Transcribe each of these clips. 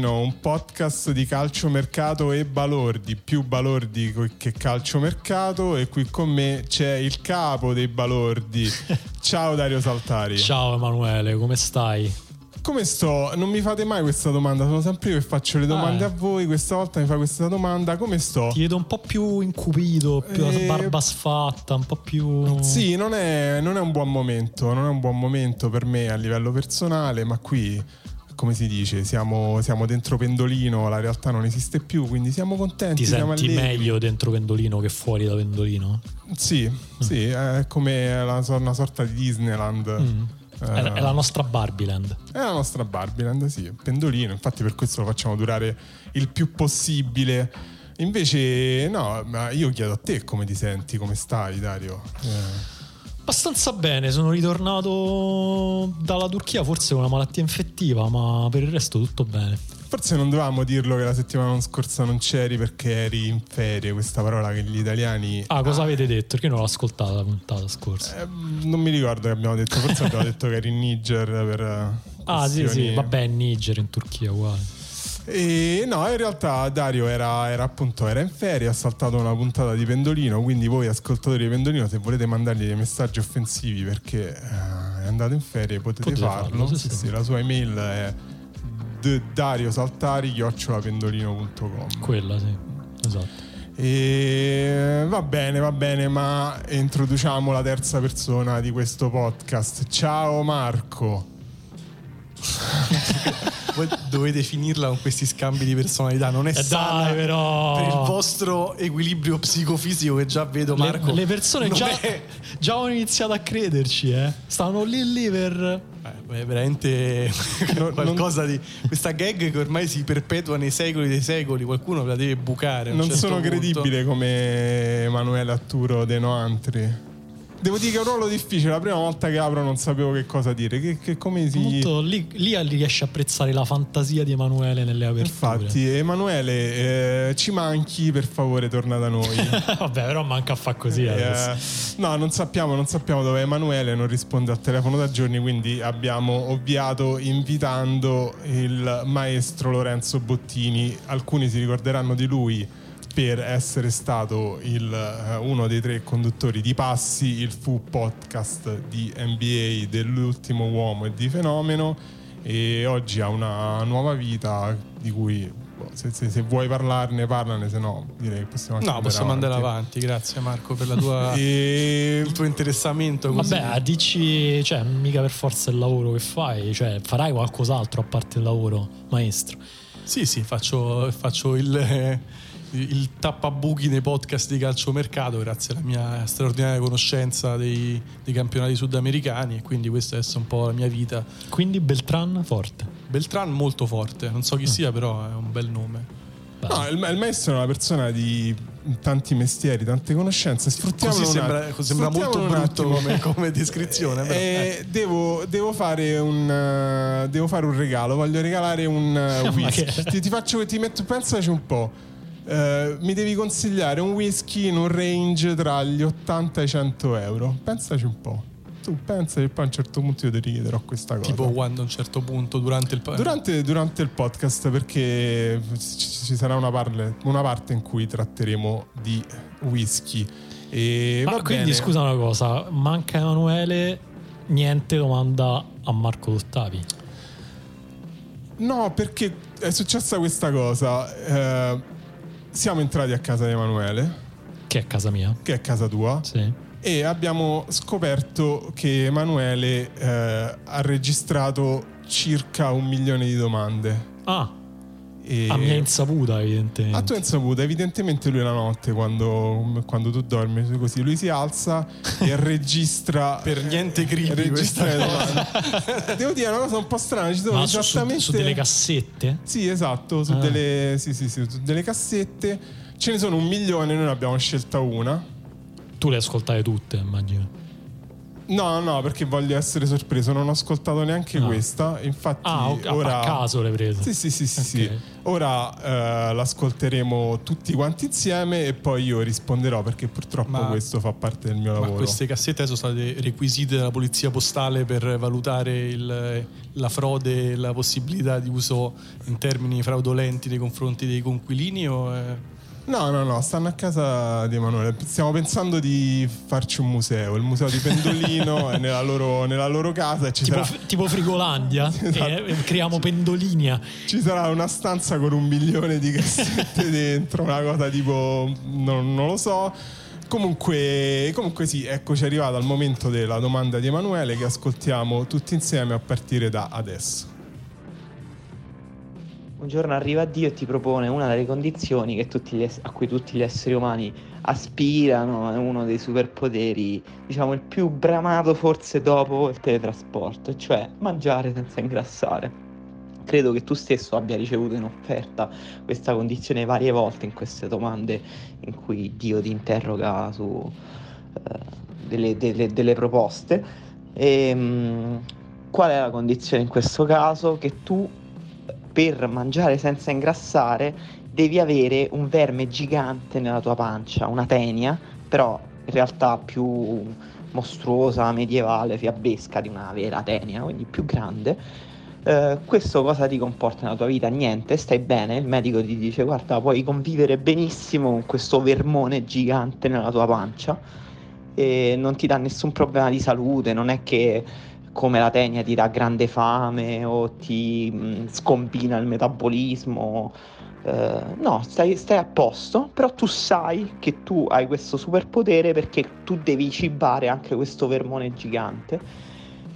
Pendolino, un podcast di calciomercato e balordi, più balordi che calciomercato e qui con me c'è il capo dei balordi. Ciao Dario Saltari. Ciao Emanuele, come stai? Come sto? Non mi fate mai questa domanda, sono sempre io che faccio le domande Ah. a voi, questa volta mi fa questa domanda, come sto? Ti vedo un po' più incupito, più Eh, barba sfatta, un po' più... Sì, non è, non è un buon momento, non è un buon momento per me a livello personale, ma qui, come si dice, siamo, siamo dentro Pendolino, la realtà non esiste più, quindi siamo contenti, Ti siamo senti allegri. meglio dentro Pendolino che fuori da Pendolino? Sì, sì, è come la- una sorta di Disneyland. Mm. Eh, È, la nostra Barbieland. è la nostra Barbieland, sì, pendolino, infatti per questo lo facciamo durare il più possibile. Invece, no, ma io chiedo a te come ti senti, come stai, Dario? Eh, Abbastanza bene, sono ritornato dalla Turchia forse con una malattia infettiva, ma per il resto tutto bene. forse non dovevamo dirlo che la settimana scorsa non c'eri perché eri in ferie, questa parola che gli italiani... Ah, cosa avete detto? Perché non l'ho ascoltata la puntata scorsa. Eh, non mi ricordo che abbiamo detto, forse abbiamo detto che eri in Niger per... eh, ah, sì, questioni- sì, vabbè, in Niger, in Turchia, uguale. E no, in realtà Dario era, era appunto era in ferie, ha saltato una puntata di Pendolino, quindi voi ascoltatori di Pendolino se volete mandargli dei messaggi offensivi perché eh, è andato in ferie potete, Potete farlo. farlo, sì, Sì, la sua email è dariosaltari chiocciolapendolino.com Quella, sì. Esatto. e va bene, va bene, ma introduciamo la terza persona di questo podcast. Ciao Marco. Voi dovete finirla con questi scambi di personalità. Non è Eh sana dai, però. per il vostro equilibrio psicofisico che già vedo, Le- Marco. Le, persone non già, è- già hanno iniziato a crederci, eh. Stavano lì lì per. Eh, è veramente qualcosa di questa gag che ormai si perpetua nei secoli dei secoli. Qualcuno la deve bucare. Non certo sono punto. credibile come Emanuele Atturo De Noantri. Devo dire che è un ruolo difficile. La prima volta che apro non sapevo che cosa dire. Che, che come si. Molto, lì, lì riesce a apprezzare la fantasia di Emanuele nelle aperture. Infatti, Emanuele, eh, ci manchi, per favore, torna da noi. Vabbè, però manca a fa così Eh, no, non sappiamo, non sappiamo dove è Emanuele, non risponde al telefono da giorni, quindi abbiamo ovviato invitando il maestro Lorenzo Bottini. Alcuni si ricorderanno di lui per essere stato il, eh, uno dei tre conduttori di Passi, il fu podcast di NBA dell'ultimo uomo e di Fenomeno e oggi ha una nuova vita di cui boh, se, se- se vuoi parlarne parlane, se no direi che possiamo anche No, possiamo andare avanti. Grazie, Marco, per la tua, E... il tuo interessamento. Così. Vabbè, dici, cioè, mica per forza il lavoro che fai, cioè, farai qualcos'altro a parte il lavoro, maestro. Sì, sì, faccio, faccio il, il tappabuchi nei podcast di calciomercato grazie alla mia straordinaria conoscenza dei, dei campionati sudamericani e quindi questa è un po' la mia vita. Quindi Beltran forte. Beltran molto forte, non so chi sia però è un bel nome. No, il, il maestro è una persona di tanti mestieri, tante conoscenze. Sfruttiamolo Così un sembra, attimo. sembra molto brutto come, come descrizione. però, Eh, eh. devo, devo fare un eh, devo fare un regalo. Voglio regalare un Ma whisky. Ti, ti faccio ti metto pensaci un po'. Eh, mi devi consigliare un whisky in un range tra gli 80 e i 100 euro. Pensaci un po'. Tu pensa che poi a un certo punto io ti richiederò questa cosa. Tipo quando a un certo punto durante il Durante, durante il podcast, perché ci, ci sarà una, parle- una parte in cui tratteremo di whisky. E Ma va quindi bene. scusa una cosa, manca Emanuele, niente domanda a Marco Dottavi. No, perché è successa questa cosa. Eh, siamo entrati a casa di Emanuele, Che è casa mia. che è casa tua, Sì. e abbiamo scoperto che Emanuele eh, ha registrato circa un milione di domande. Ah, E a mia insaputa evidentemente. A tua insaputa, evidentemente lui la notte quando, quando tu dormi così, lui si alza e registra Per niente creepy registra. Devo dire una cosa un po' strana, ci sono Ma su, su- esattamente su delle cassette? Sì, esatto, su, Ah. delle, sì, sì, sì, su delle cassette. Ce ne sono un milione, noi ne abbiamo scelta una. Tu le ascoltavi tutte, immagino. No, no, perché voglio essere sorpreso, non ho ascoltato neanche Ah. questa. Infatti, Ah, ok, a- ora a caso le prese. Sì, sì, sì, sì, Ok. sì. Ora eh, l'ascolteremo tutti quanti insieme e poi io risponderò perché purtroppo Ma- questo fa parte del mio Ma lavoro. queste cassette sono state requisite dalla polizia postale per valutare il- la frode e la possibilità di uso in termini fraudolenti nei confronti dei conquilini o è- No, no, no, stanno a casa di Emanuele. Stiamo pensando di farci un museo, il museo di Pendolino è nella loro, nella loro casa e ci Tipo, sarà, tipo Frigolandia, Esatto. e, e creiamo pendolinia. ci sarà una stanza con un milione di cassette dentro, una cosa tipo, non, non lo so. Comunque, comunque sì, eccoci arrivato al momento della domanda di Emanuele che ascoltiamo tutti insieme a partire da adesso. Un giorno arriva Dio e ti propone una delle condizioni ess- a cui tutti gli esseri umani aspirano, è uno dei superpoteri, diciamo il più bramato forse dopo il teletrasporto, cioè mangiare senza ingrassare. Credo che tu stesso abbia ricevuto in offerta questa condizione varie volte in queste domande in cui Dio ti interroga su eh, delle, delle- delle proposte. E, mm, qual è la condizione in questo caso? Che tu per mangiare senza ingrassare devi avere un verme gigante nella tua pancia, una tenia, però in realtà più mostruosa, medievale, fiabesca di una vera tenia, quindi più grande. Eh, questo cosa ti comporta nella tua vita? Niente, stai bene, il medico ti dice guarda puoi convivere benissimo con questo vermone gigante nella tua pancia e non ti dà nessun problema di salute, non è che come la tenia ti dà grande fame o ti mh, scombina il metabolismo. Eh, no, stai, stai a posto, però tu sai che tu hai questo superpotere perché tu devi cibare anche questo vermone gigante.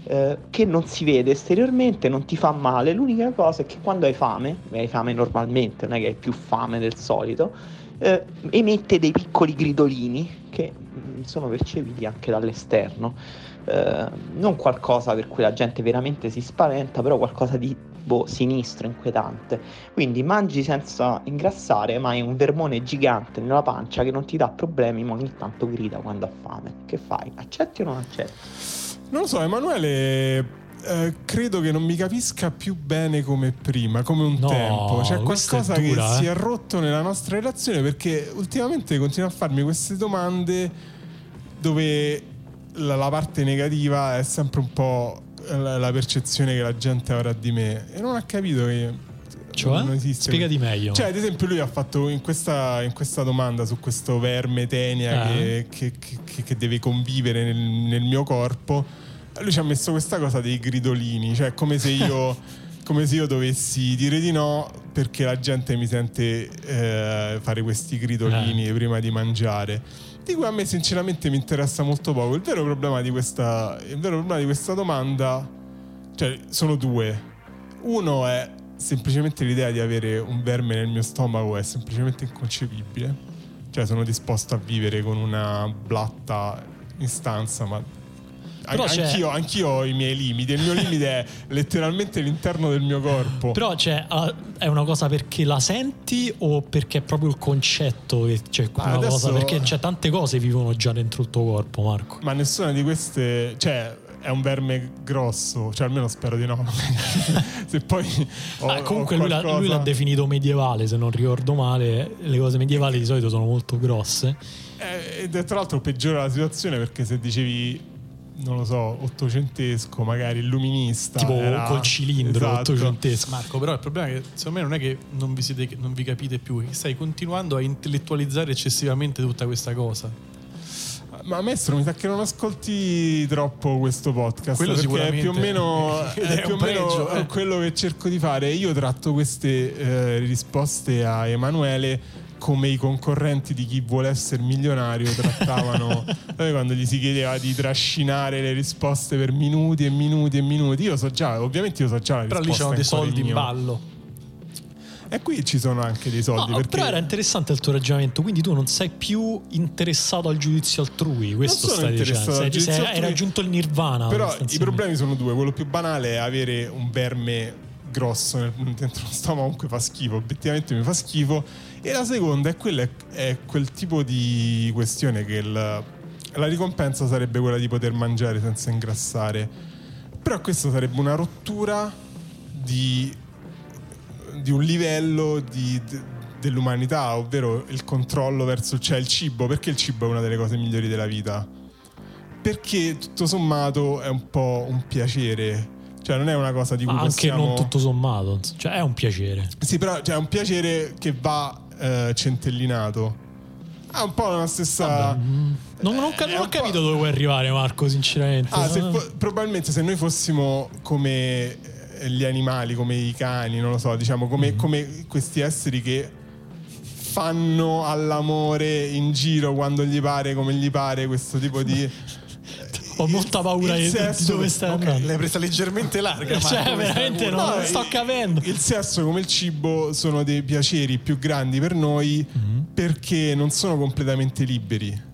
eh, che non si vede esteriormente, non ti fa male. L'unica cosa è che quando hai fame, hai fame normalmente, non è che hai più fame del solito, eh, emette dei piccoli gridolini che mh, sono percepiti anche dall'esterno. Eh, non qualcosa per cui la gente veramente si spaventa, però qualcosa di boh, sinistro, inquietante. Quindi mangi senza ingrassare, ma hai un vermone gigante nella pancia che non ti dà problemi, ma ogni tanto grida quando ha fame. Che fai? Accetti o non accetti? Non lo so, Emanuele. eh, credo che non mi capisca più bene come prima, come un No, tempo. C'è qualcosa che dura, si eh. è rotto nella nostra relazione perché ultimamente continua a farmi queste domande dove la, la parte negativa è sempre un po' la, la percezione che la gente avrà di me e non ha capito che Cioè? non esiste. Spiegati meglio. Cioè, ad esempio, lui ha fatto in questa, in questa domanda su questo verme tenia Eh. che, che- che- che deve convivere nel, nel mio corpo. Lui ci ha messo questa cosa dei gridolini, cioè come se io, come se io dovessi dire di no perché la gente mi sente eh, fare questi gridolini prima di mangiare. Di cui a me sinceramente mi interessa molto poco. Il vero problema di questa, problema di questa domanda, cioè, sono due. Uno è semplicemente l'idea di avere un verme nel mio stomaco è semplicemente inconcepibile. Cioè sono disposto a vivere con una blatta in stanza, ma Però c'è- anch'io, anch'io ho i miei limiti. Il mio limite è letteralmente l'interno del mio corpo. Però cioè, ah, è una cosa perché la senti o perché è proprio il concetto che c'è una cosa? Perché c'è tante cose che vivono già dentro il tuo corpo, Marco. Ma nessuna di queste, cioè, è un verme grosso, cioè almeno spero di no. Se poi ho, Ah, comunque ho lui, l'ha, qualcosa- lui l'ha definito medievale, se non ricordo male. Le cose medievali di solito sono molto grosse. Eh, ed è tra l'altro peggiora la situazione perché se dicevi non lo so, ottocentesco, magari illuminista, Tipo era- col cilindro Esatto. ottocentesco. Marco, però il problema è che secondo me non è che non vi, siete, non vi capite più, stai continuando a intellettualizzare eccessivamente tutta questa cosa. Ma maestro, mi sa che non ascolti troppo questo podcast. Quello perché è sicuramente. più o meno, è è più o meno eh. quello che cerco di fare. Io tratto queste eh, risposte a Emanuele come i concorrenti di chi vuole essere milionario trattavano Sai quando gli si chiedeva di trascinare le risposte per minuti e minuti e minuti. Io so già, ovviamente io so già la Però lì risposta c'erano dei in cuore soldi in ballo. E qui ci sono anche dei soldi. No, perché Però era interessante il tuo ragionamento, quindi tu non sei più interessato al giudizio altrui, questo sono stai dicendo. Sei, sei- hai altrui. raggiunto il nirvana. Però i problemi sono due. Quello più banale è avere un verme grosso nel- dentro lo stomaco, comunque fa schifo, obiettivamente mi fa schifo. E la seconda è, quella, è quel tipo di questione che il- la ricompensa sarebbe quella di poter mangiare senza ingrassare. Però questa sarebbe una rottura di, di un livello di- de- dell'umanità, ovvero il controllo verso cioè il cibo. Perché il cibo è una delle cose migliori della vita? perché tutto sommato è un po' un piacere. Cioè, non è una cosa di cui Ma anche possiamo... non tutto sommato, cioè è un piacere. Sì, però cioè, è un piacere che va eh, centellinato. Ha un po' la stessa. Non, non ho, cap- È non ho po'- capito dove vuoi arrivare, Marco, sinceramente. Ah, se Ah. fo- probabilmente se noi fossimo come eh, gli animali, come i cani, non lo so, diciamo, come, Mm. come questi esseri che fanno all'amore in giro quando gli pare, come gli pare, questo tipo di. Ho molta paura il di, dove stai Ok, andando. l'hai presa leggermente larga. Cioè, Marco, questa veramente non No, sto il- capendo. Il sesso come il cibo sono dei piaceri più grandi per noi Mm-hmm. perché non sono completamente liberi.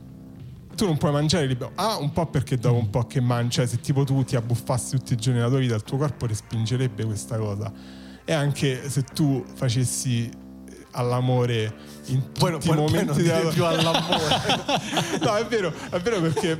Tu non puoi mangiare libero. Ah, un po' perché dopo un po' che mangi, cioè se tipo tu ti abbuffassi tutti i giorni della tua vita, il tuo corpo respingerebbe questa cosa. E anche se tu facessi all'amore in tutti Poi, non- i poi, poi momenti non della dire più all'amore. no, è vero, è vero perché,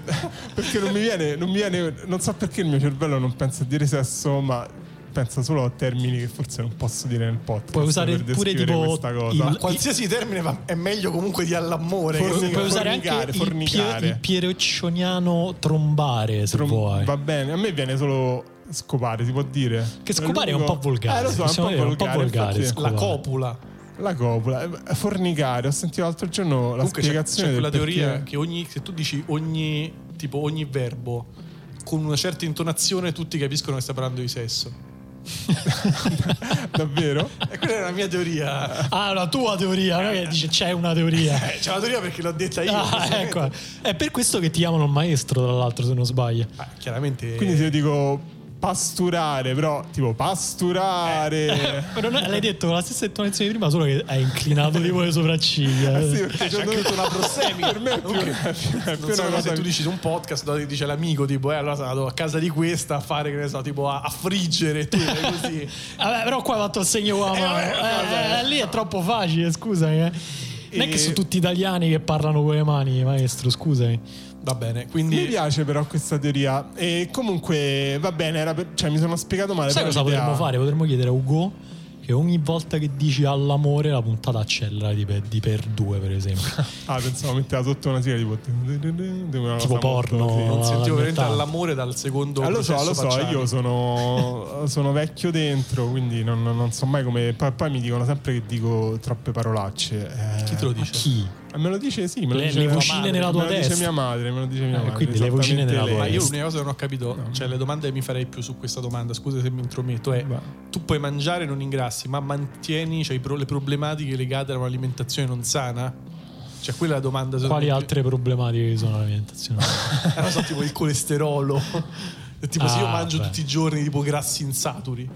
perché non mi viene, non mi viene, non so perché il mio cervello non pensa a dire sesso, ma pensa solo a termini che forse non posso dire nel podcast. Puoi usare per pure tipo questa cosa. il- qualsiasi termine è meglio comunque di all'amore. Che- Puoi, usare anche fornicare, il, pie- fornicare. pieroccioniano trombare, se Trom- vuoi. Va bene, a me viene solo scopare, si può dire. Che scopare è un po' volgare, Eh, lo so, è un possiamo po' è un po' volgare. volgare. La copula. La copula, eh, fornicare. Ho sentito l'altro giorno la Comunque c'è, spiegazione c'è quella del teoria perché- che ogni, se tu dici ogni, tipo ogni verbo con una certa intonazione tutti capiscono che stai parlando di sesso. Davvero? E quella è la mia teoria. Ah, la tua teoria, non è che dice c'è una teoria. Eh, c'è una teoria perché l'ho detta io. Ah, ecco. È per questo che ti chiamano il maestro, tra l'altro, se non sbaglio. Ma chiaramente. Quindi se io dico pasturare, però tipo pasturare... Però non- l'hai detto con la stessa intonazione di prima, solo che hai inclinato tipo le sopracciglia. Eh sì, perché c'è c'ho anche dovuto- una prossemica. per me è più, è più non una so cosa se tu dici su un podcast dove dice l'amico tipo eh allora sono andato a casa di questa a fare che ne so tipo a, a friggere tu così Vabbè, però qua hai fatto il segno con la Eh, mano. vabbè, vabbè. Eh, lì è troppo facile, scusami. eh. Non è E- che sono tutti italiani che parlano con le mani, maestro, scusami. Va bene Mi quindi piace però questa teoria e comunque va bene, era per- cioè mi sono spiegato male. Sai però cosa potremmo fare? Potremmo chiedere a Ugo che ogni volta che dici all'amore la puntata accelera di per, di per due, per esempio. Ah, pensavo metteva sotto una sigla tipo... una Tipo porno. molto- sì. non sentivo veramente all'amore dal secondo Ah, lo so, lo so, io sono, sono vecchio dentro, quindi non, non- so mai come... Poi, poi mi dicono sempre che dico troppe parolacce. Eh, chi te lo Ma dice? chi? Eh, Me lo dice, sì, me lo Le- dice le mia vocine madre, nella tua me lo testa. dice mia madre, me lo dice mia Eh, madre. quindi le vocine nella tua Ma io testa. l'unica cosa che non ho capito, cioè le domande che mi farei più su questa domanda, scusa se mi intrometto, è Va. tu puoi mangiare e non ingrassi, ma mantieni cioè, le problematiche legate a un'alimentazione non sana? Cioè quella è la domanda. Quali me, altre problematiche ci sono all'alimentazione? più- Eh, non so, tipo il colesterolo. tipo se io Ah, mangio beh. tutti i giorni tipo grassi insaturi.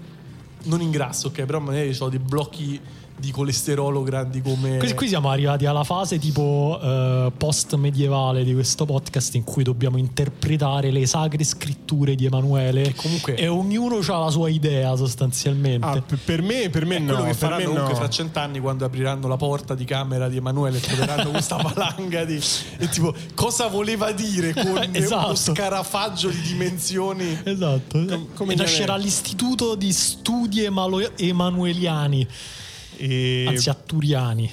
non ingrasso, ok, però magari ho dei blocchi di colesterolo grandi come... Qui, qui siamo arrivati alla fase tipo eh, post medievale di questo podcast in cui dobbiamo interpretare le sacre scritture di Emanuele Comunque- e ognuno ha la sua idea sostanzialmente. Ah, per- me, per me È no. quello che per faranno me comunque no. fra cent'anni quando apriranno la porta di camera di Emanuele e troveranno questa valanga di e tipo cosa voleva dire con Esatto. uno scarafaggio di dimensioni Esatto. come e nascerà l'istituto di studi emalo- emanueliani, E anzi atturiani.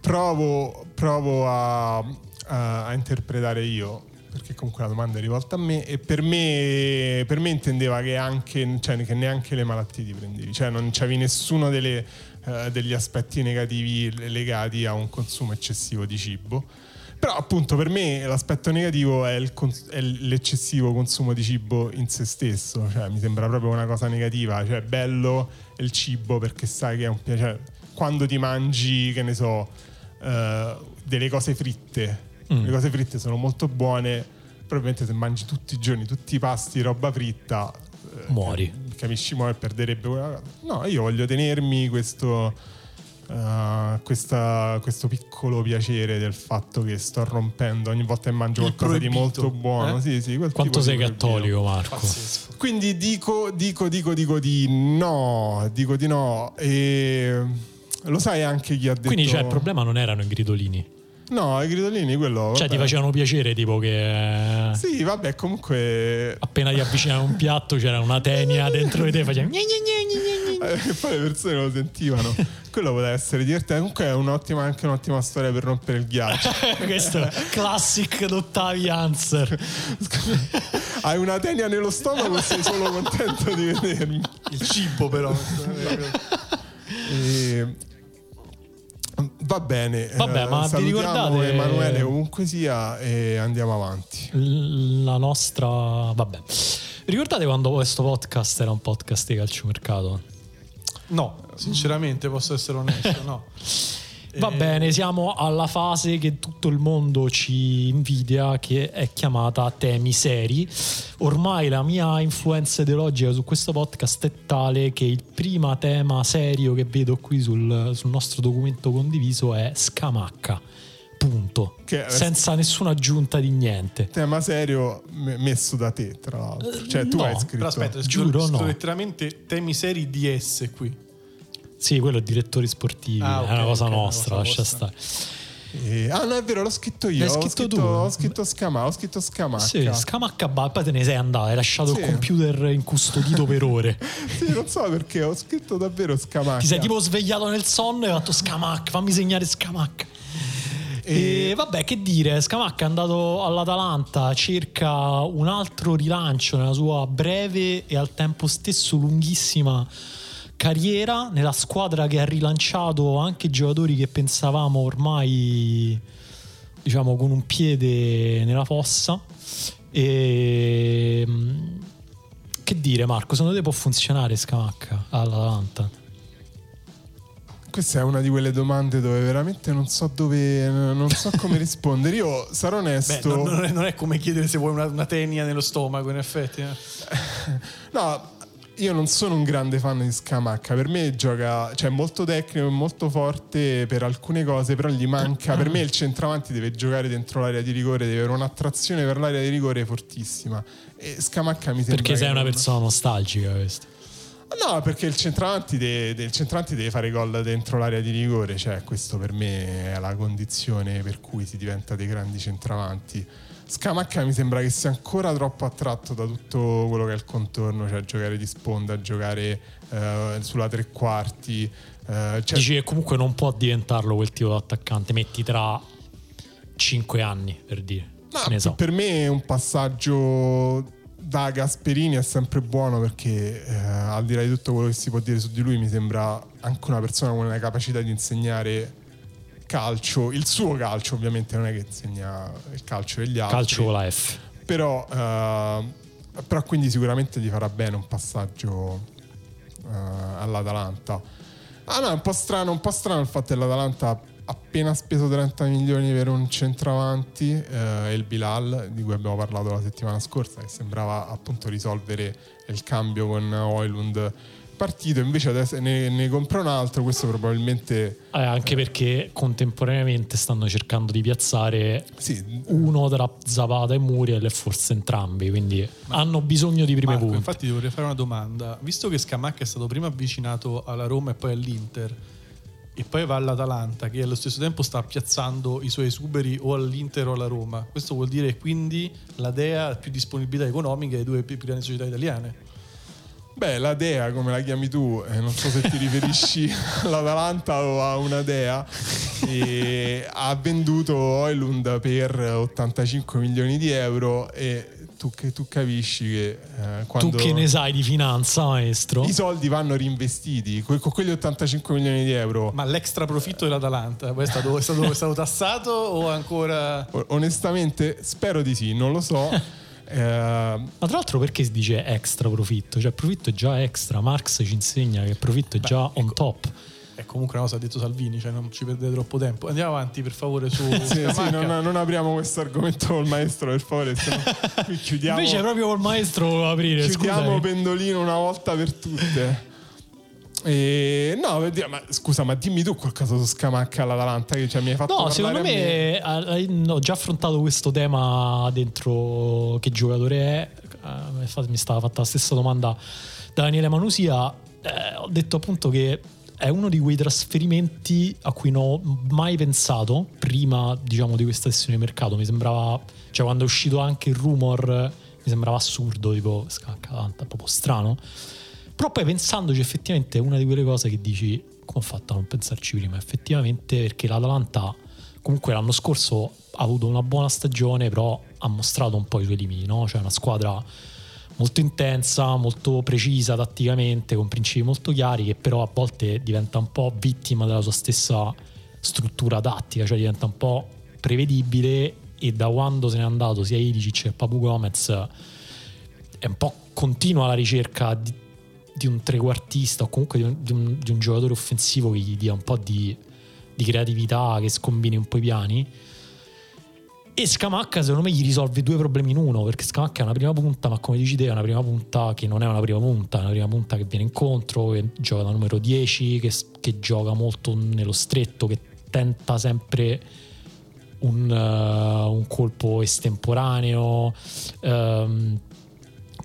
provo, provo a, a- a interpretare io, perché comunque la domanda è rivolta a me, e per me, per me intendeva che, anche, cioè, che neanche le malattie ti prendevi, cioè non c'avevi nessuno delle, eh, degli aspetti negativi legati a un consumo eccessivo di cibo. Però appunto per me l'aspetto negativo è, cons- è l'eccessivo consumo di cibo in se stesso, cioè mi sembra proprio una cosa negativa, cioè bello è il cibo perché sai che è un piacere. Quando ti mangi, che ne so, eh, delle cose fritte, le cose fritte sono molto buone, probabilmente se mangi tutti i giorni, tutti i pasti, roba fritta, eh, Muori. Capisci, muore perderebbe quella cosa. No, io voglio tenermi questo... eh, questa- questo piccolo piacere del fatto che sto rompendo ogni volta che mangio Il qualcosa di molto buono. eh? Sì, sì, quel Quanto tipo sei cattolico, Marco? pazzesco Quindi dico, dico, dico, dico di no, dico di no. E lo sai anche chi ha detto. Quindi cioè, il problema non erano i gridolini. No, i gridolini, quello. Cioè ti vabbè. facevano piacere tipo che eh, Sì, vabbè, comunque. appena ti avvicinavi a un piatto c'era una tenia dentro di te gne. eh, poi le persone lo sentivano. quello poteva essere divertente. Comunque è un'ottima, anche un'ottima storia per rompere il ghiaccio. Questo è classic d'Ottavi Answer. Hai una tenia nello stomaco e sei solo contento di vedermi. il cibo però E- Va bene, Vabbè, eh, ma vi salutiamo ricordate- Emanuele ovunque sia e andiamo avanti. La nostra... Vabbè. Ricordate quando questo podcast era un podcast di calciomercato? no sinceramente posso essere onesto no Va Eh, bene, siamo alla fase che tutto il mondo ci invidia, che è chiamata temi seri. Ormai la mia influenza ideologica su questo podcast è tale che il primo tema serio che vedo qui sul, sul nostro documento condiviso è Scamacca. Punto. Che- Senza nessuna aggiunta di niente. Tema serio me- messo da te, tra l'altro. Cioè, tu no, hai scritto. però aspetta Giuro, sto, no. letteralmente temi seri DS qui Sì, quello è direttori sportivi, Ah, ok, è una cosa ok, una nostra, lascia vostra. stare. E- ah, no, è vero, l'ho scritto io. L'hai ho scritto scritto, tu? Ho scritto Scamacca. Ho scritto Scamacca. Sì, Scamacca, ba- poi te ne sei andato, hai lasciato Sì. il computer incustodito per ore. Sì, non so perché ho scritto davvero Scamacca. Ti sei tipo svegliato nel sonno e hai fatto Scamacca, fammi segnare Scamacca. E vabbè, che dire, Scamacca è andato all'Atalanta, cerca un altro rilancio nella sua breve e al tempo stesso lunghissima carriera nella squadra che ha rilanciato anche giocatori che pensavamo ormai diciamo con un piede nella fossa e mm, che dire Marco, secondo te può funzionare Scamacca all'Atalanta? Questa è una di quelle domande dove veramente non so dove, non so come rispondere. Io sarò Beh, onesto. non, non è, non è come chiedere se vuoi una, una tenia nello stomaco in effetti eh. No, io non sono un grande fan di Scamacca. Per me gioca, cioè è molto tecnico, è molto forte per alcune cose, però gli manca. Per me il centravanti deve giocare dentro l'area di rigore, deve avere un'attrazione per l'area di rigore fortissima. E Scamacca mi sembra. Perché sei una non- persona nostalgica questo. No, perché il centravanti, deve, il centravanti deve fare gol dentro l'area di rigore, cioè questo per me è la condizione per cui si diventa dei grandi centravanti. Scamacca mi sembra che sia ancora troppo attratto da tutto quello che è il contorno, cioè giocare di sponda, giocare eh, sulla tre quarti. eh, cioè- Dici che comunque non può diventarlo quel tipo di attaccante, metti tra 5 anni per dire. No, so. Per me un passaggio da Gasperini è sempre buono perché eh, al di là di tutto quello che si può dire su di lui mi sembra anche una persona con una capacità di insegnare calcio, il suo calcio ovviamente non è che insegna il calcio degli altri. Calcio la F. Però, eh, però quindi sicuramente gli farà bene un passaggio eh, all'Atalanta. Ah no, è un po' strano, un po' strano il fatto che l'Atalanta ha appena speso 30 milioni per un centravanti, eh, il Bilal, di cui abbiamo parlato la settimana scorsa, che sembrava appunto risolvere il cambio con Oilund partito, invece adesso ne, ne compra un altro, questo probabilmente... Eh, anche perché contemporaneamente stanno cercando di piazzare Sì, uno tra Zapata e Muriel e forse entrambi, quindi hanno bisogno di prime Marco, punte. infatti ti vorrei fare una domanda. Visto che Scamacca è stato prima avvicinato alla Roma e poi all'Inter e poi va all'Atalanta che allo stesso tempo sta piazzando i suoi esuberi o all'Inter o alla Roma, questo vuol dire quindi la Dea ha più disponibilità economica delle due più grandi società italiane. Beh, la Dea, come la chiami tu, eh, non so se ti riferisci all'Atalanta o a una Dea, e ha venduto Oilund per 85 milioni di euro e tu, che, tu capisci che eh, quando Tu che ne sai di finanza, maestro? i soldi vanno reinvestiti, que- con quegli 85 milioni di euro, Ma l'extra profitto dell'Atalanta poi è stato, è stato- è stato tassato o ancora... onestamente spero di sì, non lo so. Eh, Ma tra l'altro perché si dice extra profitto? Cioè profitto è già extra, Marx ci insegna che profitto è già on top. È comunque una cosa ha detto Salvini, cioè non ci perdete troppo tempo. Andiamo avanti per favore su sì, sì, non, non apriamo questo argomento col maestro, per favore, se no chiudiamo. Invece proprio col maestro aprire, Chiudiamo scusa. Pendolino una volta per tutte. E, no, ma scusa, ma dimmi tu qualcosa su Scamacca all'Atalanta che cioè, mi hai fatto No, secondo me eh, ho già affrontato questo tema dentro che giocatore è. Eh, infatti mi stava fatta la stessa domanda da Daniele Manusia. Eh, ho detto appunto che è uno di quei trasferimenti a cui non ho mai pensato prima diciamo di questa sessione di mercato. Mi sembrava, cioè quando è uscito anche il rumor, mi sembrava assurdo, tipo scacca, Atalanta, proprio strano. Però poi pensandoci effettivamente è una di quelle cose che dici come ho fatto a non pensarci prima effettivamente perché l'Atalanta comunque l'anno scorso ha avuto una buona stagione però ha mostrato un po' i suoi limiti no? cioè una squadra molto intensa molto precisa tatticamente con principi molto chiari che però a volte diventa un po' vittima della sua stessa struttura tattica cioè diventa un po' prevedibile e da quando se n'è andato sia Ilicic che Papu Gomez è un po' continua la ricerca di, di un trequartista o comunque di un, di un- di un giocatore offensivo che gli dia un po' di, di creatività, che scombini un po' i piani. E Scamacca secondo me gli risolve due problemi in uno, perché Scamacca è una prima punta, ma come dici te è una prima punta che non è una prima punta, è una prima punta che viene incontro, che gioca da numero 10, che, che gioca molto nello stretto, che tenta sempre un, eh, un colpo estemporaneo, ehm,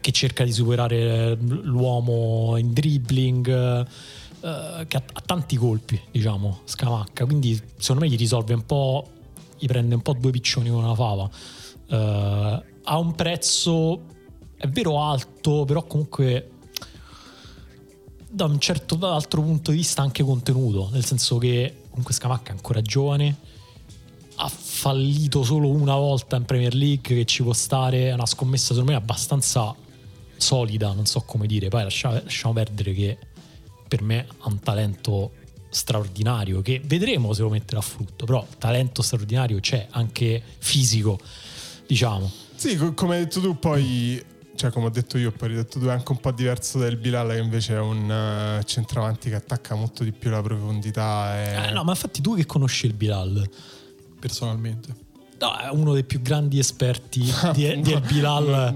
che cerca di superare l'uomo in dribbling, eh, che ha, ha tanti colpi, diciamo, Scamacca. Quindi secondo me gli risolve un po', gli prende un po' due piccioni con una fava. Eh, ha un prezzo, è vero alto, però comunque da un certo altro punto di vista anche contenuto, nel senso che comunque Scamacca è ancora giovane, ha fallito solo una volta in Premier League che ci può stare, è una scommessa secondo me abbastanza solida, non so come dire, poi lasciamo, lasciamo perdere che per me ha un talento straordinario che vedremo se lo metterà a frutto, però talento straordinario c'è, anche fisico, diciamo. Sì, co- come hai detto tu, poi, cioè, come ho detto io, poi hai detto tu, è anche un po' diverso del Bilal, che invece è un eh, centravanti che attacca molto di più la profondità. E... Eh, no, ma infatti tu che conosci il Bilal? personalmente. No, è uno dei più grandi esperti di, di El Bilal.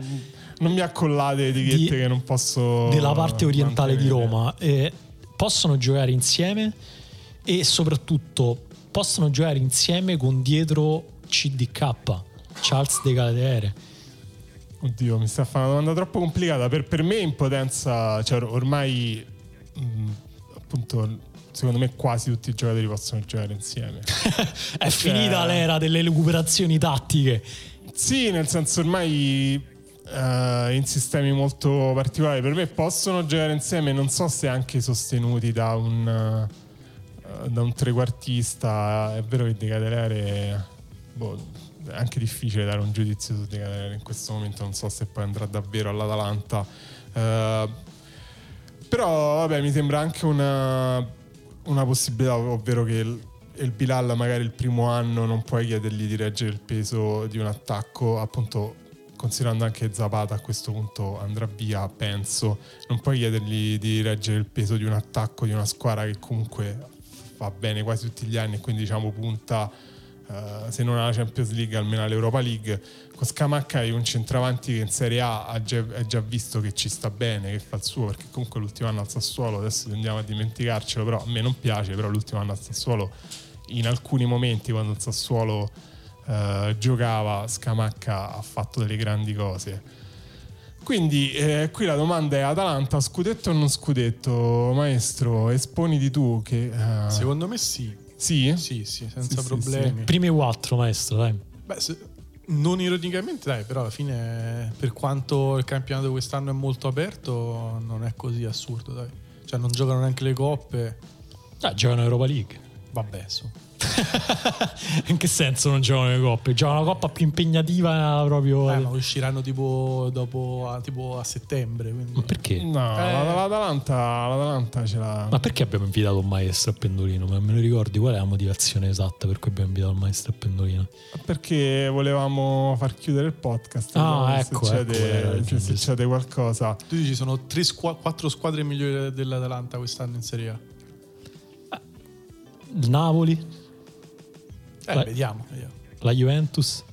Non mi accollate etichette Di- che non posso. della parte orientale di mantenere. Roma eh, possono giocare insieme e soprattutto possono giocare insieme con dietro CDK Charles De Galere Oddio, mi sta fare una domanda troppo complicata. Per, per me, in potenza, cioè, or- ormai, mh, appunto, secondo me, quasi tutti i giocatori possono giocare insieme. è finita l'era delle recuperazioni tattiche Sì, nel senso ormai eh, in sistemi molto particolari per me possono giocare insieme, non so se anche sostenuti da un, eh, da un trequartista. È vero che De boh, è anche difficile dare un giudizio su De in questo momento, non so se poi andrà davvero all'Atalanta. Eh, però vabbè, mi sembra anche una, una possibilità, ovvero che il, il Bilal magari il primo anno non puoi chiedergli di reggere il peso di un attacco, appunto considerando anche Zapata a questo punto andrà via, penso, non puoi chiedergli di reggere il peso di un attacco di una squadra che comunque fa bene quasi tutti gli anni e quindi diciamo punta eh, se non alla Champions League almeno all'Europa League. Con Scamacca hai un centravanti che in Serie A ha già, ha già visto che ci sta bene, che fa il suo, perché comunque l'ultimo anno al Sassuolo, adesso andiamo a dimenticarcelo, però a me non piace, però l'ultimo anno al Sassuolo in alcuni momenti quando il Sassuolo eh, giocava Scamacca ha fatto delle grandi cose. Quindi eh, qui la domanda è Atalanta, scudetto o non scudetto? Maestro, esponiti tu che... eh, Secondo me sì. sì? Sì, sì, senza Sì, sì, problemi. Prime quattro, maestro, dai. Beh, se- non ironicamente, dai, però alla fine, per quanto il campionato quest'anno è molto aperto, non è così assurdo, dai. Cioè, non giocano neanche le coppe. Ah, giocano Europa League. Vabbè, su. In che senso non giocano le coppe? Giocano la coppa più impegnativa proprio. Eh, ma usciranno tipo dopo a, tipo a settembre. Quindi... Ma perché? No, la- l'Atalanta, l'Atalanta ce l'ha... Ma perché abbiamo invitato un maestro a Pendolino? Ma me lo ricordi? Qual è la motivazione esatta per cui abbiamo invitato il maestro a Pendolino? Perché volevamo far chiudere il podcast. Ah, ecco, succede, ecco, se succede qualcosa. Tu dici sono tre squa- quattro squadre migliori dell'Atalanta quest'anno in Serie A. Il Napoli, Eh, Beh. vediamo, vediamo. la Juventus.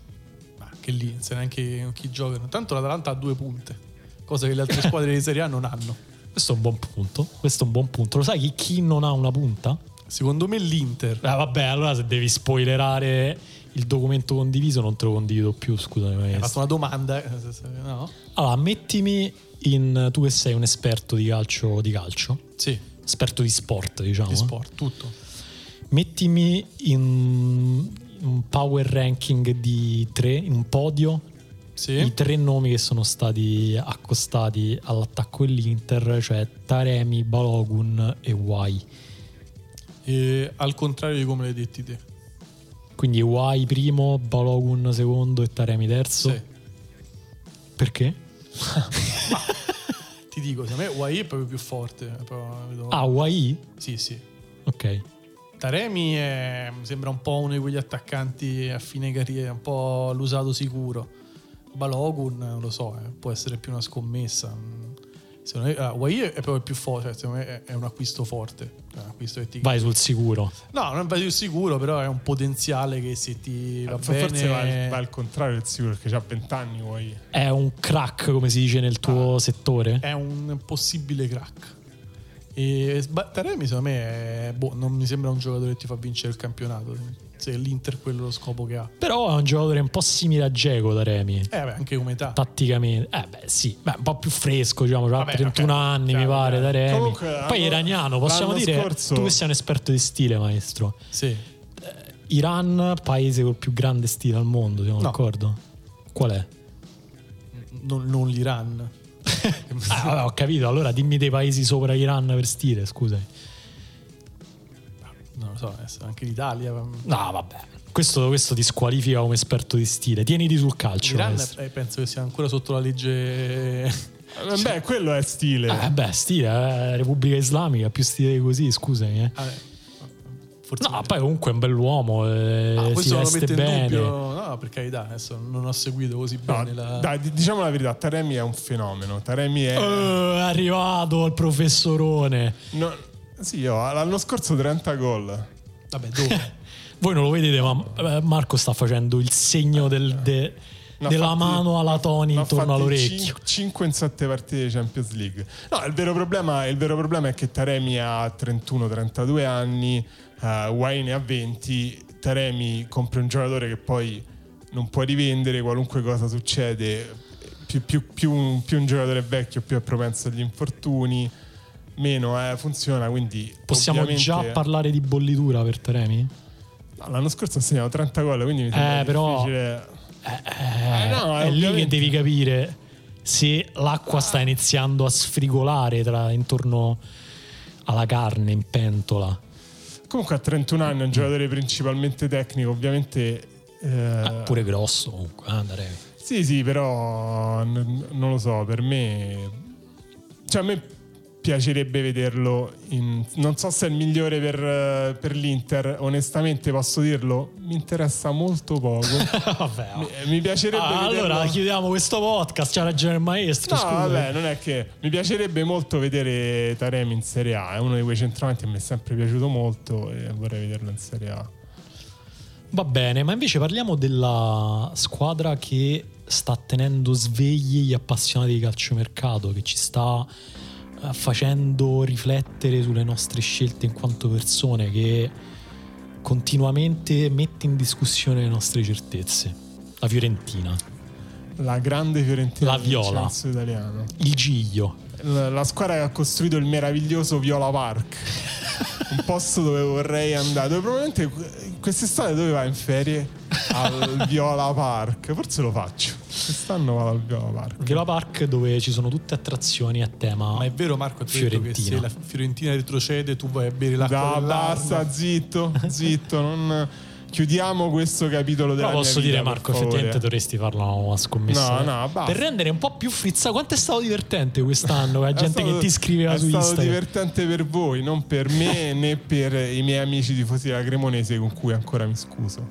Ma che lì, non sai neanche chi giocano. Tanto l'Atalanta ha due punte, cosa che le altre squadre di Serie A non hanno. Questo è un buon punto. Questo è un buon punto. Lo sai chi, chi non ha una punta? Secondo me l'Inter. Ah, vabbè, allora se devi spoilerare il documento condiviso non te lo condivido più, scusami. Hai maestro. fatto una domanda, eh, se- se- no? Allora, mettimi in... Tu che sei un esperto di calcio, di calcio Sì, esperto di sport, diciamo. di eh. sport, tutto. Mettimi in un power ranking di tre, in un podio, Sì. i tre nomi che sono stati accostati all'attacco dell'Inter, cioè Taremi, Balogun e Wai. E al contrario di come l'hai detti te. Quindi Wai primo, Balogun secondo e Taremi terzo. Sì. Perché? Ti dico, secondo me Wai è proprio più forte. vedo- Ah, Wai? Sì, sì. Ok. Taremi è- sembra un po' uno di quegli attaccanti a fine carriera, un po' l'usato sicuro. Balogun, non lo so, eh, può essere più una scommessa. Mm, Secondo me, ah, Wai è proprio il più forte, cioè, secondo me è- è un acquisto forte. Un acquisto che ti- Vai sul sicuro. No, non vai più sicuro, però è un potenziale che se ti va Forse bene... va, al- va al contrario del sicuro perché ha 20 anni vuoi. È un crack, come si dice nel tuo settore? è un possibile crack. E Taremi secondo me è- boh, non mi sembra un giocatore che ti fa vincere il campionato. Se l'Inter quello è lo scopo che ha. Però è un giocatore un po' simile a Geco, Taremi. Eh, beh, anche come età. tatticamente, eh beh sì, beh, un po' più fresco, diciamo, ha Vabbè, 31 ok. anni Chiaro, mi pare, chiaro. Taremi. Comunque, Poi iraniano, possiamo dire, scorso- tu che sei un esperto di stile, maestro. Sì. Iran, paese col più grande stile al mondo, siamo No. d'accordo? Qual è? Non, non l'Iran. Ah, vabbè, ho capito, allora dimmi dei paesi sopra Iran per stile, scusami. Non lo so, anche l'Italia. No, vabbè. Questo, questo ti squalifica come esperto di stile. Tieniti sul calcio. L'Iran eh, penso che sia ancora sotto la legge. Eh, Beh, quello è stile. Eh, beh, stile, eh, Repubblica Islamica, più stile di così, scusami. Eh. Ah, eh, Forse No, poi comunque è un bell'uomo, eh, Ah, si questo non lo veste mette in bene. dubbio. No, per carità, adesso non ho seguito così No, bene la. dai, di- diciamo la verità, Taremi è un fenomeno. Taremi è... Eh, è arrivato il professorone. no- sì, io l'anno scorso 30 gol. Vabbè, dove? Voi non lo vedete, ma eh, Marco sta facendo il segno del- de- Ne ha della fatti- mano alla Tony intorno all'orecchio. 5 in 7 partite di Champions League. No, il vero problema, il vero problema è che Taremi ha 31-32 anni, uh, Wayne ha 20. Taremi compra un giocatore che poi non puoi rivendere, qualunque cosa succede. Più, più- più- più un giocatore è vecchio, più è propenso agli infortuni, meno eh, funziona. Quindi Possiamo già parlare di bollitura per Teremi? No, l'anno scorso ha segnato 30 gol, quindi mi sembra Eh, però- difficile. Eh, no, è lì che devi capire se l'acqua sta iniziando a sfrigolare tra- intorno alla carne in pentola. Comunque a 31 anni è un giocatore principalmente tecnico, ovviamente... eh, Ah, pure grosso comunque, ah, Taremi. Sì, sì, però n- non lo so, per me... Cioè a me piacerebbe vederlo in... Non so se è il migliore per, per l'Inter, onestamente posso dirlo, mi interessa molto poco. Vabbè, mi, mi piacerebbe Ah, vederlo... allora chiudiamo questo podcast. C'ha ragione il maestro. No, scusa. vabbè, non è che mi piacerebbe molto vedere Taremi in Serie A, è uno di quei centravanti che mi è sempre piaciuto molto e vorrei vederlo in Serie A. Va bene, ma invece parliamo della squadra che sta tenendo svegli gli appassionati di calciomercato, che ci sta facendo riflettere sulle nostre scelte in quanto persone, che continuamente mette in discussione le nostre certezze. La Fiorentina, La grande Fiorentina La Viola. il Giglio. La, squadra che ha costruito il meraviglioso Viola Park. Un posto dove vorrei andare. Dove probabilmente quest'estate dove vai in ferie? Al Viola Park. Forse lo faccio. Quest'anno vado al Viola Park. Viola Park dove ci sono tutte attrazioni a tema Ma è vero Marco, ti ho detto che se Fiorentina. la Fiorentina retrocede tu vai a bere l'acqua Da, dell'Arno. basta, zitto, zitto. Non... Chiudiamo questo capitolo della Però posso mia dire, vita, Marco, effettivamente dovresti farla una scommessa. No, no, basta. Per rendere un po' più frizzante. Quanto è stato divertente quest'anno? La È gente stato- che ti scriveva è su stato Instagram. divertente per voi, non per me né per i miei amici tifosi della Cremonese con cui ancora mi scuso.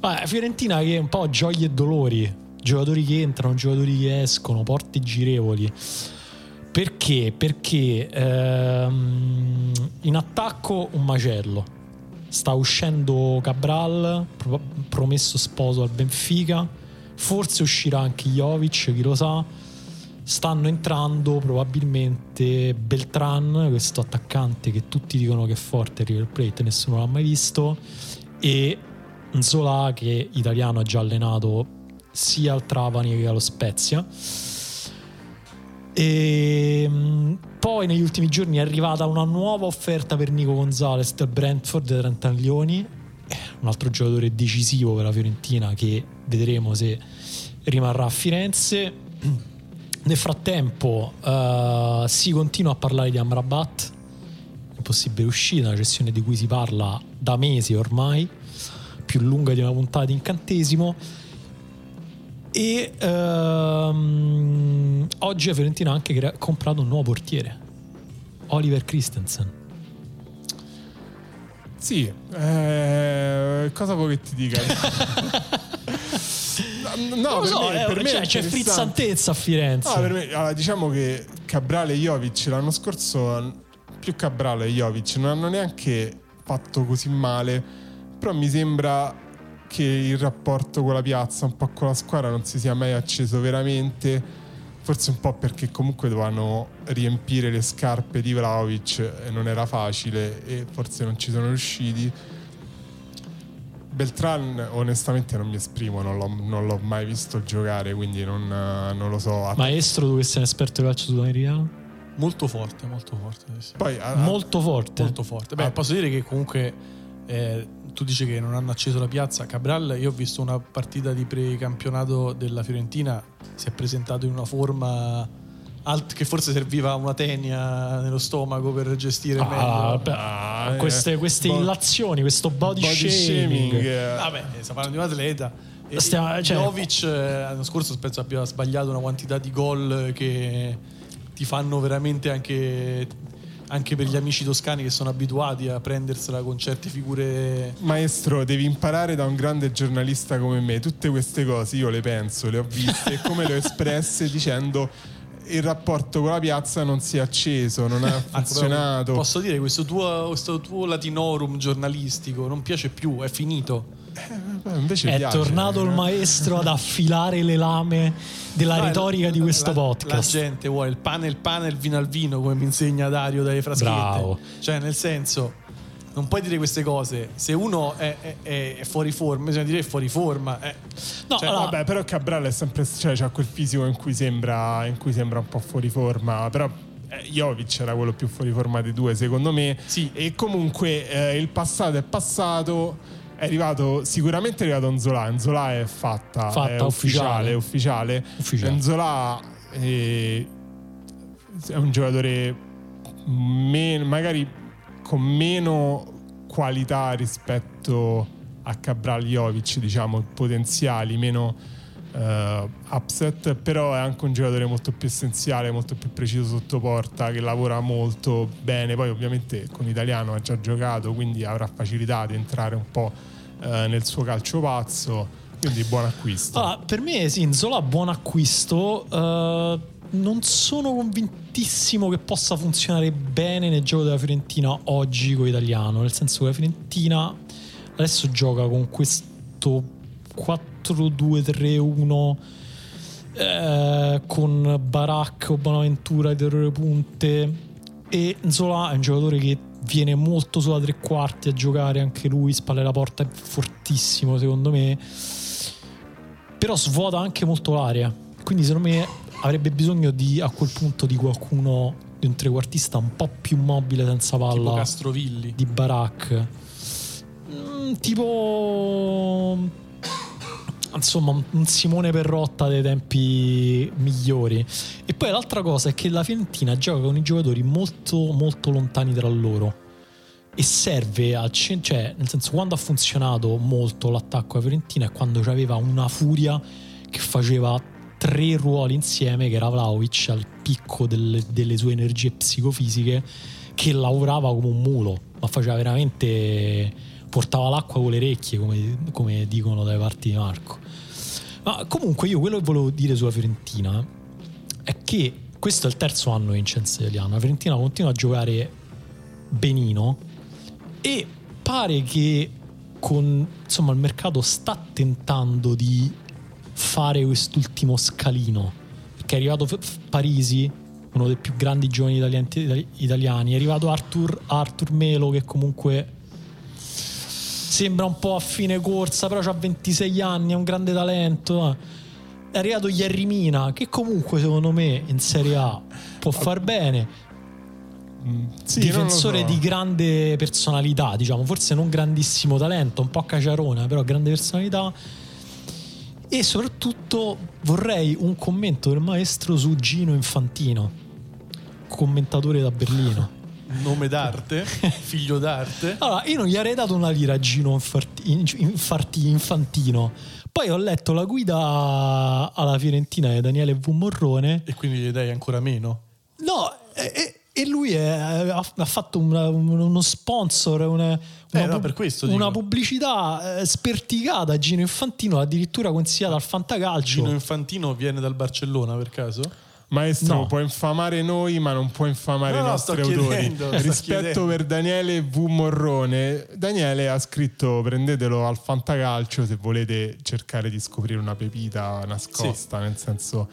Vabbè, Fiorentina che è un po' gioie e dolori. Giocatori che entrano, giocatori che escono, porte girevoli. Perché? Perché ehm, in attacco un macello. Sta uscendo Cabral, pro- promesso sposo al Benfica. Forse uscirà anche Jovic, chi lo sa. Stanno entrando probabilmente Beltran, questo attaccante che tutti dicono che è forte, River Plate, nessuno l'ha mai visto, e Zola che italiano ha già allenato sia al Trapani che allo Spezia. E mh, poi negli ultimi giorni è arrivata una nuova offerta per Nico Gonzalez del Brentford da 30 milioni, un altro giocatore decisivo per la Fiorentina che vedremo se rimarrà a Firenze. Nel frattempo eh, si continua a parlare di Amrabat, impossibile uscita, una cessione di cui si parla da mesi ormai, più lunga di una puntata di incantesimo. E ehm, oggi la Fiorentina ha anche crea- comprato un nuovo portiere, Oliver Christensen. Sì, eh, cosa vuoi che ti dica? no, no, per so, me, eh, per me cioè, c'è frizzantezza a Firenze. No, per me, allora, diciamo che Cabral e Jovic l'anno scorso, più Cabral e Jovic, non hanno neanche fatto così male, però mi sembra che il rapporto con la piazza, un po' con la squadra, non si sia mai acceso veramente. Forse un po' perché comunque dovevano riempire le scarpe di Vlaovic e non era facile e forse non ci sono riusciti. Beltran onestamente non mi esprimo, non l'ho, non l'ho mai visto giocare, quindi non, non lo so. Maestro, tu che sei un esperto di calcio sudamericano? Molto forte, molto forte. sì. Poi a- a- Molto forte. Molto forte. Beh, Ah. posso dire che comunque eh, tu dici che non hanno acceso la piazza. Cabral, io ho visto una partita di precampionato della Fiorentina, si è presentato in una forma alt- che forse serviva una tenia nello stomaco per gestire Ah, meglio. beh, Ah, eh. queste, queste Bo- illazioni, questo body, body shaming. shaming, eh. Vabbè, stiamo parlando di un atleta. Stiamo- cioè- Jovic eh, l'anno scorso penso abbia sbagliato una quantità di gol che ti fanno veramente anche, anche per gli amici toscani che sono abituati a prendersela con certe figure. Maestro, devi imparare da un grande giornalista come me. Tutte queste cose io le penso, le ho viste e come le ho espresse dicendo il rapporto con la piazza non si è acceso, non ha funzionato. Posso dire questo tuo, questo tuo latinorum giornalistico non piace più, è finito. Eh, È piace. tornato il maestro ad affilare le lame della No, retorica la- di questo la- podcast. La gente vuole il pane, il pane, il vino al vino, come mi insegna Dario dalle fraschette. Bravo. Cioè, nel senso, non puoi dire queste cose. Se uno è, è- è fuori forma, bisogna dire è fuori forma. eh. No, Cioè, allora, Vabbè, però Cabral è sempre cioè, c'ha quel fisico in cui sembra in cui sembra un po' fuori forma, però eh, Jovic era quello più fuori forma dei due, secondo me. Sì. E comunque eh, il passato è passato. È arrivato sicuramente è arrivato Nzola. Nzola è fatta, Fatta, è ufficiale, ufficiale. Ufficiale. Nzola è, è un giocatore men- magari con meno qualità rispetto a Cabral Jovic, diciamo, potenziali, meno eh, upset, però è anche un giocatore molto più essenziale, molto più preciso sotto porta, che lavora molto bene. Poi ovviamente con italiano ha già giocato, quindi avrà facilità ad entrare un po' eh, nel suo calcio pazzo. Quindi buon acquisto. allora, per me sì, Zola buon acquisto. eh, non sono convintissimo che possa funzionare bene nel gioco della Fiorentina oggi con italiano, nel senso che la Fiorentina adesso gioca con questo 4-2-3-1 eh, con Barak o Bonaventura terrore punte. E Zola è un giocatore che viene molto sulla tre quarti a giocare anche lui, spalle la porta è fortissimo secondo me. Però svuota anche molto l'area. Quindi secondo me avrebbe bisogno di a quel punto di qualcuno di un trequartista un po' più mobile senza Tipo palla Castrovilli. di Barak Mm, tipo insomma un Simone Perrotta dei tempi migliori. E poi l'altra cosa è che la Fiorentina gioca con i giocatori molto molto lontani tra loro. E serve centro cioè nel senso quando ha funzionato molto l'attacco a Fiorentina è quando aveva una furia che faceva tre ruoli insieme che era Vlaovic al picco delle, delle sue energie psicofisiche che lavorava come un mulo ma faceva veramente portava l'acqua con le orecchie come, come dicono dalle parti di Marco. Ma comunque io quello che volevo dire sulla Fiorentina è che questo è il terzo anno in Vincenzo Italiano la Fiorentina continua a giocare benino e pare che con insomma il mercato sta tentando di fare quest'ultimo scalino. Perché è arrivato Parisi uno dei più grandi giovani italiani, italiani. È arrivato Arthur, Arthur Melo che comunque sembra un po' a fine corsa però ha 26 anni è un grande talento è arrivato Jerry Mina che comunque secondo me in Serie A può far bene Sì, non lo difensore so. di grande personalità, diciamo, forse non grandissimo talento, un po' caciarona, però grande personalità. E soprattutto vorrei un commento del maestro su Gino Infantino, commentatore da Berlino. Nome d'arte, figlio d'arte. Allora, io non gli avrei dato una lira a Gino Infarti- Infarti- Infantino. Poi ho letto la guida alla Fiorentina di Daniele V. Morrone E quindi gli dai ancora meno. No, e, e- lui è- ha, fatto una- un- uno sponsor, una, una Eh, no, pub- questo una pubblicità eh, sperticata a Gino Infantino, addirittura consigliata al fantacalcio. Gino Infantino viene dal Barcellona per caso? Maestro, No. può infamare noi, ma non può infamare No, i no, nostri sto autori. Rispetto per Daniele V. Morrone, Daniele ha scritto: prendetelo al fantacalcio se volete cercare di scoprire una pepita nascosta, nel senso.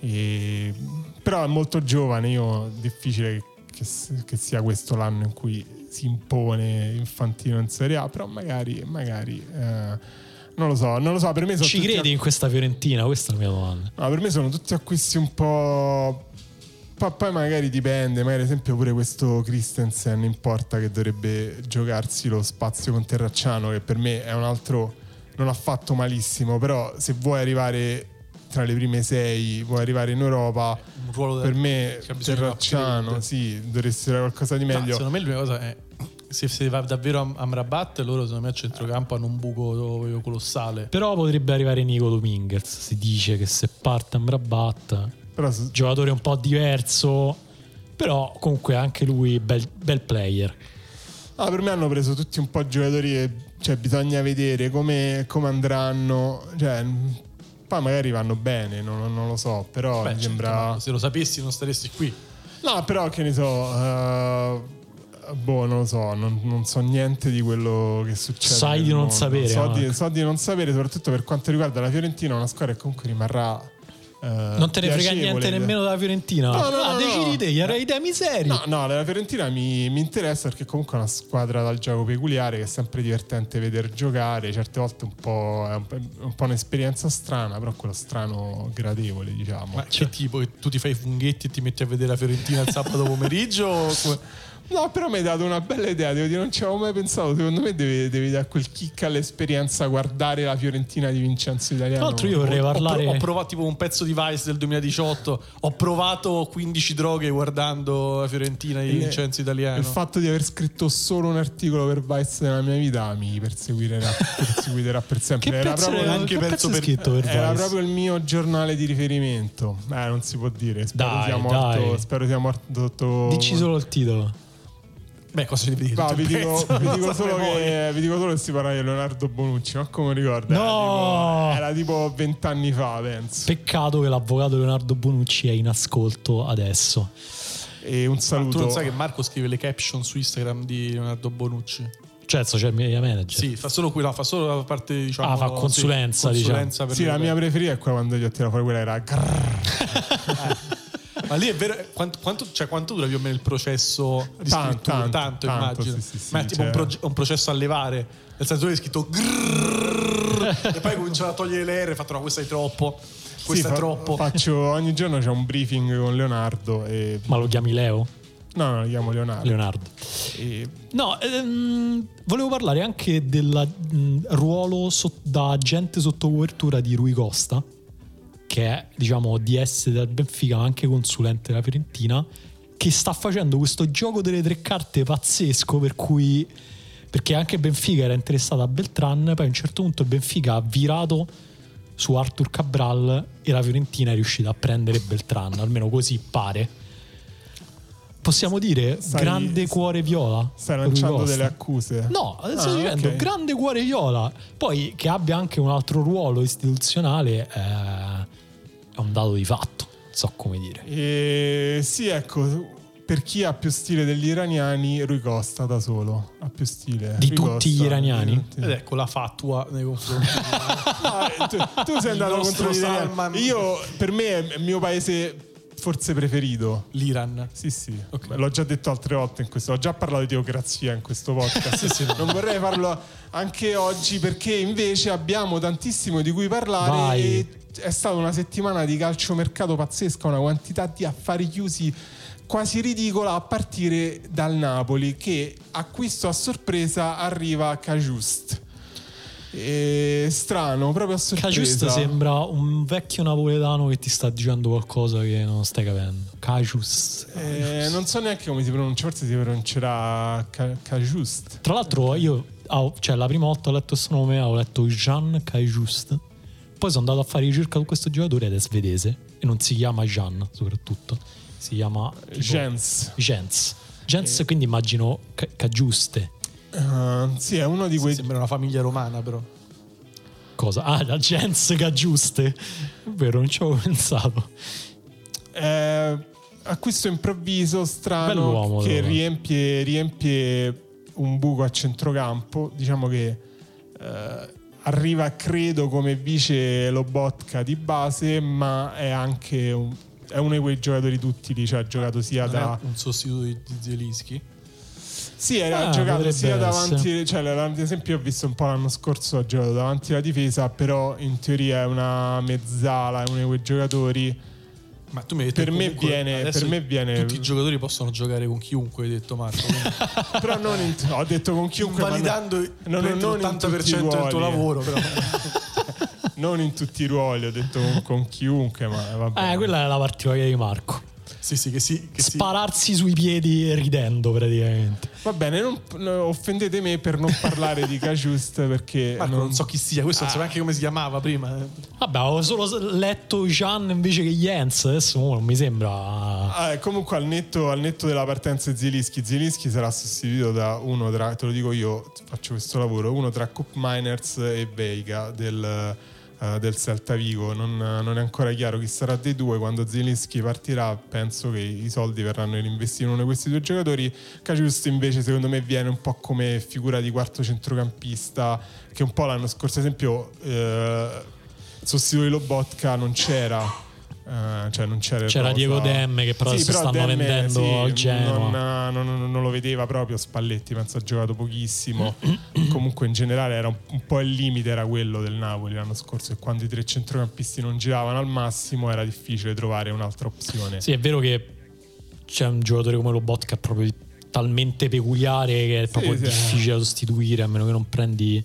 e- Però è molto giovane, io difficile che, che sia questo l'anno in cui si impone Infantino in Serie A, però magari, magari eh, non lo so, non lo so, per me sono Ci credi in questa Fiorentina? Questa è la mia domanda. No, per me sono tutti acquisti un po'. Poi, poi magari dipende, magari ad esempio pure questo Christensen in porta che dovrebbe giocarsi lo spazio con Terracciano, che per me è un altro. non ha fatto malissimo, però se vuoi arrivare tra le prime sei, vuoi arrivare in Europa, Un ruolo da- per me Terracciano, sì, dovresti avere qualcosa di No, meglio. secondo me l'unica cosa è se si va davvero a Amrabat loro secondo me a centrocampo hanno un buco colossale. Però potrebbe arrivare Nico Dominguez. Si dice che se parte Amrabat, Però se- giocatore un po' diverso, però comunque anche lui bel, bel player. Ah, per me hanno preso tutti un po' giocatori che cioè, bisogna vedere come, come andranno. Cioè, poi magari vanno bene, non, non lo so, però Beh, mi certo, sembra... ma se lo sapessi non staresti qui. No, però che ne so... eh, boh, non lo so, non, non so niente di quello che succede. Sai di non sapere, So di, so di non sapere, soprattutto per quanto riguarda la Fiorentina, una squadra che comunque rimarrà... eh, Non te ne frega niente nemmeno della Fiorentina. No, no, ah, no, decidi no. te, gli avrei idee miseri. No, no, la Fiorentina mi, mi interessa perché comunque è una squadra dal gioco peculiare che è sempre divertente vedere giocare, certe volte un po', è un, un po' un'esperienza strana, però quello strano gradevole, diciamo. Ma che tipo che tu ti fai i funghetti e ti metti a vedere la Fiorentina il sabato pomeriggio? No, però mi hai dato una bella idea, devo dire, non ci avevo mai pensato, secondo me devi, devi dare quel kick all'esperienza guardare la Fiorentina di Vincenzo Italiano. Tra l'altro io vorrei Ho, parlare... ho provato tipo un pezzo di Vice del 2018. Ho provato 15 droghe guardando la Fiorentina di Il- Vincenzo Italiano. Il fatto di aver scritto solo un articolo per Vice nella mia vita mi perseguiterà, perseguiterà per sempre. Che Era pezzo, proprio, era, anche per- scritto per era proprio il mio giornale di riferimento. Eh, non si può dire. Spero Dai, sia morto. dai. Spero sia morto sotto. Dici solo il titolo. Beh, cosa devi dire? No, vi dico, pezzo, vi dico so che, vi dico solo che si parla di Leonardo Bonucci, ma come ricordo? No! Era tipo, vent'anni fa, penso. Peccato che l'avvocato Leonardo Bonucci è in ascolto adesso. E un vuoi. Ma saluto. tu non sai che Marco scrive le caption su Instagram di Leonardo Bonucci? Cioè, social media manager. Sì, fa solo quella, fa solo la parte diciamo. Ah, fa consulenza, sì, consulenza per Sì, la mia preferita è quella quando gli ho tirato fuori quella era grrr. Ma lì è vero, quanto, quanto, cioè, quanto dura più o meno il processo di Tanto, scrittura? tanto, Tanto, tanto, immagino. sì, sì, sì, Ma è tipo un, cioè- proge- un processo a levare. Nel senso che hai scritto grrrr, e poi cominciato a togliere le R, hai fatto no, questa è troppo, Sì, questa fa- è troppo. Faccio ogni giorno c'è un briefing con Leonardo e Ma lo chiami Leo? no, no, lo chiamo Leonardo. Leonardo. E- No, ehm, volevo parlare anche del ruolo so- da agente sotto copertura di Rui Costa, che è, diciamo, DS del Benfica, ma anche consulente della Fiorentina, che sta facendo questo gioco delle tre carte pazzesco, per cui... Perché anche Benfica era interessato a Beltran, poi a un certo punto Benfica ha virato su Arthur Cabral e la Fiorentina è riuscita a prendere Beltran, almeno così pare. Possiamo dire Stai- grande cuore viola? Stai lanciando delle accuse. No, sto Ah, dicendo ok. grande cuore viola. Poi che abbia anche un altro ruolo istituzionale eh, è un dato di fatto. Non so come dire. E sì, ecco, per chi ha più stile degli iraniani, Rui Costa da solo ha più stile. Di Rui tutti gli iraniani? tutti. Ed ecco la fatua nei confronti di No, eh, tu, tu sei andato contro gli iraniani. Salman. Io, per me, è il mio paese forse preferito. l'Iran. Sì, sì, Ok. l'ho già detto altre volte in questo, ho già parlato di teocrazia in questo podcast. Non vorrei farlo anche oggi perché invece abbiamo tantissimo di cui parlare Vai. e è stata una settimana di calciomercato pazzesca, una quantità di affari chiusi quasi ridicola a partire dal Napoli che acquisto a sorpresa arriva a Cajust. E strano, proprio a sorpresa. Cajust sembra un vecchio napoletano che ti sta dicendo qualcosa che non stai capendo. Cajust. Eh, non so neanche come si pronuncia, forse si pronuncerà Ca- Cajust. Tra l'altro io, cioè la prima volta ho letto questo nome, ho letto Jean Cajust. Poi sono andato a fare ricerca su questo giocatore ed è svedese e non si chiama Jean soprattutto. Si chiama tipo- Jens. Jens. Jens quindi immagino ca- Cagiuste. Ah, sì, è uno di quei. Sembra una famiglia romana, però. Cosa? Ah, la Jens Cagiuste. È vero, non ci avevo pensato. eh, acquisto improvviso, strano, che riempie, riempie un buco a centrocampo. Diciamo che eh, arriva, credo, come vice Lobotka di base, ma è anche un- è uno di quei giocatori tutti cioè ha giocato sia Non da. è un sostituto di, di Zielinski. Sì, era Ah, giocato sia davanti, essere. cioè ad esempio ho visto un po' l'anno scorso, ha giocato davanti alla difesa, però in teoria è una mezzala, è uno di quei giocatori. Ma tu mi hai detto Per me viene- per me viene- Tutti i giocatori possono giocare con chiunque, hai detto Marco. Però non in- ho detto con chiunque. ma Invalidando non, non, non in tutti i l'80% del tuo lavoro, però. Non in tutti i ruoli, ho detto con, con chiunque, ma vabbè. Eh, quella è la particolarità di Marco. sì, sì, che sì. Che sì. Spararsi sui piedi ridendo praticamente. Va bene, non, no, offendete me per non parlare di Cajust perché Marco, non... so chi sia, questo non so Ah. neanche come si chiamava prima. eh. Vabbè, avevo solo letto Jean invece che Jens. Adesso non mi sembra. Ah, comunque al netto, al netto della partenza di Zielinski, Zielinski sarà sostituito da uno tra, te lo dico io, faccio questo lavoro, uno tra Cup Miners e Veiga del, eh, del Celta Vigo. Non, non è ancora chiaro chi sarà dei due. Quando Zielinski partirà, penso che i soldi verranno reinvestiti in uno di questi due giocatori. Cajust invece, secondo me, viene un po' come figura di quarto centrocampista, che un po' l'anno scorso, ad esempio, eh, di Lobotka non c'era. Eh, cioè c'era, C'era. Diego Demme che però adesso stanno Demme, vendendo sì, al Genoa. Non, non- non lo vedeva proprio Spalletti, penso ha giocato pochissimo. Comunque in generale era un, un po' il limite era quello del Napoli l'anno scorso e quando i tre centrocampisti non giravano al massimo era difficile trovare un'altra opzione. Sì, è vero che c'è un giocatore come Lobotka proprio talmente peculiare che è proprio sì. difficile da sostituire a meno che non prendi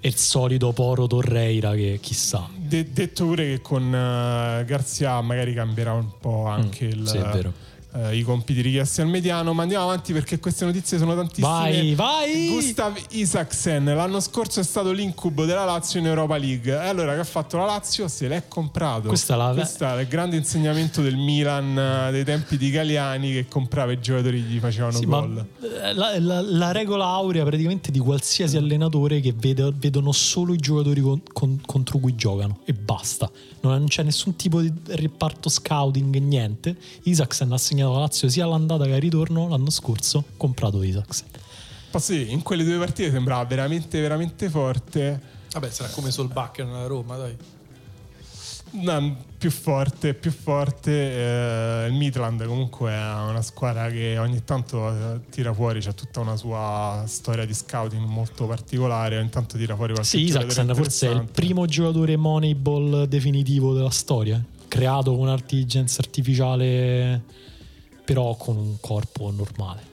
il solito Poro Torreira che chissà. De- detto pure che con eh, Garzia magari cambierà un po' anche il- Mm, sì, è vero. Eh, i compiti richiesti al mediano, ma andiamo avanti perché queste notizie sono tantissime. Vai, vai! Gustav Isaksen l'anno scorso è stato l'incubo della Lazio in Europa League. E allora che ha fatto la Lazio? Se l'è comprato. Questa la- Questo è il grande insegnamento del Milan eh, dei tempi di Galiani che comprava i giocatori e gli facevano Sì, gol. eh, la, la- la regola aurea praticamente di qualsiasi allenatore che vede- vedono solo i giocatori con- con- contro cui giocano e basta. Non, non c'è nessun tipo di reparto scouting, niente. Isaacsen ha segnato la Lazio sia all'andata che al ritorno l'anno scorso, comprato Isaacsen. Posso dire, in quelle due partite sembrava veramente, veramente forte. Vabbè, sarà come Solbakken nella Roma, dai. No, più forte, più forte. eh, il Midland comunque è una squadra che ogni tanto eh, tira fuori, c'è tutta una sua storia di scouting molto particolare, ogni tanto tira fuori qualche Sì, Isaacsen forse è il primo giocatore Moneyball definitivo della storia. Creato con intelligenza artificiale, però con un corpo normale.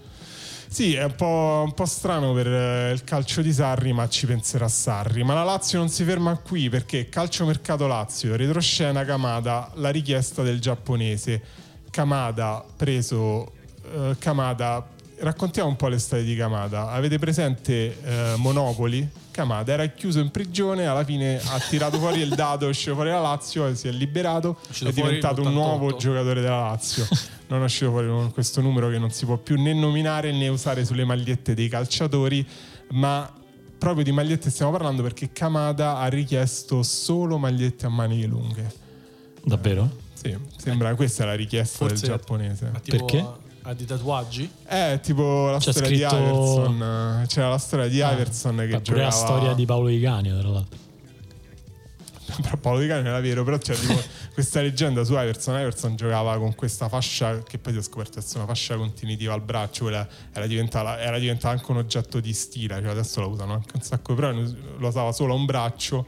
Sì, è un po', un po' strano per eh, il calcio di Sarri, ma ci penserà Sarri. Ma la Lazio non si ferma qui perché calcio mercato Lazio, retroscena Kamada, la richiesta del giapponese. Kamada preso eh, Kamada, raccontiamo un po' le storie di Kamada. Avete presente eh, Monopoli? Kamada era chiuso in prigione, alla fine ha tirato fuori il dado, è uscito fuori la Lazio e si è liberato, è diventato un l'88. nuovo giocatore della Lazio. Non è uscito fuori con questo numero che non si può più né nominare né usare sulle magliette dei calciatori, ma proprio di magliette stiamo parlando perché Kamada ha richiesto solo magliette a maniche lunghe. Davvero? Sì, sembra questa è la richiesta Forse del giapponese. Perché? Ha di tatuaggi? È tipo la C'è storia scritto- di Iverson. C'era la storia di Ah, Iverson che pure giocava la storia di Paolo Di Canio, tra l'altro. Però Paolo Di Canio era vero, però c'è tipo questa leggenda su Iverson. Iverson giocava con questa fascia che poi si è scoperto essere una fascia continuativa al braccio, quella era diventata, era diventata anche un oggetto di stile, cioè adesso la usano anche un sacco, però lo usava solo a un braccio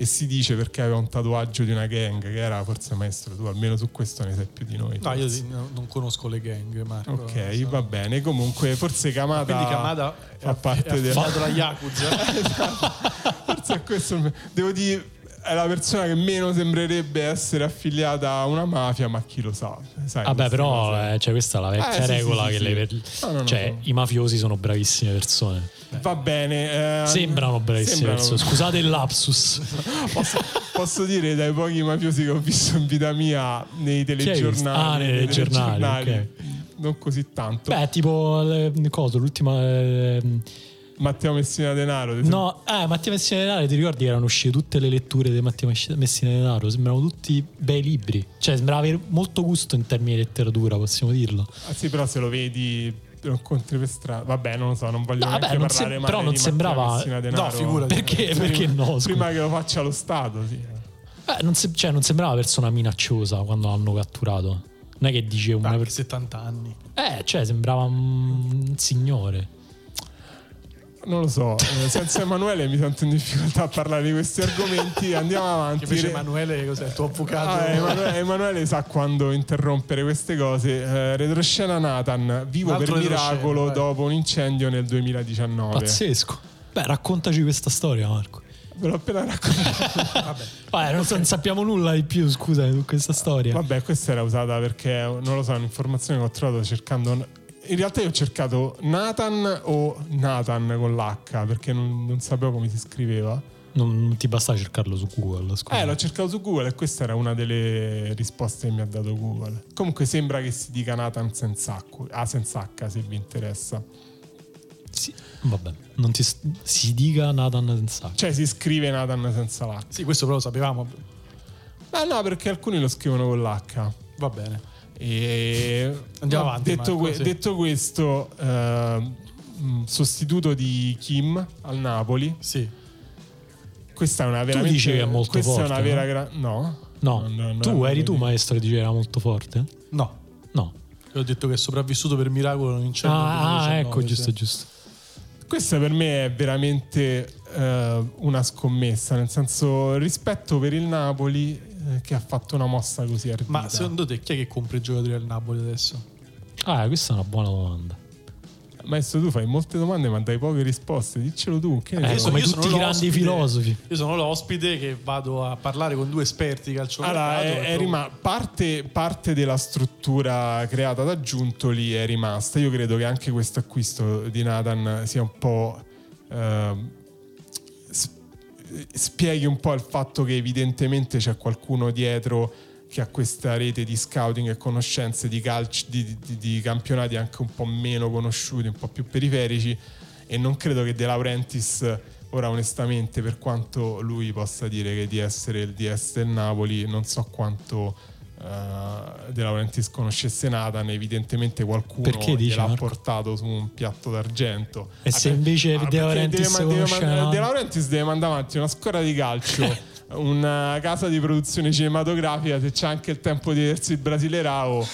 e si dice perché aveva un tatuaggio di una gang, che era forse maestro, tu almeno su questo ne sai più di noi. No, io forse. sì, no, non conosco le gang, Marco. Ok, so. va bene. Comunque, forse Kamada. Quindi Kamada fa è, parte è del- affiliato alla Yakuza. Forse è questo. Devo dire, è la persona che meno sembrerebbe essere affiliata a una mafia, ma chi lo sa. Sai, Vabbè, però eh, cioè, questa è la vecchia Eh, sì, sì, regola sì, che sì. le per- no, no, cioè, no. i mafiosi sono bravissime persone. Va bene. eh, Sembrano bravissime sembrano-. Scusate il lapsus. Posso, posso dire dai pochi mafiosi che ho visto in vita mia nei telegiornali. Ah, nei telegiornali, telegiornali, Non così tanto. Beh, tipo eh, cosa, l'ultima eh, Matteo Messina Denaro. No, eh, Mattia Messina Denaro, ti ricordi che erano uscite tutte le letture di Mattia Messi- Messina Denaro? Sembravano tutti bei libri. Cioè, sembrava avere molto gusto in termini di letteratura, possiamo dirlo. Ah, sì, però se lo vedi. Lo incontri per strada. Vabbè, non lo so, non voglio No, neanche vabbè, non parlare male però non sembrava- Denaro. No, figurati. Perché? Prima- Perché no? scusa? Prima che lo faccia lo Stato, sì. Eh, non, se- cioè, non sembrava una persona minacciosa quando l'hanno catturato. Non è che dice una persona. 70 anni. Eh, cioè, sembrava un signore. Non lo so, eh, senza Emanuele mi sento in difficoltà a parlare di questi argomenti. Andiamo avanti. Che invece Emanuele, cos'è il tuo avvocato? Ah, Emanuele, Emanuele sa quando interrompere queste cose. Eh, retroscena Nathan, vivo per miracolo vai. dopo un incendio nel 2019. Pazzesco. Beh, raccontaci questa storia, Marco. Ve l'ho appena raccontato. Vabbè, non, so- non sappiamo nulla di più, scusa, su questa storia. Vabbè, questa era usata perché non lo so, è un'informazione che ho trovato cercando. In realtà io ho cercato Nathan o Nathan con l'H perché non, non sapevo come si scriveva. Non, non ti basta cercarlo su Google, scusa. Eh, l'ho cercato su Google e questa era una delle risposte che mi ha dato Google. Comunque sembra che si dica Nathan senza H, ah, senza H se vi interessa. Sì, vabbè, non ti si dica Nathan senza. Cioè si scrive Nathan senza l'H. Sì, questo però lo sapevamo. Ma no, perché alcuni lo scrivono con l'H. Va bene. E Andiamo no, avanti, Detto, Marco, que- sì. detto questo, eh, sostituto di Kim al Napoli. Sì. Questa è una veramente. dici che è molto questa forte, è una no? vera gra- no. No, no, no, tu no, eri no, tu no. maestro che diceva era molto forte? No. No. Io ho detto che è sopravvissuto per miracolo in incendio. Ah, ah, 2019, ecco, sì. giusto, giusto. Questa per me è veramente eh, una scommessa, nel senso rispetto per il Napoli che ha fatto una mossa così ardita. Ma secondo te chi è che compra i giocatori al Napoli adesso? Ah, questa è una buona domanda. Maestro, tu fai molte domande ma dai poche risposte, diccelo tu. Che Eh, so? come io tutti sono i grandi l'ospite- filosofi. Io sono l'ospite che vado a parlare con due esperti di calciomercato. Allora, è, è rima- parte, parte della struttura creata da Giuntoli è rimasta. Io credo che anche questo acquisto di Nathan sia un po'. s- spieghi un po' il fatto che evidentemente c'è qualcuno dietro che ha questa rete di scouting e conoscenze di, calci, di, di- di campionati anche un po' meno conosciuti, un po' più periferici e non credo che De Laurentiis ora onestamente per quanto lui possa dire che di essere il DS del Napoli non so quanto eh, De Laurentiis conoscesse Nathan, evidentemente qualcuno Perché gliel'ha Marco? portato su un piatto d'argento. E se Ah, invece ah, De Laurentiis deve, deve, conosce man-? De Laurentiis deve mandare avanti una scuola di calcio, una casa di produzione cinematografica, se c'è anche il tempo di vedersi il Brasile Rao.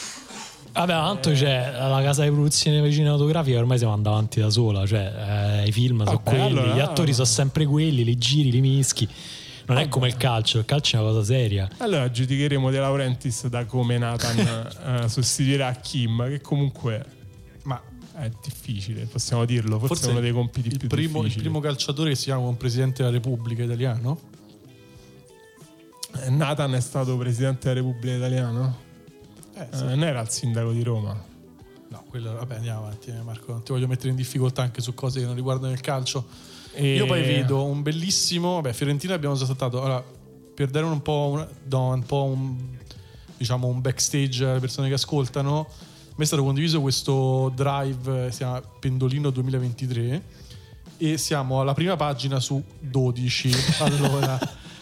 Vabbè, tanto c'è la casa di produzione cinematografica ormai si manda avanti da sola, cioè eh, i film sono quelli, allora- gli attori sono sempre quelli, li giri, li mischi. Non è come il calcio, il calcio è una cosa seria. Allora giudicheremo De Laurentiis da come Nathan eh, sostituirà Kim, che comunque Ma è difficile, possiamo dirlo, forse, forse è uno dei compiti il più primo, il difficili. primo calciatore che si chiama un presidente della Repubblica italiano? Eh, Nathan è stato presidente della Repubblica Italiana? Eh, Eh, non era il sindaco di Roma. No, quello, vabbè, andiamo avanti, eh, Marco. Non ti voglio mettere in difficoltà anche su cose che non riguardano il calcio. E- Io poi vedo un bellissimo. Vabbè, Fiorentina abbiamo già saltato. Allora, per dare un po' un, un, po' un, diciamo un backstage alle persone che ascoltano, me è stato condiviso questo drive, eh, si chiama Pendolino 2023. E siamo alla prima pagina su 12. Allora,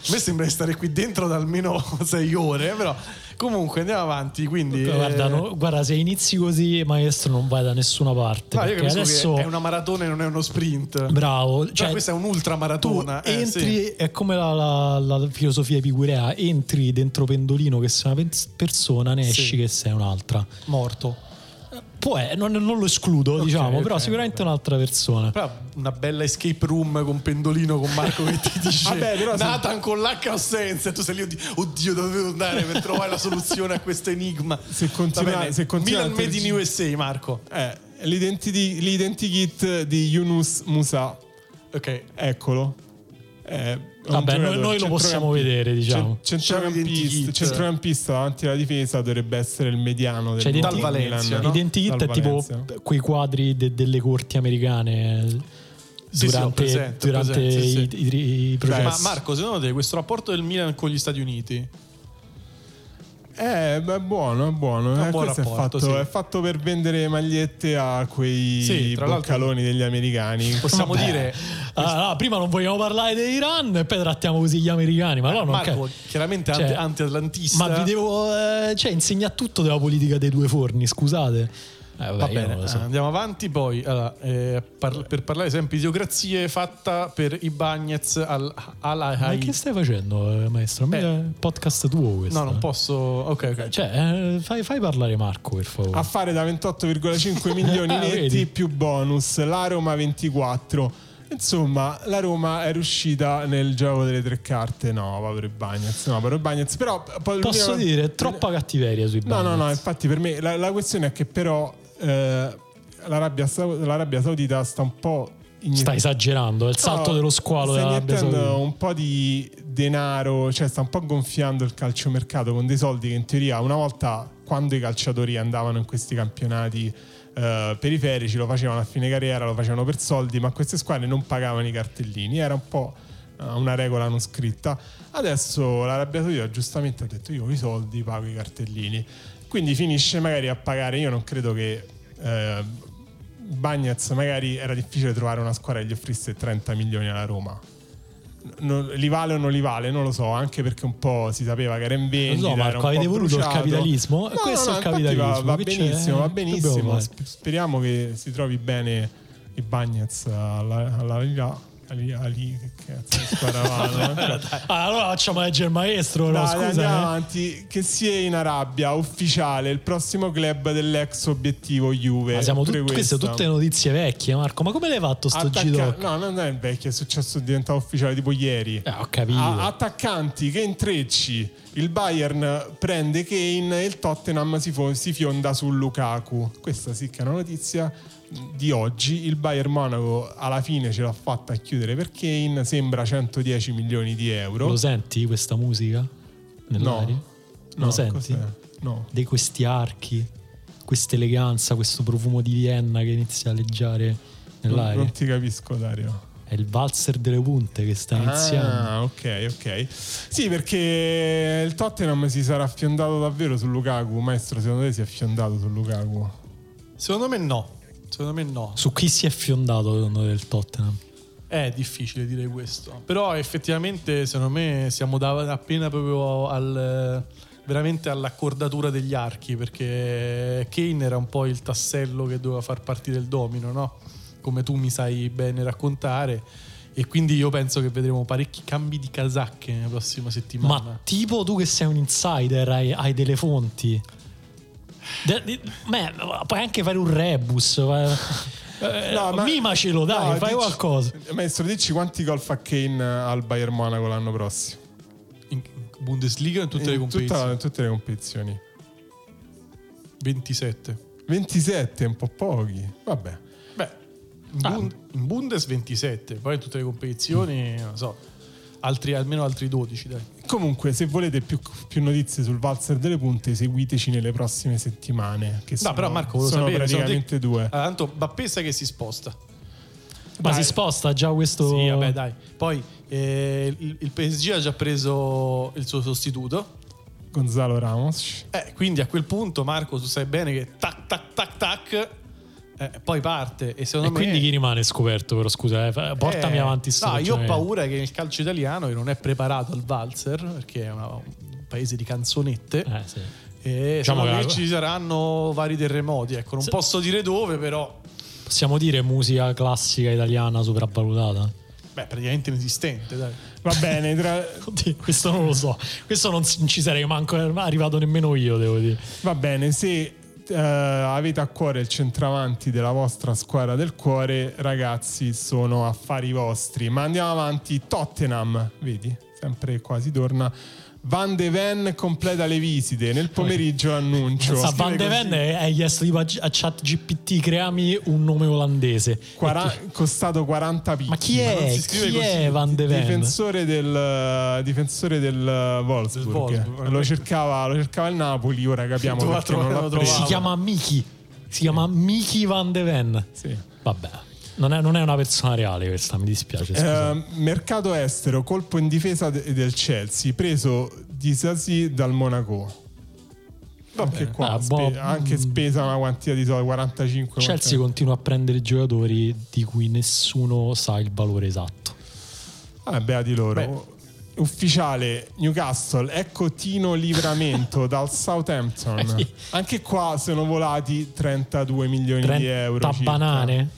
a me sembra di stare qui dentro da almeno 6 ore, però comunque andiamo avanti. Quindi, guarda, eh, no- guarda, se inizi così, maestro, non vai da nessuna parte. No, io perché adesso che è una maratona e non è uno sprint. bravo, Cioè, questa è un'ultramaratona. eh, entri, sì. è come la, la- la filosofia epicurea: entri dentro Pendolino che sei una persona, ne esci Sì. che sei un'altra. morto. Può, eh, non, non lo escludo, Ok, diciamo, però ok, sicuramente un'altra persona. Però una bella escape room con Pendolino con Marco che ti dice Vabbè, però se- Nathan con l'H o senza e tu sei lì oddio, oddio dove devo andare per trovare la soluzione a questo enigma? Se continua- se continua Milan Made in USA Marco. Eh, l'identity, l'identikit di Yunus Musa, ok. Eccolo. Un Vabbè, noi- noi lo possiamo vedere, diciamo. cen- Centrocampista, centrocampista davanti alla difesa dovrebbe essere il mediano del Cioè, Dal Valencia, Milan. no? Identikit Dal è tipo quei quadri de- delle corti americane Sì, sì, durante, presente, durante presente, sì, i, sì. i- i processi. ma Marco secondo te questo rapporto del Milan con gli Stati Uniti Eh, beh, è buono, è buono. Eh, buon questo è rapporto, fatto, sì. è fatto per vendere magliette a quei Sì, boccaloni degli americani. possiamo Vabbè. dire Ah, no, prima non vogliamo parlare dell'Iran e poi trattiamo così gli americani. Ma no, non Marco ca- chiaramente Cioè, anti- anti-atlantista Ma vi devo. eh, cioè, insegna tutto della politica dei due forni, scusate. Eh, vabbè, Va bene, so. andiamo avanti. Poi, allora, eh, par- per parlare di idiocrazie fatta per i Bagnets al, al Ma che stai facendo, eh, maestro? Mica Eh. podcast tuo questo. No, non posso. Ok, ok. Cioè, eh, fai, fai parlare Marco, per favore. A fare da 28,5 milioni Ah, netti più bonus, la Roma 24. Insomma, la Roma è riuscita nel gioco delle tre carte. No, povero Bagnets, no, povero Bagnets. Però Posso dire, troppa cattiveria sui No, no, no, Bagnets. infatti per me la, la questione è che però eh, l'Arabia, l'Arabia Saudita sta un po' iniettando- Stai esagerando, è il salto No, dello squalo sta iniettando Saudita. un po' di denaro, cioè sta un po' gonfiando il calciomercato con dei soldi che in teoria una volta quando i calciatori andavano in questi campionati eh, periferici lo facevano a fine carriera, lo facevano per soldi, ma queste squadre non pagavano i cartellini, era un po' eh, una regola non scritta. Adesso l'Arabia Saudita giustamente ha detto io ho i soldi, pago i cartellini. Quindi finisce magari a pagare, io non credo che eh, Bagnets magari era difficile trovare una squadra che gli offrisse 30 milioni alla Roma. Non- li vale o non li vale? Non lo so, anche perché un po' si sapeva che era in vendita. era Marco, avete voluto il bruciato. capitalismo? No, Questo no, è il capitalismo, Va, va benissimo, va benissimo. Speriamo che si trovi bene i Bagnets alla, alla Liga. Ali, Ali, che cazzo eh? Ah, allora facciamo leggere il maestro, no, scusa. andiamo eh. avanti. Che sia in Arabia, ufficiale, il prossimo club dell'ex obiettivo Juve. Ma siamo Pure tut- queste tutte notizie vecchie, Marco. Ma come l'hai fatto sto Attacca- G-Doc? No, non è vecchio, è successo, è diventato ufficiale tipo ieri. Eh, ho capito. A- attaccanti che intrecci. Il Bayern prende Kane e il Tottenham si, fo- si fionda su Lukaku. Questa sì che è una notizia di oggi. Il Bayern Monaco alla fine ce l'ha fatta a chiudere per Kane. Sembra 110 milioni di euro. Lo senti questa musica? Nell'aria? No, Lo senti? cos'è? No. Di questi archi, questa eleganza, questo profumo di Vienna che inizia a leggiare Non, nell'aria. non ti capisco, Dario. È il valzer delle punte che sta iniziando. Ah, ok, ok. Sì, perché il Tottenham si sarà fiondato davvero su Lukaku. Maestro, secondo te si è fiondato su Lukaku? Secondo me no. Secondo me no. Su chi si è fiondato secondo te il Tottenham? È difficile dire questo. Però effettivamente secondo me siamo da- appena proprio al, veramente all'accordatura degli archi perché Kane era un po' il tassello che doveva far partire il domino, no? Come tu mi sai bene raccontare. E quindi io penso che vedremo parecchi cambi di casacche nella prossima settimana. Ma tipo tu che sei un insider, hai, hai delle fonti. Beh, puoi anche fare un rebus. eh, No, ma- mimacelo, dai, no, fai dici- qualcosa. Maestro, dici quanti gol fa Kane al Bayern Monaco l'anno prossimo? In Bundesliga e in tutte le In competizioni. tutta- in tutte le competizioni. 27. 27, un po' pochi. Vabbè. Beh, in, Bund- in Bundes 27, poi in tutte le competizioni, non so, altri, almeno altri 12, dai. Comunque, se volete più, più notizie sul valzer delle punte, seguiteci nelle prossime settimane. Che No, sono, però Marco, sono sapere, sono praticamente te- due. Ah, tanto Bappé sa che si sposta. Ma Dai. si sposta già questo. Sì, vabbè, dai. Poi eh, il, il PSG ha già preso il suo sostituto. Gonzalo Ramos. Eh, quindi a quel punto, Marco, tu sai bene che tac, tac, tac, tac, eh, poi parte. E secondo E me. quindi chi rimane scoperto, però scusa, eh, portami Eh, avanti sto No, io ho paura che il calcio italiano, che non è preparato al valzer, perché è una- un paese di canzonette, Eh, sì. e Diciamo che ci saranno vari terremoti. Ecco, non Se- posso dire dove, però. Possiamo dire musica classica italiana sopravvalutata? Beh, praticamente inesistente, dai. Va bene, tra- Oddio, questo non lo so. Questo non ci sarei manco arrivato nemmeno io, devo dire. va bene. Se eh, avete a cuore il centravanti della vostra squadra del cuore, ragazzi, sono affari vostri. Ma andiamo avanti. Tottenham, vedi? Sempre qua si torna. Van de Ven completa le visite. Nel pomeriggio l'annuncio. Sa Van de Ven hai chiesto tipo a, a chat GPT creami un nome olandese. Quara- costato 40 picchi. Ma chi Ma non è? si scrive Chi così. è Van de Ven? Difensore del, difensore del Wolfsburg. Del Wolfsburg. Lo, cercava, lo cercava il Napoli, ora capiamo perché non l'ha preso. Si chiama Miki. Si chiama Miki Van de Ven. Sì. Vabbè, non è, non è una persona reale questa, mi dispiace. Eh, mercato estero, colpo in difesa de- del Chelsea, preso di Sasi dal Monaco. Anche qua Ah, spe- boh, anche spesa una quantità di soldi, 45 Chelsea continua a prendere giocatori di cui nessuno sa il valore esatto. Ah, beati loro. Ufficiale Newcastle, ecco Tino Livramento dal Southampton. Anche qua sono volati 32 milioni di 30 euro. circa. banane.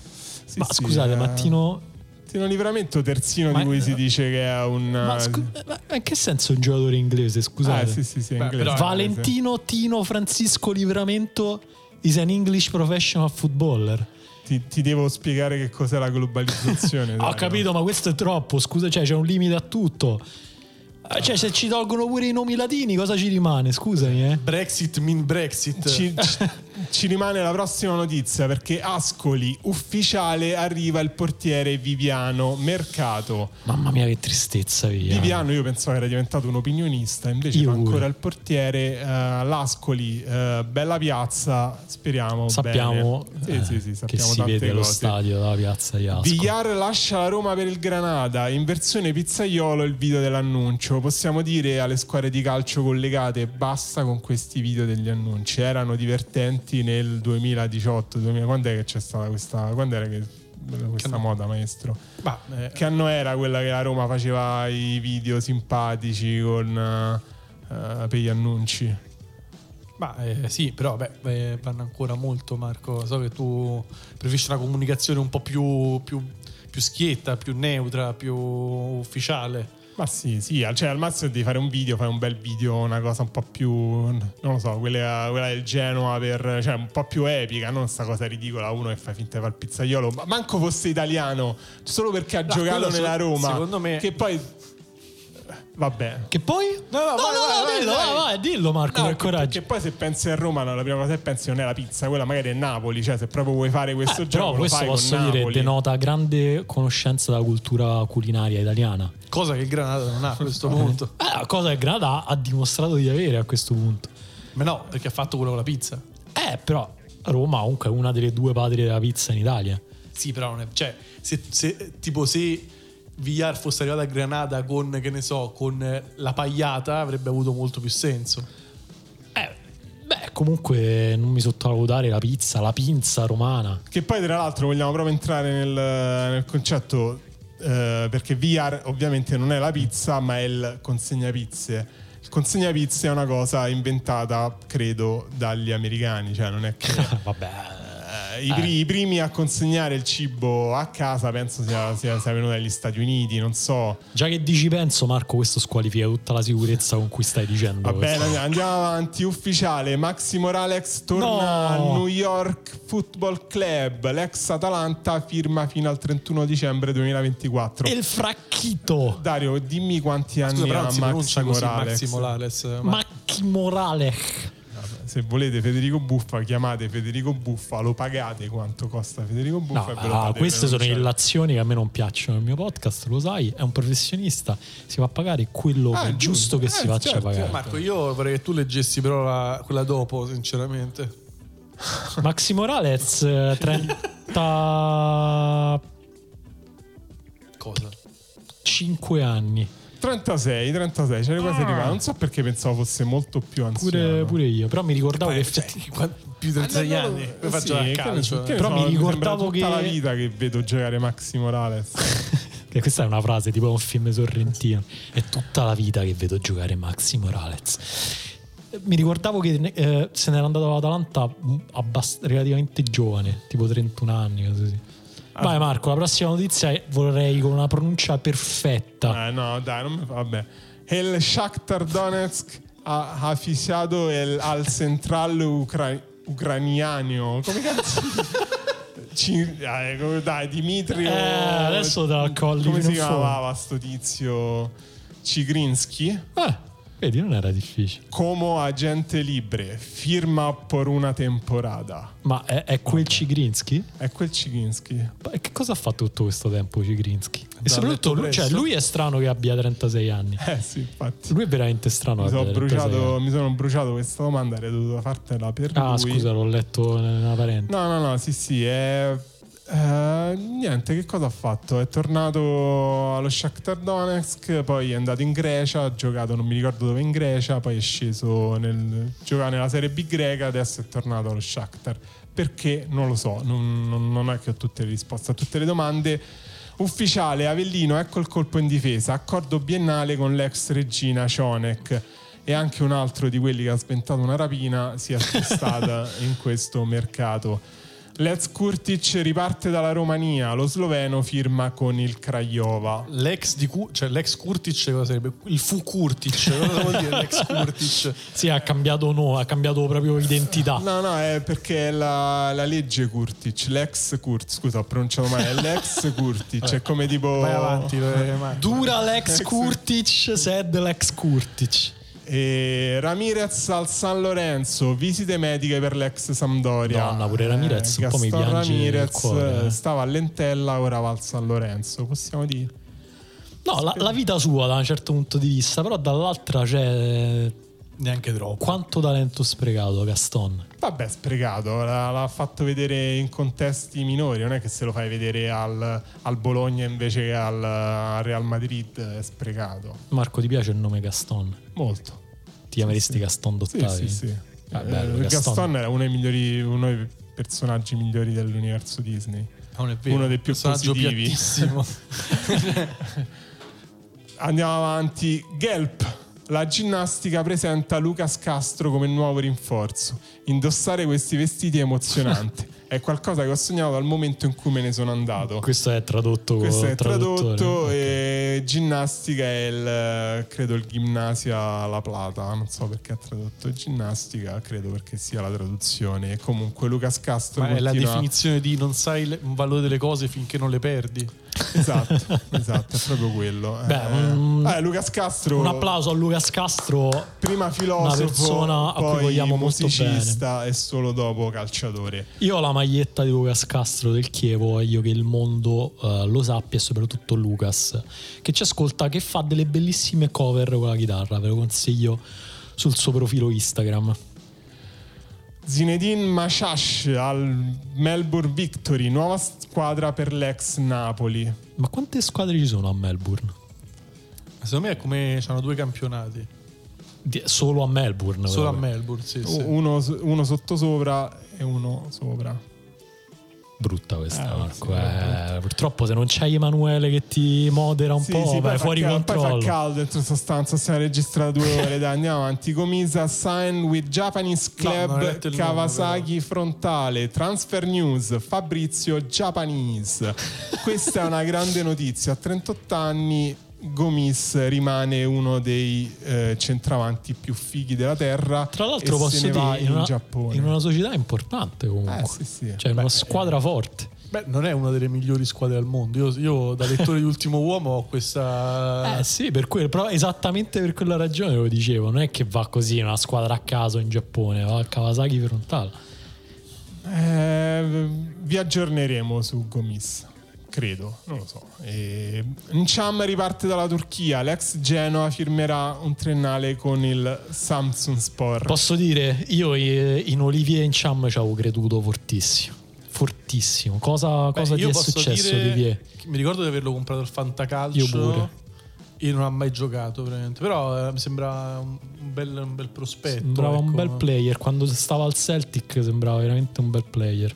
Sì, ma sì, scusate, eh. Mattino. Tino Livramento, terzino Ma- di cui si dice che è un. Ma, scu- ma in che senso un giocatore inglese? Scusate. Ah, sì, sì, sì, Beh, inglese. però- Valentino Tino Francisco Livramento is an English professional footballer. Ti, ti devo spiegare che cos'è la globalizzazione. Ho capito, ma questo è troppo. Scusa, cioè, c'è un limite a tutto. Eh, Cioè, se ci tolgono pure i nomi latini, cosa ci rimane? Scusami, eh. Brexit mean Brexit. Ci, ci- ci rimane la prossima notizia perché Ascoli ufficiale arriva il portiere Viviano Mercato. Mamma mia, che tristezza, via. Viviano io pensavo che era diventato un opinionista, invece Io fa pure. ancora il portiere. eh, L'Ascoli, eh, bella piazza, speriamo. Sappiamo. Sì, eh, sì, sì, che sappiamo si tante vede lo cose. stadio dalla piazza di Ascoli. Villar lascia la Roma per il Granada in versione pizzaiolo il video dell'annuncio possiamo dire alle squadre di calcio collegate basta con questi video degli annunci. Erano divertenti nel 2018 2000, quando è che c'è stata questa quando era che questa moda maestro? Ma, eh, che anno era quella che la Roma faceva i video simpatici con eh, per gli annunci? Ma, eh, sì, però beh, eh, vanno ancora molto, Marco. So che tu preferisci una comunicazione un po' più, più, più schietta, più neutra, più ufficiale. Ma sì, sì, cioè al massimo devi fare un video, fai un bel video, una cosa un po' più, non lo so, quella, quella del Genoa per, cioè un po' più epica, non sta cosa ridicola, uno che fa finta di fare il pizzaiolo, ma manco fosse italiano, solo perché ha No, giocato nella se- Roma, secondo me- che poi, vabbè. Che poi? No, no, vai, vai, dillo, vai, vai, vai, dillo Marco, No, per che, coraggio. che poi se pensi a Roma, no, la prima cosa che pensi non è la pizza, quella magari è Napoli, cioè se proprio vuoi fare questo Eh, gioco però lo questo fai posso dire Napoli. denota grande conoscenza della cultura culinaria italiana. Cosa che il Granada non ha a questo punto. Eh, cosa che Granada ha dimostrato di avere a questo punto. Ma no, perché ha fatto quello con la pizza. Eh, però Roma comunque è una delle due patrie della pizza in Italia. Sì, però non è. Cioè, se, se- tipo se Villar fosse arrivato a Granada con, che ne so, con la pagliata, avrebbe avuto molto più senso. Eh, beh, comunque non mi sottovalutare la pizza, la pinza romana. Che poi, tra l'altro, vogliamo proprio entrare nel, nel concetto. eh, perché VR ovviamente non è la pizza, ma è il consegna pizze. consegna pizza è una cosa inventata, credo, dagli americani, cioè non è che Vabbè. Eh, i, pri- i primi a consegnare il cibo a casa penso sia, sia, sia venuto dagli Stati Uniti, non so. Già che dici penso, Marco, questo squalifica tutta la sicurezza con cui stai dicendo. Va bene, andiamo avanti. Ufficiale, Maxi Morales torna No. a New York Football Club. L'ex Atalanta firma fino al 31 dicembre 2024. E il fracchito. Dario, dimmi quanti anni Scusa, ha non si Maxi pronuncia così Morales. Maxi Morales. Ma Macchi Morale. Se volete Federico Buffa, chiamate Federico Buffa, lo pagate quanto costa Federico No, Buffa e ve lo ah, queste sono illazioni che a me non piacciono. Il mio podcast, lo sai, è un professionista. Si fa pagare quello Ah, che è giusto giusto. che Eh, si faccia certo, pagare. Marco, io vorrei che tu leggessi però la- quella dopo, sinceramente. Maxi Morales, eh, 35 Cosa? anni. 36, 36, c'è le quasi arrivate. Non so perché pensavo fosse molto più anziano. Pure, pure io. Però mi ricordavo che. Cioè, più di 36 Ah, no, no, anni. Poi faccio sì, a che ne calcio. che Però so, mi ricordavo tutta che- la vita che vedo giocare Maxi Morales. che questa è una frase tipo un film sorrentino. È tutta la vita che vedo giocare Maxi Morales. Mi ricordavo che eh, se n'era andato all'Atalanta abbast- relativamente giovane, tipo 31 anni. Così. Vai Marco, la prossima notizia è- vorrei con una pronuncia perfetta. Eh, no, dai, non mi fa. Vabbè. El Shakhtar Donetsk ha fissato el- al central ucra- ucraniano. Come cazzo? Ci- dai, Dimitri. Eh, adesso te la colli Come si chiamava sto tizio? Cigrinsky? Eh, vedi, non era difficile. Como agente libre, firma per una temporada. Ma è, è quel Cigrinsky? È quel Cigrinsky. E che cosa ha fatto tutto questo tempo Cigrinsky? E soprattutto, lui, cioè, lui è strano che abbia 36 anni. Eh sì, infatti. Lui è veramente strano. Mi sono, abbia 36 bruciato, mi sono bruciato questa domanda, avrei dovuto fartela per Ah, lui. scusa, l'ho letto nella parente. No, no, no, sì, sì. È, eh, niente, che cosa ha fatto? È tornato allo Shakhtar Donetsk, poi è andato in Grecia, ha giocato non mi ricordo dove in Grecia, poi è sceso nel giocare nella Serie B greca, adesso è tornato allo Shakhtar. Perché? Non lo so, non, non- non è che ho tutte le risposte a tutte le domande. Ufficiale, Avellino, ecco il colpo in difesa, accordo biennale con l'ex regina Cionek e anche un altro di quelli che ha sventato una rapina si è spostata in questo mercato. Lez Kurtic riparte dalla Romania, lo sloveno firma con il Craiova. L'ex di Cu- cioè l'ex Kurtic cosa sarebbe? Il fu Kurtic, cosa vuol dire l'ex Kurtic? Sì, ha cambiato no, ha cambiato proprio identità. No, no, è perché è la, la legge Kurtic, l'ex Kurtic, scusa, ho pronunciato male, è l'ex Kurtic, è come tipo... Vai avanti, eh, Marco. Dura l'ex Kurtic, sed l'ex Kurtic. E Ramirez al San Lorenzo, visite mediche per l'ex Sampdoria. Madonna, pure Ramirez un po' mi Gaston piange il Ramirez cuore, eh. stava a Lentella, ora va al San Lorenzo, possiamo dire. No, la, la vita sua da un certo punto di vista, però dall'altra c'è Neanche troppo. quanto talento sprecato Gaston. Vabbè, sprecato, l'ha, l'ha fatto vedere in contesti minori, non è che se lo fai vedere al, al Bologna invece che al, al Real Madrid è sprecato. Marco, ti piace il nome Gaston? Molto. Ti chiameresti Gaston Sì, Dottavi? sì, sì. Ah, bello, Eh, Gaston. Gaston era uno dei migliori, uno dei personaggi migliori dell'universo Disney. Non è vero. Uno dei più Personaggio positivi. Andiamo avanti. Gelp. La ginnastica presenta Lucas Castro come nuovo rinforzo. Indossare questi vestiti è emozionante. è qualcosa che ho sognato dal momento in cui me ne sono andato. Questo è tradotto Questo è tradotto e ginnastica è il credo il Gimnasia La Plata, non so perché ha tradotto ginnastica, credo perché sia la traduzione. E comunque Lucas Castro Ma è la continua- definizione di non sai il valore delle cose finché non le perdi. Esatto, esatto, è proprio quello. Beh, eh, un- eh, Lucas Castro Un applauso a Lucas Castro. prima filosofo, Una persona a cui poi vogliamo musicista e solo dopo calciatore. Io ho la maglietta di Lucas Castro del Chievo, voglio che il mondo eh, lo sappia e soprattutto Lucas che ci ascolta, che fa delle bellissime cover con la chitarra, ve lo consiglio sul suo profilo Instagram. Zinedine Machash al Melbourne Victory, nuova squadra per l'ex Napoli. Ma quante squadre ci sono a Melbourne? Secondo me è come c'hanno due campionati. Di- solo a Melbourne. Solo a però. Melbourne, sì, sì. Uno, uno sottosopra e uno sopra. Brutta questa, Eh, Marco. sì, eh. purtroppo se non c'hai Emanuele che ti modera un Sì, po', sì, vai poi fuori fa, cal- controllo. Poi fa caldo dentro sostanza, stiamo registrando due ore, dai, andiamo avanti. Comisa sign with Japanese No, Club detto il nome, Kawasaki frontale, transfer news, Fabrizio Japanese. Questa è una grande notizia, a 38 anni Gomis rimane uno dei eh, centravanti più fighi della terra Tra l'altro e posso se ne va dire, in, in una, Giappone. in una società importante comunque. Eh, sì, sì. Cioè una squadra forte. Beh, non è una delle migliori squadre al mondo. Io, io da lettore di Ultimo Uomo ho questa... Eh sì, per quello, però esattamente per quella ragione lo dicevo. Non è che va così una squadra a caso in Giappone, va al Kawasaki frontale. Eh, vi aggiorneremo su Gomis. Credo, non lo so. E... Ncham riparte dalla Turchia. L'ex Genoa firmerà un triennale con il Samsung Sport. Posso dire, io eh, in Olivier in Cham ci avevo creduto fortissimo. Fortissimo. Cosa, Beh, cosa ti è successo, Olivier? Mi ricordo di averlo comprato al Fantacalcio. Io pure. E non ha mai giocato, veramente. Però eh, mi sembra un un bel, un bel prospetto. Sembrava un ecco. bel player. Quando stava al Celtic sembrava veramente un bel player.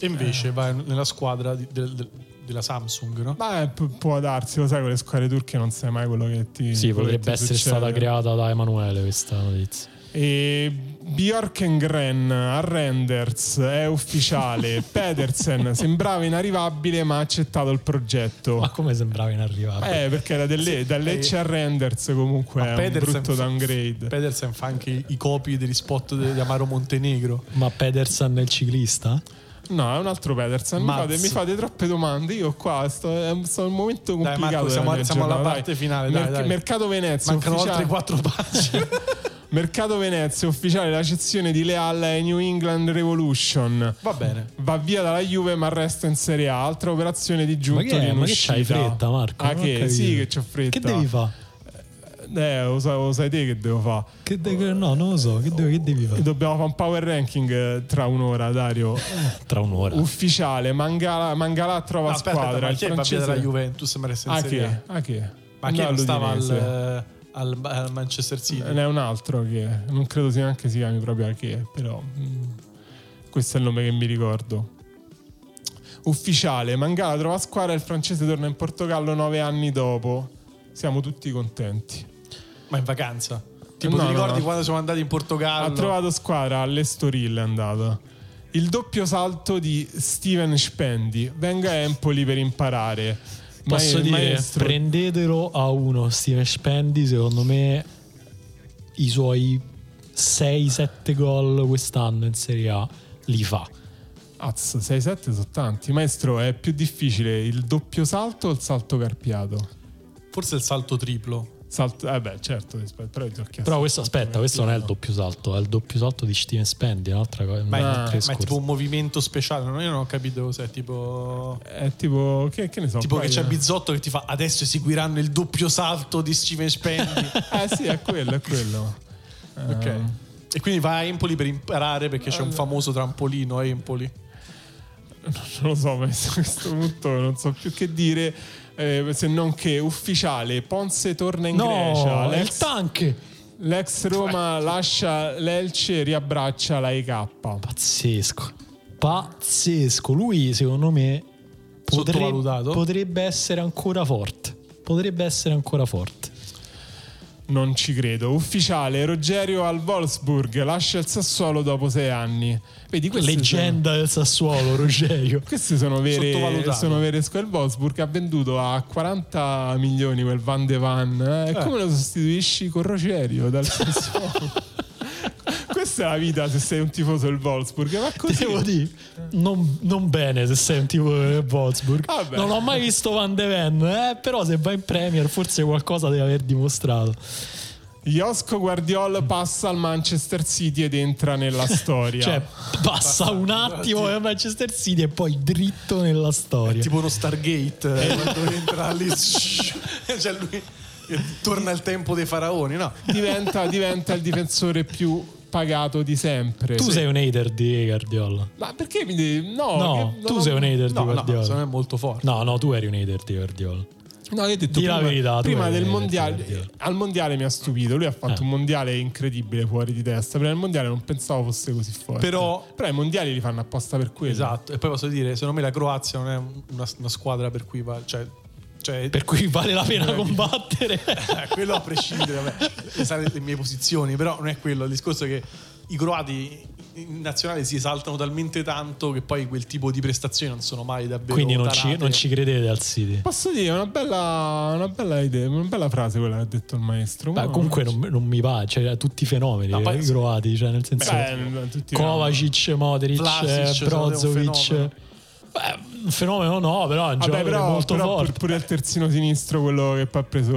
E invece va nella squadra di- del- del- della Samsung, no? Beh, pu- può darsi, lo sai, con le squadre turche non sai mai quello che ti Sì, potrebbe ti essere succede. stata creata da Emanuele questa notizia. E Bjorkengren a Renders è ufficiale. Pedersen sembrava inarrivabile, ma ha accettato il progetto. Ma come sembrava inarrivabile? Eh, perché era delle, da Lecce a Renders comunque è un Pedersen brutto fa- downgrade. Pedersen fa anche i, i copi degli spot di Amaro Montenegro. Ma Pedersen è il ciclista? No, è un altro Pedersen. Mi fate, mi fate troppe domande. Io qua sto, sto in un momento Dai, complicato. Marco, della siamo- siamo alla giornata, parte dai. finale, dai, dai. Mercato Venezia. Mancano ufficiale- altre quattro pagine. Mercato Venezia ufficiale la cessione di Leal ai New England Revolution. Va bene. Va via dalla Juve ma resta in Serie A. Altra operazione di Ma giunto che, di è? Ma che c'hai fretta, Marco? Ah, Non che? Sì, che c'ho fretta. Che devi fare? Eh, lo sai, lo sai te che devo fare. Che de- che- no, non lo so. Che, devi- che devi fare? Dobbiamo fare un power ranking eh, tra un'ora, Dario. Tra un'ora. Ufficiale, Mangala, Mangala trova No, aspetta, squadra. ma il francese... dalla Juventus ma resta in Ah, Serie che? A? Ah, che? Ma chi No, non stava al, al- al Manchester City? Ne è un altro che non credo sia neanche si chiami proprio a che, però mm, questo è il nome che mi ricordo. Ufficiale, Mangala trova squadra e il francese torna in Portogallo nove anni dopo. Siamo tutti contenti. Ma in vacanza? Tipo, No, ti no, ricordi no. quando siamo andati in Portogallo? Ha trovato squadra all'Estoril è andato. Il doppio salto di Steven Spendi. Venga a Empoli per imparare. Posso Ma- dire, maestro- prendetelo a uno. Steven Spendi, secondo me, i suoi 6-7 gol quest'anno in Serie A li fa. Az, 6-7 sono tanti. Maestro, è più difficile il doppio salto o il salto carpiato? Forse il salto triplo. Salto, eh beh, certo, però Però questo, aspetta, questo non è il doppio salto, è il doppio salto di Steven Spendi, è un'altra cosa. Ma, è, ma è tipo un movimento speciale. no? Io non ho capito cos'è. Tipo, È tipo, che, che ne so. tipo che c'è Bizzotto che ti fa adesso eseguiranno il doppio salto di Steven Spendi. Eh sì, è quello, è quello. ok. E quindi vai a Empoli per imparare perché c'è un famoso trampolino a Empoli. Non lo so, ma a questo punto non so più che dire. Eh, se non che ufficiale, Ponce torna in No, Grecia. è il L'ex, tank. l'ex Roma lascia l'Elce e riabbraccia la EK. Pazzesco. Pazzesco. Lui, secondo me, potrebbe, potrebbe essere ancora forte. Potrebbe essere ancora forte. Non ci credo. Ufficiale, Rogerio al Wolfsburg lascia il Sassuolo dopo sei anni. Vedi, Leggenda del Sassuolo, Rogerio. Queste sono vere, sono vere. Il Wolfsburg ha venduto a 40 milioni quel Van de Van. eh? E come lo sostituisci con Rogerio dal Sassuolo? Questa è la vita se sei un tifoso del Wolfsburg. Ma così. Devo dire, non, non bene se sei un tipo del Wolfsburg. Vabbè. Non ho mai visto Van de Ven, eh, però se va in Premier forse qualcosa deve aver dimostrato. Josko Guardiol passa al Manchester City ed entra nella storia. Cioè, passa un attimo a Manchester City e poi dritto nella storia. Tipo uno Stargate eh, quando entra lì. cioè lui torna il tempo dei faraoni, no? diventa, diventa il difensore più pagato di sempre. tu Sì. sei un hater di Guardiola. Ma perché mi devi... No, No, tu no, sei un hater di No, no, Guardiola. secondo me è molto forte. No, no, tu eri un hater di Guardiola. No, io ho detto Di la prima, verità, prima del mondiale, al mondiale mi ha stupito. Lui ha fatto Eh. un mondiale incredibile fuori di testa. Prima del mondiale non pensavo fosse così forte. Però- Però i mondiali li fanno apposta per quello. Esatto, e poi posso dire, secondo me la Croazia non è una, una squadra per cui va, cioè, cioè Per cui vale la pena combattere. Eh, quello a prescindere, vabbè, le mie posizioni, però non è quello. Il discorso è che i croati in nazionale si esaltano talmente tanto che poi quel tipo di prestazioni non sono mai davvero Quindi non ci, non ci credete al City. Posso dire, è una bella, una bella idea, una bella frase quella che ha detto il maestro. Beh, Ma- comunque non, non mi va, cioè tutti i fenomeni No, poi- eh, croati, cioè nel senso Beh, Kovacic, Modric, Vlasic, un Brozovic. Beh, un fenomeno no, però è un Vabbè, però, molto però forte. pur- pure il terzino sinistro, quello che poi ha preso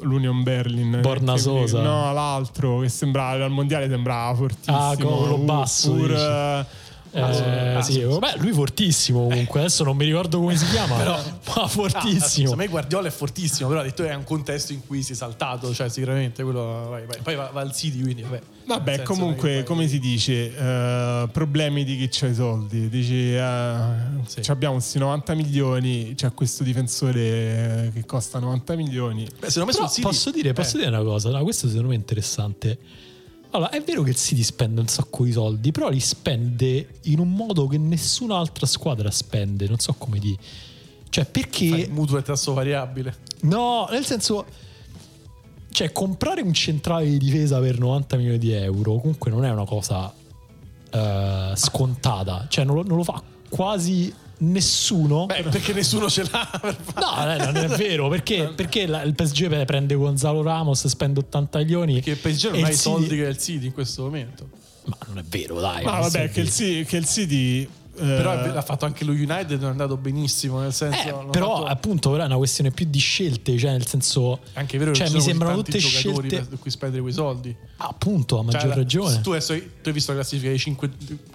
l'Union Berlin. Borna che- Sosa. No, l'altro che sembrava al mondiale sembrava fortissimo. Ah, quello basso, pur, dici. Eh, Eh, sì, beh, lui fortissimo comunque, adesso non mi ricordo come si chiama, Però- ma Ah, fortissimo. secondo me Guardiola è fortissimo, però ha detto è un contesto in cui si è saltato, cioè sicuramente quello vai, vai. poi va, va al City, quindi vabbè. Vabbè, comunque, poi- come si dice, eh, problemi di chi c'ha i soldi. Dici, eh, Sì. ci abbiamo questi 90 milioni, c'è questo difensore eh, che costa 90 milioni. Beh, secondo me City posso dire, posso dire una cosa, no, questo secondo me è interessante. Allora, è vero che il City spende un sacco di soldi, però li spende in un modo che nessuna altra squadra spende, non so come dire. Cioè, perché... fai il mutuo e tasso variabile. No, nel senso... Cioè, comprare un centrale di difesa per 90 milioni di euro comunque non è una cosa eh, scontata. Cioè, non lo, non lo fa quasi nessuno. Beh, perché nessuno ce l'ha. No, non è vero, perché, perché la- il PSG prende Gonzalo Ramos, spende 80 milioni. Che il PSG non ha i soldi che ha il City in questo momento. Ma non è vero, dai. Ma vabbè, che il. Ci- che il City. Eh, Però l'ha fatto anche lo United, è andato benissimo, nel senso... Eh, però fatto- appunto però è una questione più di scelte, cioè nel senso anche vero che cioè, ci mi sembrano tutte scelte per cui spendere quei soldi. appunto a maggior Cioè, ragione. tu, adesso, tu hai visto la classifica dei 5,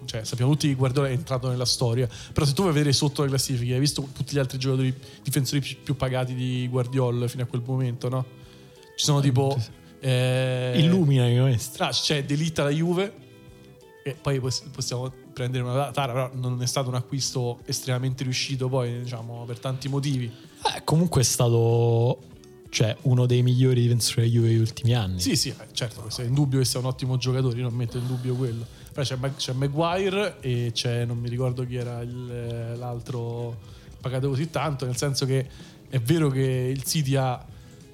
cioè sappiamo tutti che Guardiola è entrato nella storia, però se tu a vedere sotto la classifica, hai visto tutti gli altri giocatori difensori più, pagati di Guardiola fino a quel momento, no? Ci sono tipo... Eh, Illumina il maestro. Ah, c'è Delita la Juve e poi poss- possiamo prendere una tara, però non è stato un acquisto estremamente riuscito poi, diciamo, per tanti motivi. Eh, comunque è stato cioè, uno dei migliori difensori della Juve degli ultimi anni. Sì, sì, eh, certo, è indubbio che sia un ottimo giocatore, io non metto in dubbio quello. Però c'è, c'è Maguire e c'è, non mi ricordo chi era il- eh, l'altro pagato così tanto, nel senso che è vero che il City ha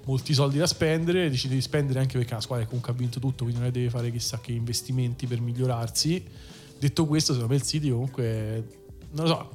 molti soldi da spendere, decide di spendere anche perché una squadra comunque ha vinto tutto, quindi non è deve fare chissà che investimenti per migliorarsi. Detto questo, secondo me il City comunque, non lo so,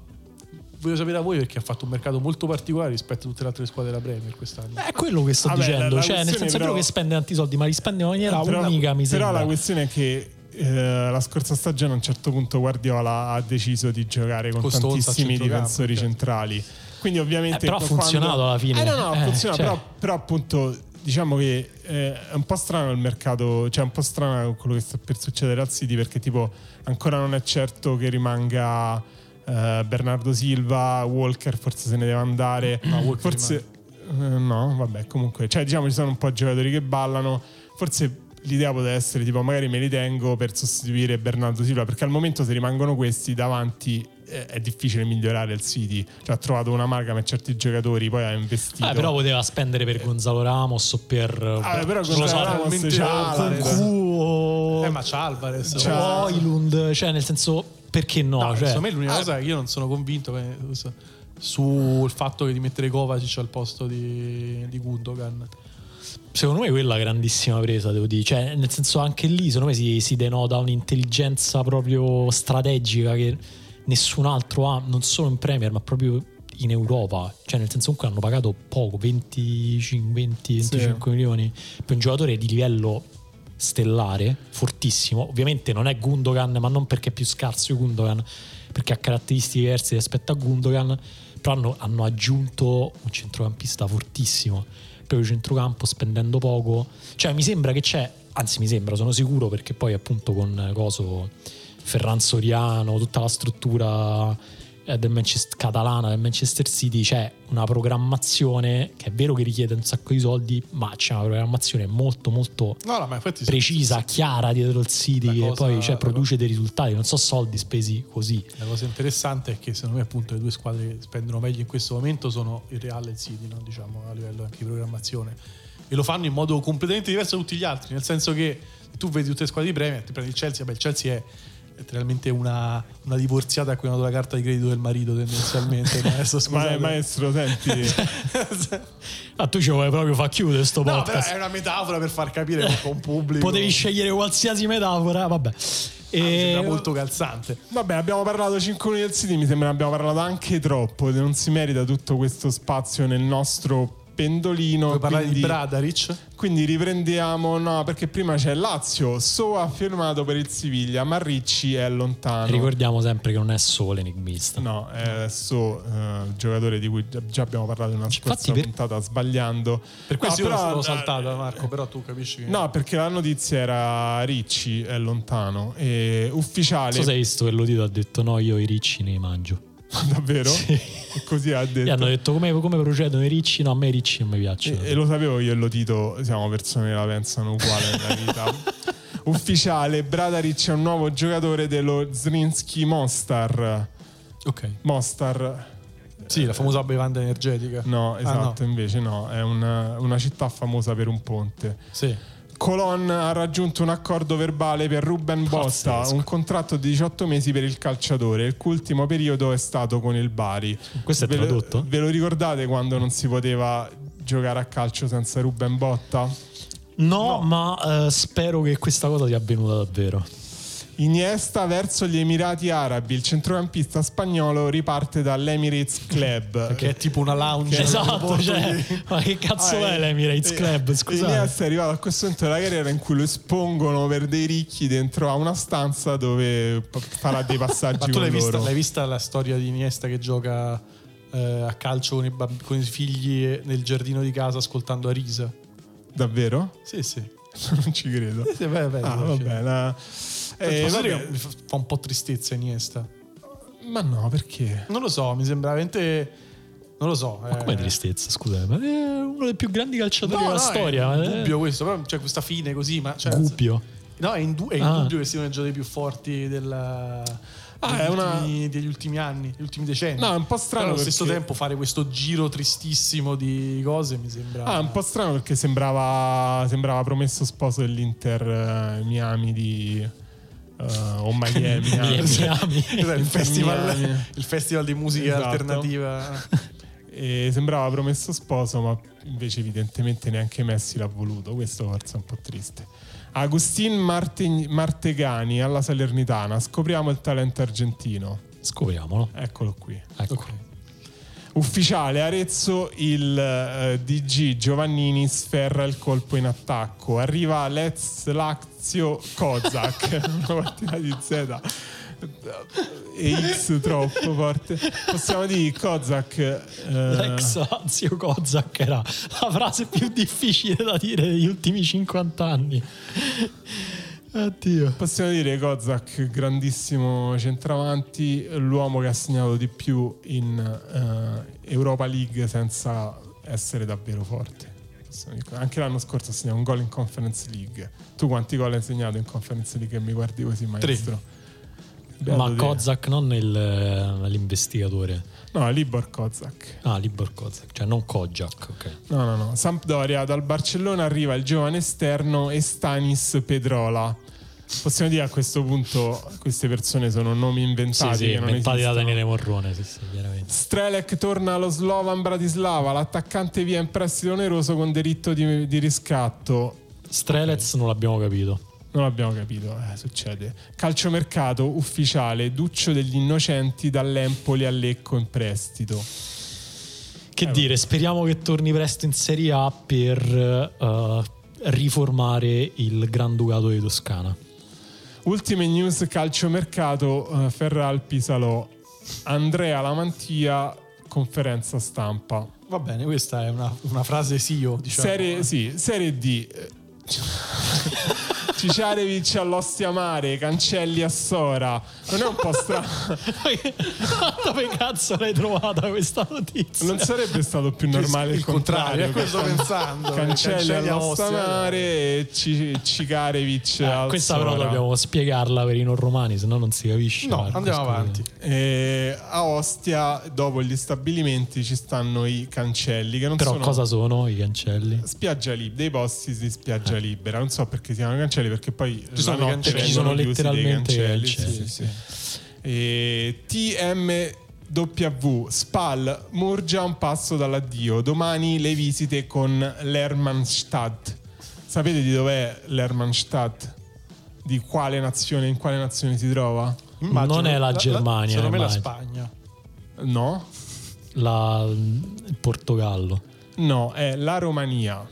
voglio sapere da voi perché ha fatto un mercato molto particolare rispetto a tutte le altre squadre della Premier quest'anno. È quello che sto Vabbè, dicendo, la- la cioè nel senso però- che spende tanti soldi, ma li spende in maniera però, unica, mi però sembra. la questione è che eh, la scorsa stagione a un certo punto Guardiola ha deciso di giocare con Con Stones a tantissimi difensori certo. centrali. Quindi ovviamente Eh, però ha quando- funzionato alla fine. Eh no, no, ha Eh, funzionato, cioè. però, però appunto diciamo che eh, è un po' strano il mercato, cioè è un po' strano quello che sta per succedere al City perché tipo ancora non è certo che rimanga eh, Bernardo Silva, Walker forse se ne deve andare, No, Walker forse eh, no, vabbè, comunque, cioè diciamo ci sono un po' giocatori che ballano, forse l'idea potrebbe essere tipo magari me li tengo per sostituire Bernardo Silva perché al momento se rimangono questi davanti è difficile migliorare il City cioè ha trovato un'amalgama e certi giocatori poi ha investito Eh, però poteva spendere per Gonzalo Ramos o per Ah, però non lo so, Gonzalo Ramos c'ha Alvarez. Alvarez. Concu Eh, ma c'ha Alvarez. C'ha- Oilund, cioè nel senso perché no? No, cioè, secondo me l'unica cosa è che io non sono convinto che- sul fatto che di mettere Kovacic al posto di, di Gundogan. Secondo me quella è una grandissima presa, devo dire. Cioè, nel senso, anche lì, secondo me si, si denota un'intelligenza proprio strategica che nessun altro ha, non solo in Premier, ma proprio in Europa. Cioè, nel senso, comunque hanno pagato poco, 25, 20, 25 milioni per un giocatore di livello stellare, fortissimo. Ovviamente non è Gundogan, ma non perché è più scarso di Gundogan, perché ha caratteristiche diverse rispetto a Gundogan. Però hanno, hanno aggiunto un centrocampista fortissimo proprio centrocampo spendendo poco. Cioè, mi sembra che c'è, anzi, mi sembra, sono sicuro perché poi, appunto, con Coso Ferran Soriano, tutta la struttura eh, del Manchester, catalana del Manchester City c'è una programmazione che è vero che richiede un sacco di soldi, ma c'è una programmazione molto molto No, no, precisa, chiara dietro il City che poi cioè, produce dei risultati, non so soldi spesi così. La cosa interessante è che secondo me appunto le due squadre che spendono meglio in questo momento sono il Real e il City, no? diciamo a livello anche di programmazione. E lo fanno in modo completamente diverso da tutti gli altri, nel senso che tu vedi tutte le squadre di Premier, ti prendi il Chelsea, vabbè il Chelsea è letteralmente una, una divorziata a cui hanno dato la carta di credito del marito tendenzialmente. Adesso, Ma, maestro, senti, Ah, tu ci vuoi proprio far chiudere sto No, podcast. è una metafora per far capire con un pubblico. Potevi scegliere qualsiasi metafora, vabbè. Mi E... sembra molto calzante. vabbè, abbiamo parlato 5 minuti del City, mi sembra che abbiamo parlato anche troppo, non si merita tutto questo spazio nel nostro pendolino. Vuoi parlare quindi, di Bradaric? quindi riprendiamo, no, perché prima c'è Lazio, So ha firmato per il Siviglia, ma Ricci è lontano. Ricordiamo sempre che non è solo enigmista. No, è So, eh, giocatore di cui già- abbiamo parlato in una scorsa Infatti per- puntata sbagliando. Per questo No, però, l'ho saltata, Marco, però tu capisci che... No, perché la notizia era Ricci è lontano e Non ufficiale. so se hai visto che l'udito ha detto no, io i ricci ne mangio. Davvero? Così ha E detto. hanno detto come, come procedono i ricci? No, a me i ricci non mi piacciono. E, e lo sapevo io e lo Tito, siamo persone che la pensano uguale nella vita. Ufficiale, Bradaric è un nuovo giocatore dello Zrinski Mostar. Ok. Mostar, Sì, la famosa bevanda energetica. no, Ah, esatto, no. invece no, è una, una città famosa per un ponte. Sì. Colon ha raggiunto un accordo verbale per Ruben Bosta, Pazzesco. un contratto di 18 mesi per il calciatore. Il cui ultimo periodo è stato con il Bari. Questo è Ve lo- tradotto? Ve lo ricordate quando non si poteva giocare a calcio senza Ruben Botta? No, ma eh, spero che questa cosa sia avvenuta davvero. Iniesta verso gli Emirati Arabi. Il centrocampista spagnolo riparte dall'Emirates Club. Che è tipo una lounge. Esatto, cioè, ma che cazzo Ah, è eh, l'Emirates eh, Club? Scusate. Iniesta è arrivato a questo punto della carriera in cui lo espongono per dei ricchi dentro a una stanza dove farà dei passaggi Ma tu l'hai vista, l'hai vista la storia di Iniesta che gioca eh, a calcio con i, bamb- con i figli nel giardino di casa ascoltando Arisa? Davvero? Sì, sì. non ci credo. Sì, beh, beh, Ah, sì. vabbè. la- eh, Posso dire vabbè. che mi fa fa un po' tristezza Iniesta. Ma no, perché? Non lo so, mi sembra veramente... Non lo so. Ma come tristezza, scusate, ma è uno dei più grandi calciatori No, della no, storia. È eh. dubbio questo, però c'è questa fine così, ma... Cioè, Gubbio. No, è, indu- è Ah. indubbio che sia uno dei giocatori più forti della- Ah, degli, è una- ultimi, degli ultimi anni, degli ultimi decenni. No, è un po' strano Però allo stesso perché- tempo fare questo giro tristissimo di cose mi sembra... Ah, è un po' strano perché sembrava, sembrava promesso sposo dell'Inter eh, Miami di... eh, o Miami. Miami. Il, festival, Miami. il festival di musica Esatto. alternativa. E sembrava promesso sposo, ma invece evidentemente neanche Messi l'ha voluto. Questo forse è un po' triste. Agustin Marte- Martegani alla Salernitana. Scopriamo il talento argentino. Scopriamolo. Eccolo qui. Ecco. Ufficiale Arezzo, il eh, DG Giovannini sferra il colpo in attacco. Arriva Let's Lazio Kozak, una partita di Z e X troppo forte. Possiamo dire Kozak. eh, L'ex Lazio Kozak era la frase più difficile da dire degli ultimi 50 anni. Oddio. Possiamo dire Kozak, grandissimo centravanti, l'uomo che ha segnato di più in eh, Europa League senza essere davvero forte. Dire- Anche l'anno scorso ha segnato un gol in Conference League. Tu quanti gol hai segnato in Conference League? E mi guardi così, maestro? Bello Ma te. Kozak non il- l'investigatore. No, Libor Kozak. Ah, Libor Kozak, cioè non Kojak, ok. No, no, no. Sampdoria, dal Barcellona arriva il giovane esterno Estanis Pedrola. Possiamo dire a questo punto queste persone sono nomi Sì, inventati sì, non inventati da. Daniele Morrone, sì, sì, chiaramente. Strelec torna allo Slovan Bratislava, l'attaccante via in prestito oneroso con diritto di, di riscatto. Strelez non l'abbiamo capito. Non l'abbiamo capito, eh, succede. Calciomercato ufficiale, Duccio degli Innocenti dall'Empoli a Lecco in prestito. Che dire, speriamo che torni presto in Serie A per eh, riformare il Granducato di Toscana. Ultime news calciomercato, eh, Ferralpi Salò, Andrea Lamantia, conferenza stampa. Va bene, questa è una, una frase SEO, diciamo. Serie, sì, serie D. Eh, Cicarevic all'Ostia Mare, Cancelli a Sora. Non è un po' strano? Dove cazzo l'hai trovata questa notizia? Non sarebbe stato più normale il, il contrario, è quello sto pensando. Cancelli a all'Ostia Ostia. Mare e Ci- Cicarevic Eh, Questa però dobbiamo spiegarla per i non romani, se no non si capisce. No, Marco, andiamo scusa. avanti. E a Ostia, dopo gli stabilimenti, ci stanno i cancelli che non Però sono cosa sono i cancelli? spiaggia libera, dei posti di spiaggia libera. Non so perché si chiamano cancelli, perché poi Ci sono la notte cancelli. Ci sono vengono chiusi dei letteralmente cancelli. cancelli, sì, sì. E TMW Spal Murgia un passo dall'addio. Domani le visite con l'Hermannstadt. Sapete di dov'è l'Hermannstadt? Di quale nazione, in quale nazione si trova? Immagino- Non è la Germania, secondo me la. Spagna. No? La- il Portogallo. No, è la Romania.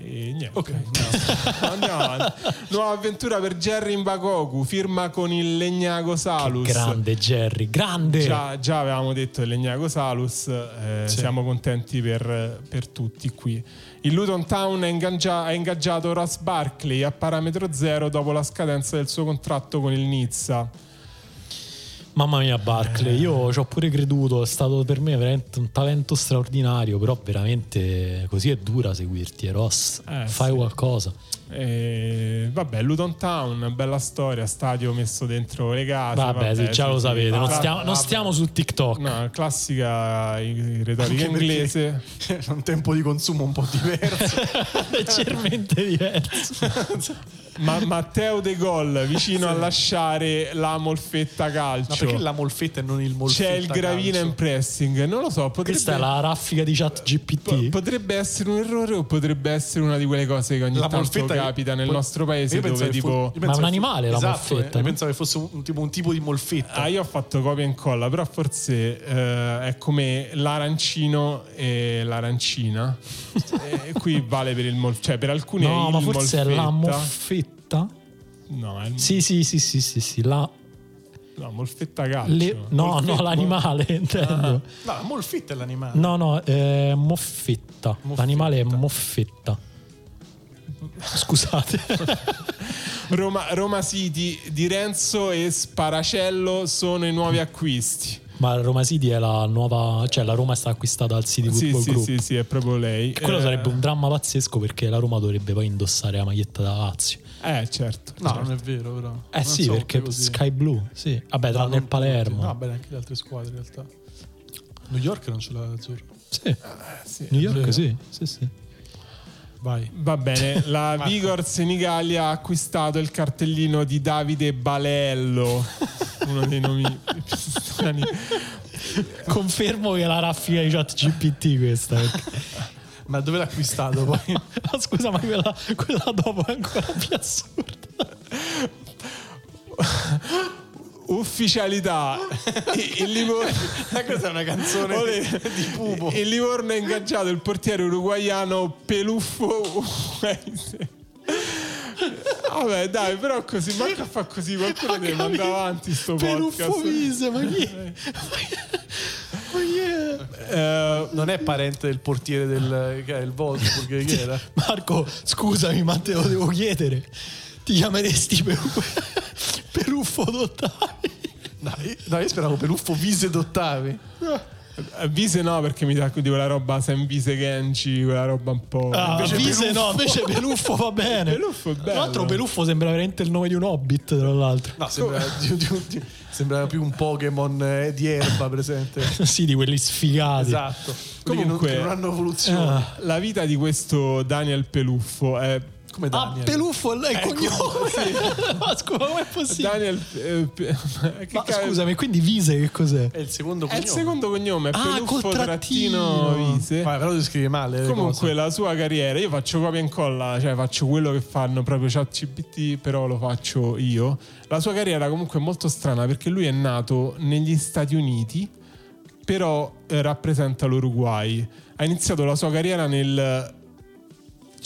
E niente. Ok. No. Andiamo avanti. Nuova avventura per Jerry Mbakoku, firma con il Legnago Salus. Grande Jerry, grande. Già, già avevamo detto il Legnago Salus, eh, siamo contenti per, per tutti qui. Il Luton Town ha, ingaggia- ha ingaggiato Ross Barkley a parametro zero dopo la scadenza del suo contratto con il Nizza. Mamma mia, Barclay, Eh. io ci ho pure creduto, è stato per me veramente un talento straordinario, però veramente così è dura seguirti, eh, Ross. Eh, Fai sì. qualcosa. E, vabbè, Luton Town, bella storia, stadio messo dentro le case. Vabbè, sì, già lo sapete, non Cla- stiamo, non stiamo su TikTok. No, classica retorica inglese. È un tempo di consumo un po' diverso. Leggermente diverso. Ma Matteo De Gol vicino a lasciare la molfetta calcio. Ma perché la molfetta e non il molfetta C'è il gravina in pressing. Non lo so, potrebbe, Questa è la raffica di chat GPT. potrebbe essere un errore o potrebbe essere una di quelle cose che ogni La tanto molfetta capita nel poi- nostro paese dove fu- tipo... pensavo Ma è un fu- animale la esatto, molfetta, eh, no? pensavo che fosse un, tipo, un tipo di molfetta. Ah, io ho fatto copia e incolla, però forse eh, è come l'arancino e l'arancina. e qui vale per il mol- cioè per alcuni è No, il ma forse è la molfetta. moffetta. No, è il Sì, sì, sì, sì, sì, sì, la- no, molfetta calcio. le- no, Molfetta- no, l'animale intendo. No, la molfetta è l'animale. No, no, è moffetta. L'animale è moffetta. Scusate. Roma, Roma City di Renzo e Sparacello sono i nuovi acquisti. Ma Roma City è la nuova, cioè la Roma è stata acquistata dal City Sì, Football sì, Group. sì, sì, è proprio lei. Che quello Eh, sarebbe un dramma pazzesco perché la Roma dovrebbe poi indossare la maglietta da Lazio. Eh, certo. No, certo. non è vero, però. Eh Non sì, so perché. Sky Blue, sì. Vabbè, No, tranne non il Palermo. No, bene, anche le altre squadre in realtà. New York non ce l'ha azzurro. Sì. Sì. New York sì, sì, sì. Vai. Va bene, la Vigor Senigallia ha acquistato il cartellino di Davide Balello, uno dei nomi più strani. Confermo che la raffica di chat GPT questa. perché- Ma dove l'ha acquistato poi? Ma scusa, ma quella, quella dopo è ancora più assurda. Ufficialità, il Livorno, Questa è una canzone Olè. di Pupo. il Livorno ha ingaggiato il portiere uruguaiano Peluffo. Vabbè, dai, però così, manca fa così, qualcuno deve mandare avanti sto podcast. Fovise, ma chi? Ma chi è? Eh, Non è parente del portiere del che è il Wolfsburg che era? Marco, scusami, ma te lo devo chiedere. Ti chiameresti per, per Uffo d'Ottavi? No, io, no, io speravo Peluffo Vise d'ottavi. eh, Vise no, perché mi dà di quella roba San Vise Genci, quella roba un po'. Ah, Invece Vise Peluffo- no, invece Peluffo va bene. Peluffo è bello. Tra l'altro Peluffo sembra veramente il nome di un hobbit, tra l'altro. No, sembra, di- di- di- sembra più un Pokémon eh, di erba presente. sì, di quelli sfigati. Esatto. Quelli Comunque- che non, che non hanno evoluzione. Ah. La vita di questo Daniel Peluffo è. Come Ah, Daniel. Peluffo è il cognome. ma scusa, com'è possibile? Daniel. eh, che Ma cazzo- scusami, quindi Vise che cos'è? È il secondo È cognome. il secondo cognome, è Ah, Peluffo trattino. Vise. Vabbè, però si scrive male. le Comunque la sua carriera, io faccio copia e incolla, cioè faccio quello che fanno proprio chat CBT, però lo faccio io. La sua carriera comunque è molto strana perché lui è nato negli Stati Uniti, però eh, rappresenta l'Uruguay. Ha iniziato la sua carriera nel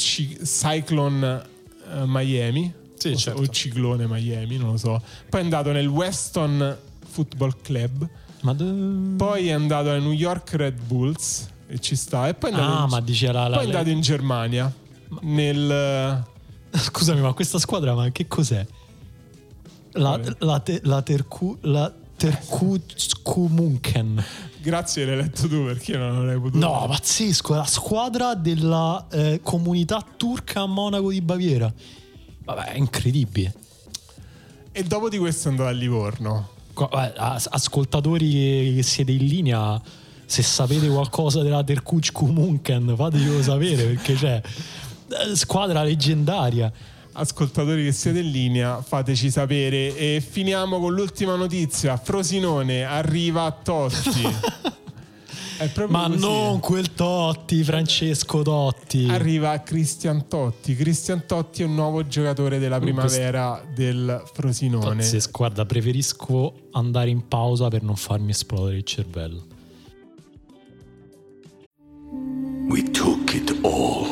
Ci- Cyclone eh, Miami, Sì, o, certo. o Ciclone Miami, non lo so. Poi è andato nel Weston Football Club, Ma de- poi è andato ai New York Red Bulls e ci sta. E poi è andato Ah, in- ma dice la, la poi è andato in Germania nel Scusami, ma questa squadra, ma che cos'è? La, la, te- la, Terku, la Terkutskumunken. Grazie, l'hai letto tu perché non avrei potuto. No, pazzesco, è la squadra della eh, comunità turca a Monaco di Baviera. Vabbè, è incredibile. E dopo di questo andò a Livorno. Eh, as- Ascoltatori che siete in linea, se sapete qualcosa della Terkutskumunken, fatecelo sapere perché c'è eh, squadra leggendaria. Ascoltatori che siete in linea, fateci sapere. E finiamo con l'ultima notizia. Frosinone arriva a Totti. È proprio Ma così. non quel Totti, Francesco Totti. Arriva Cristian Totti. Cristian Totti è un nuovo giocatore della primavera del Frosinone. Pazzesco, guarda, preferisco andare in pausa per non farmi esplodere il cervello. We took it all.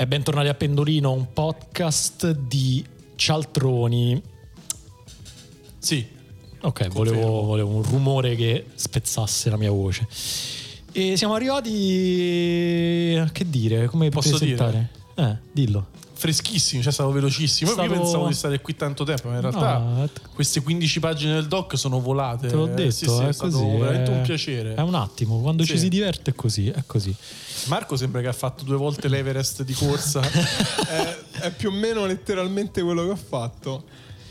E bentornati a Pendolino, un podcast di cialtroni. Sì, Ok, volevo, volevo un rumore che spezzasse la mia voce. E siamo arrivati. Che dire? Come Posso presentare? Eh, dillo. Freschissimo, cioè stato velocissimo. Stato- Io pensavo di stare qui tanto tempo, ma in realtà No, queste 15 pagine del doc sono volate. Te l'ho Eh, detto, sì, sì, è, è, stato così. veramente è- un piacere. È un attimo, quando Sì. ci si diverte è così, è così. Marco sembra che ha fatto due volte l'Everest di corsa. è, è più o meno letteralmente quello che ho fatto.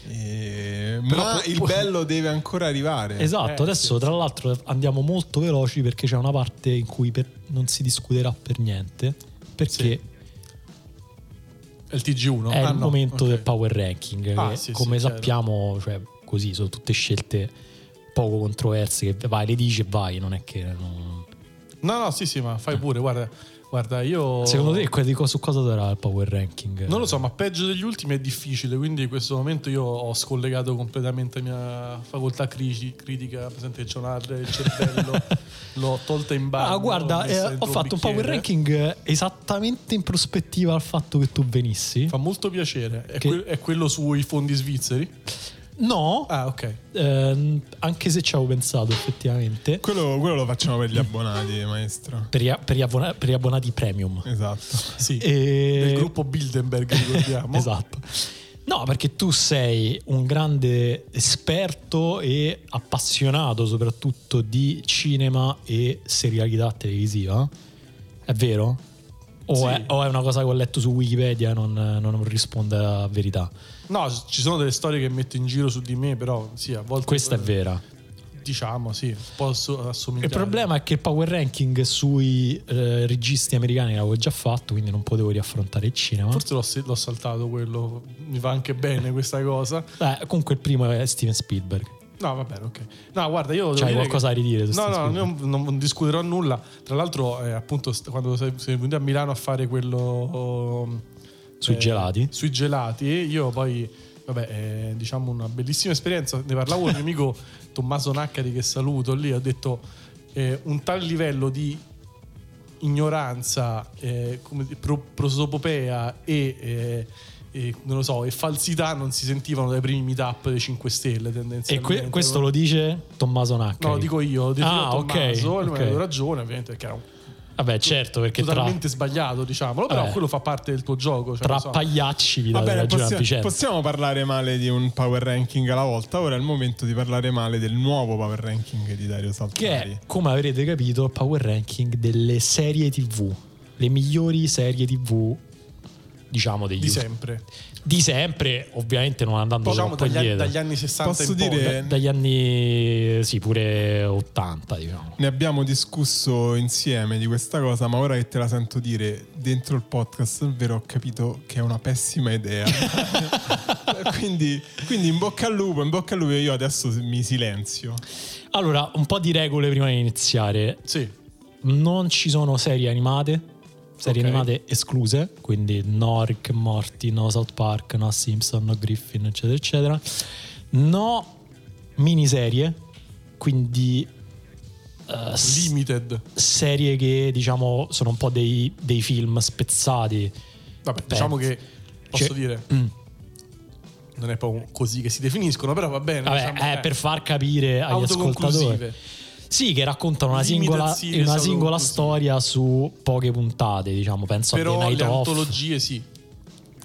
E- Però Ma il bello deve ancora arrivare. Esatto, Eh, adesso sì, tra l'altro andiamo molto veloci perché c'è una parte in cui per- non si discuterà per niente. Perché È il TG1. è Ah, il no, momento ok. del power ranking. Ah, sì, sì, come chiaro. sappiamo, cioè, così sono tutte scelte poco controverse. Che vai, le dici e vai, non è che. non- No, no, sì, sì, ma fai pure. Guarda, guarda io. Secondo te que- di co- su cosa darà il power ranking? Non lo so, ma peggio degli ultimi è difficile, quindi in questo momento io ho scollegato completamente la mia facoltà criti- critica, presente che c'è una il cervello, l'ho tolta in bagno. Ah, guarda, eh, ho dentro un fatto un power ranking esattamente in prospettiva al fatto che tu venissi. Fa molto piacere. È, Che- que- è quello sui fondi svizzeri? No, Ah, ok. ehm, anche se ci avevo pensato effettivamente. Quello, quello lo facciamo per gli abbonati, maestro. Per gli, per gli abbona- per gli abbonati premium. Esatto. Sì. E- Del gruppo Bilderberg, ricordiamo. esatto. No, perché tu sei un grande esperto e appassionato soprattutto di cinema e serialità televisiva. È vero? O, Sì. è, o è una cosa che ho letto su Wikipedia e non, non risponde a verità? No, ci sono delle storie che metto in giro su di me, però sì, a volte... Questa è vera. Diciamo, sì, posso assomigliare. Il problema è che il power ranking sui eh, registi americani l'avevo già fatto, quindi non potevo riaffrontare il cinema. Forse l'ho, l'ho saltato quello, mi va anche bene questa cosa. Beh, comunque il primo è Steven Spielberg. No, va bene, ok. No, guarda, io. C'hai qualcosa che- da ridire No, no, non, non discuterò nulla. Tra l'altro, eh, appunto, quando sei, sei venuto a Milano a fare quello. Sui eh, gelati? Sui gelati, io poi. Vabbè, eh, diciamo una bellissima esperienza. Ne parlavo con il mio amico Tommaso Naccari, che saluto lì. Ho detto eh, un tal livello di ignoranza, eh, come pro- prosopopea e, eh, e, non lo so, e falsità non si sentivano dai primi meetup dei 5 Stelle E tendenzialmente. que- questo lo dice Tommaso Naccari. No, lo dico io, lo dico Ah, io Tommaso, lui mi ok. ha dato ragione, ovviamente, perché era un- Vabbè, certo, perché tra, totalmente sbagliato, diciamolo, però Vabbè. quello fa parte del tuo gioco. Cioè, tra so. pagliacci vi date ragione a possiamo, possiamo parlare male di un power ranking alla volta. Ora è il momento di parlare male del nuovo power ranking di Dario Che Saltari. è, come avrete capito, il power ranking delle serie TV. Le migliori serie TV, diciamo, degli di ultimi- sempre. Di sempre, ovviamente non andando Diciamo troppo dagli dagli anni 60 Posso dire- Dagli anni, sì, pure 80, diciamo. Ne abbiamo discusso insieme di questa cosa, ma ora che te la sento dire dentro il podcast, davvero ho capito che è una pessima idea. quindi, quindi in bocca al lupo, in bocca al lupo io adesso mi silenzio. Allora, un po' di regole prima di iniziare. Sì. Non ci sono serie animate, serie Ok. animate escluse, quindi no Rick Morty, no South Park, no Simpson, no Griffin, eccetera, eccetera. No miniserie, quindi eh, s- Limited. serie che diciamo sono un po' dei, dei film spezzati. Vabbè, Beh, diciamo che posso cioè- dire, Mm. non è proprio così che si definiscono, però va bene. Vabbè, diciamo, è eh, per far capire agli ascoltatori. Sì, che raccontano una singola, una singola storia su poche puntate, diciamo. Penso a Però The Night le Off. antologie sì.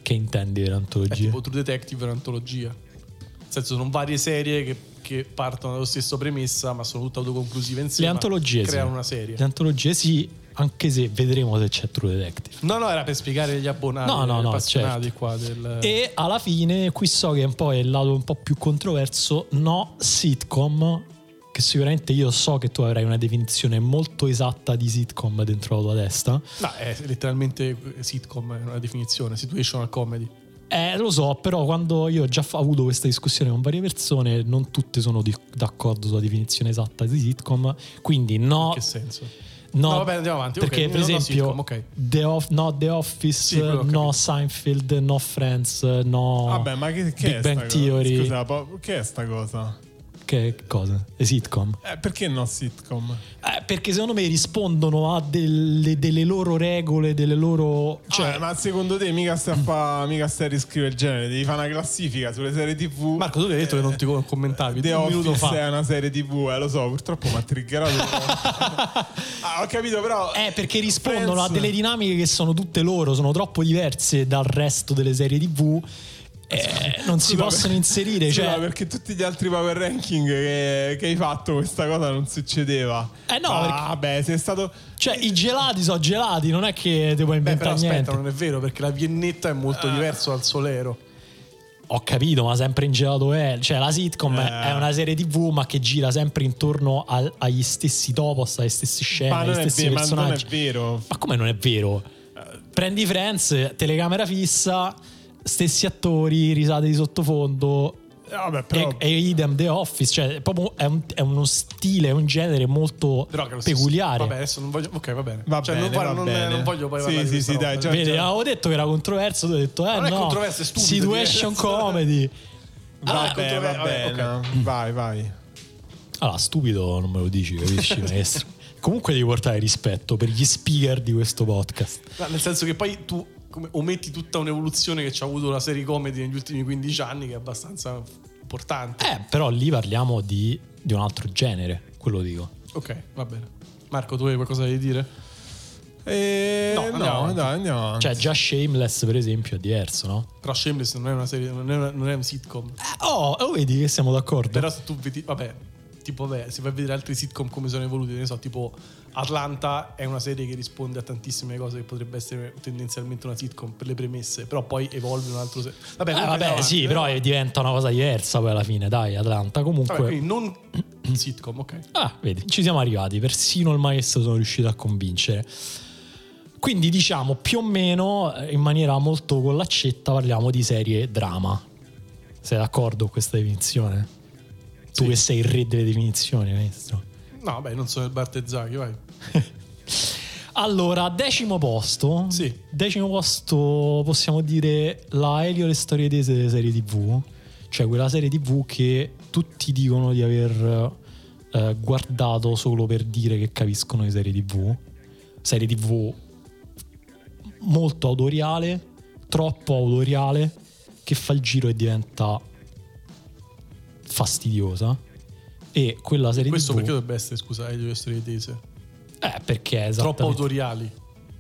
Che intendi per È antologie? tipo True Detective è un'antologia. Nel senso, sono varie serie che, che partono dallo stesso premessa, ma sono tutte autoconclusive Le insieme. antologie creano sì. una serie. Le antologie sì, anche se vedremo se c'è True Detective. No, no, era per spiegare agli abbonati, No, no, no, certo. qua del... E alla fine, qui so che è un po' il lato un po' più controverso, no sitcom, che sicuramente io so che tu avrai una definizione molto esatta di sitcom dentro la tua testa. No, è letteralmente sitcom, è una definizione, situational comedy. Eh, lo so, però quando io ho già avuto questa discussione con varie persone, non tutte sono di- d'accordo sulla definizione esatta di sitcom, quindi no... In che senso? No, No, vabbè, andiamo avanti, Perché, ok, per esempio, sitcom, ok. The Off- no The Office, Sì, no. Seinfeld, no Friends, no Vabbè, ma che, che Big è Bang? Theory. Scusa, che è sta cosa? Che cosa? Le sitcom? Eh, perché no sitcom? Eh, perché secondo me rispondono a delle, delle loro regole, delle loro... Cioè, Cioè, ma secondo te mica stai a, fa, mica stai a riscrivere il genere? Devi fare una classifica sulle serie TV. Marco, tu hai detto che non ti commentavi. The un minuto Office fa. è una serie TV, eh, lo so, purtroppo mi ha triggerato. ah, ho capito, però. Eh, perché rispondono a Friends- delle dinamiche che sono tutte loro, sono troppo diverse dal resto delle serie TV. Eh, non si Scusa, possono inserire. Scusa, Cioè, perché tutti gli altri power ranking che, che hai fatto questa cosa non succedeva. Eh no, Ah, perché- vabbè, sei stato. cioè, i gelati sono gelati, non è che ti puoi Beh, inventare però aspetta, niente. non è vero, perché la Viennetta è molto Ah. diverso dal Solero. Ho capito, ma sempre in gelato è. Cioè, la sitcom Eh. è una serie TV, ma che gira sempre intorno al- agli stessi topos, alle stesse scene, Ma agli non, è stessi ve- ma non è personaggi. vero. Ma come non è vero? Prendi Friends, telecamera fissa, stessi attori, risate di sottofondo. Eh, vabbè, però. E, e idem The Office, cioè proprio è, un- è uno stile, è un genere molto peculiare. Vabbè, adesso non voglio. Ok, va bene. Va Cioè, bene, non, voglio- va non- bene. non voglio poi Sì, parlare sì, di sì, dai, già- Vedi, avevo detto che era controverso, tu hai detto, eh Non è no, controverso, è stupido, situation comedy. Vabbè, controver- va vabbè, bene. Vai, vai. Allora, stupido non me lo dici, capisci, maestro? Comunque devi portare rispetto per gli speaker di questo podcast. No, nel senso che poi tu come, ometti tutta un'evoluzione che ci ha avuto la serie comedy negli ultimi 15 anni, che è abbastanza importante. Eh, però lì parliamo di, di un altro genere, quello dico. Ok, va bene. Marco, tu hai qualcosa da dire? E... No, No, andiamo avanti. dai, andiamo. avanti. Cioè, già Shameless, per esempio, è diverso, no? Però Shameless non è una serie, non è, una- non è un sitcom. Eh, oh, oh, vedi che siamo d'accordo. Però se tu vedi, vabbè, tipo, vabbè, se vai a vedere altri sitcom come sono evoluti, ne so, tipo Atlanta è una serie che risponde a tantissime cose che potrebbe essere tendenzialmente una sitcom per le premesse, però poi evolve un altro... Se- vabbè, Eh, comunque vabbè, andiamo sì, avanti, però eh. diventa una cosa diversa poi alla fine, dai, Atlanta. Comunque, Vabbè, non sitcom, ok. ah, vedi, ci siamo arrivati. Persino il maestro sono riuscito a convincere. Quindi diciamo più o meno eh, in maniera molto con l'accetta parliamo di serie drama. Sei d'accordo con questa definizione? Tu Sì. che sei il re delle definizioni, maestro. No, vabbè, non sono il Bartezzaghi, vai. Allora, decimo posto. Sì. Decimo posto possiamo dire la Elio le storie tese delle serie TV. Cioè quella serie TV che tutti dicono di aver eh, guardato solo per dire che capiscono di serie TV. Serie TV molto autoriale, troppo autoriale, che fa il giro e diventa fastidiosa. E quella serie Questo TV... perché dovrebbe essere, scusa, hai due storie tese? Eh, perché è Troppo autoriali.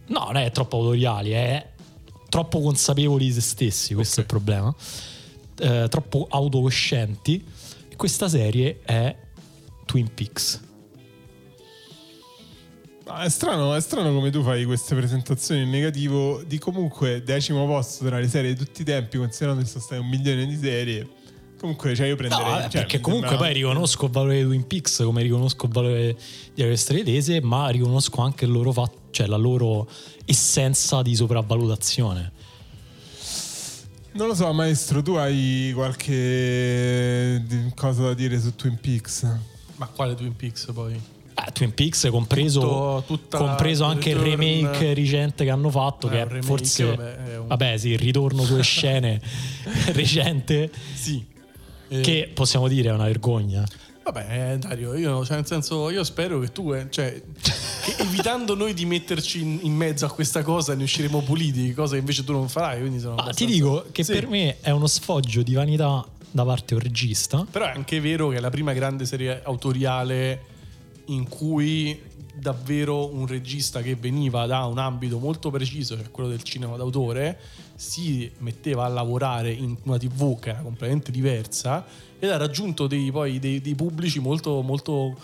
No, non è troppo autoriali, è troppo consapevoli di se stessi, questo è il problema. Eh, troppo autocoscienti. Questa serie è Twin Peaks. Ah, È strano, è strano come tu fai queste presentazioni in negativo di comunque decimo posto tra le serie di tutti i tempi, considerando che sono state un milione di serie. Comunque, cioè io No, prenderei... vabbè, cioè, perché comunque sembra- poi riconosco il valore di Twin Peaks come riconosco il valore di Avestre Tese, ma riconosco anche il loro fatto, cioè la loro essenza di sopravvalutazione. Non lo so, maestro, tu hai qualche di- cosa da dire su Twin Peaks? Ma quale Twin Peaks poi? Beh, Twin Peaks compreso, Tutto- compreso anche il remake recente che hanno fatto Eh, che è remake, forse vabbè, è un- vabbè sì il ritorno sulle scene recente Sì. Eh, che possiamo dire è una vergogna Vabbè, eh, Dario, io, cioè, nel senso, io spero che tu, eh, cioè, che evitando noi di metterci in, in mezzo a questa cosa, ne usciremo puliti, cosa che invece tu non farai. Quindi sono Ma ti abbastanza- dico che Sì. per me è uno sfoggio di vanità da parte un regista Però è anche vero che è la prima grande serie autoriale in cui davvero un regista che veniva da un ambito molto preciso, cioè quello del cinema d'autore, si metteva a lavorare in una TV che era completamente diversa ed ha raggiunto dei, poi dei, dei pubblici molto, molto,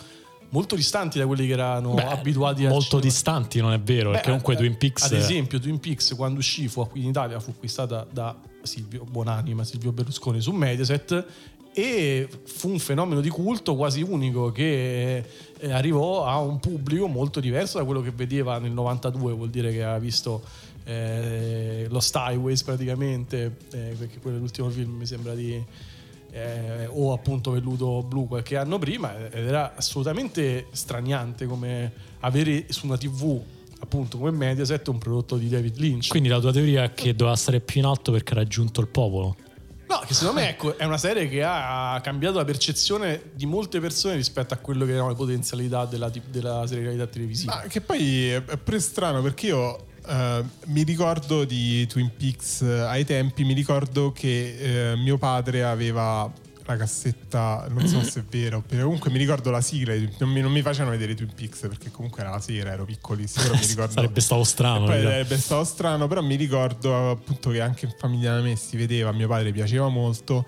molto distanti da quelli che erano Beh, abituati a molto distanti non è vero Beh, perché comunque ad- Twin Peaks Ad esempio, Twin Peaks quando uscì fu in Italia fu acquistata da Silvio Buonanima, Silvio Berlusconi su Mediaset e fu un fenomeno di culto quasi unico che eh, arrivò a un pubblico molto diverso da quello che vedeva nel 92, vuol dire che aveva visto eh, Lost Highways praticamente, eh, perché quello è l'ultimo film mi sembra di eh, o appunto Velluto Blu qualche anno prima ed era assolutamente straniante come avere su una tv appunto come Mediaset un prodotto di David Lynch. Quindi la tua teoria è che doveva stare più in alto perché ha raggiunto il popolo? No che secondo me ecco, è una serie che ha cambiato la percezione di molte persone rispetto a quello che erano le potenzialità della, della serialità televisiva. Ma che poi è è pure strano perché io eh, mi ricordo di Twin Peaks eh, ai tempi, mi ricordo che eh, mio padre aveva la cassetta, non so se è vero, comunque mi ricordo la sigla, non mi, non mi facevano vedere Twin Peaks perché comunque era la sera, ero piccolissimo, però mi ricordo... sarebbe stato strano sarebbe stato strano, però mi ricordo appunto che anche in famiglia da me si vedeva, a mio padre piaceva molto.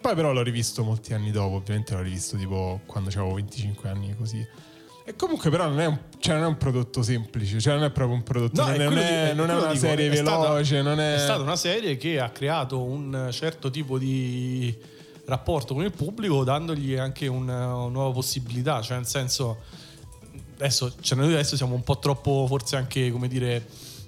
Poi però l'ho rivisto molti anni dopo, ovviamente l'ho rivisto tipo quando avevo 25 anni così. E comunque però non è un, cioè non è un prodotto semplice, cioè non è proprio un prodotto, No, non, è, è- di- non è una dico, serie stata- veloce, non è... È stata una serie che ha creato un certo tipo di rapporto con il pubblico dandogli anche una, una nuova possibilità, cioè nel senso adesso, cioè noi adesso siamo un po' troppo forse anche come dire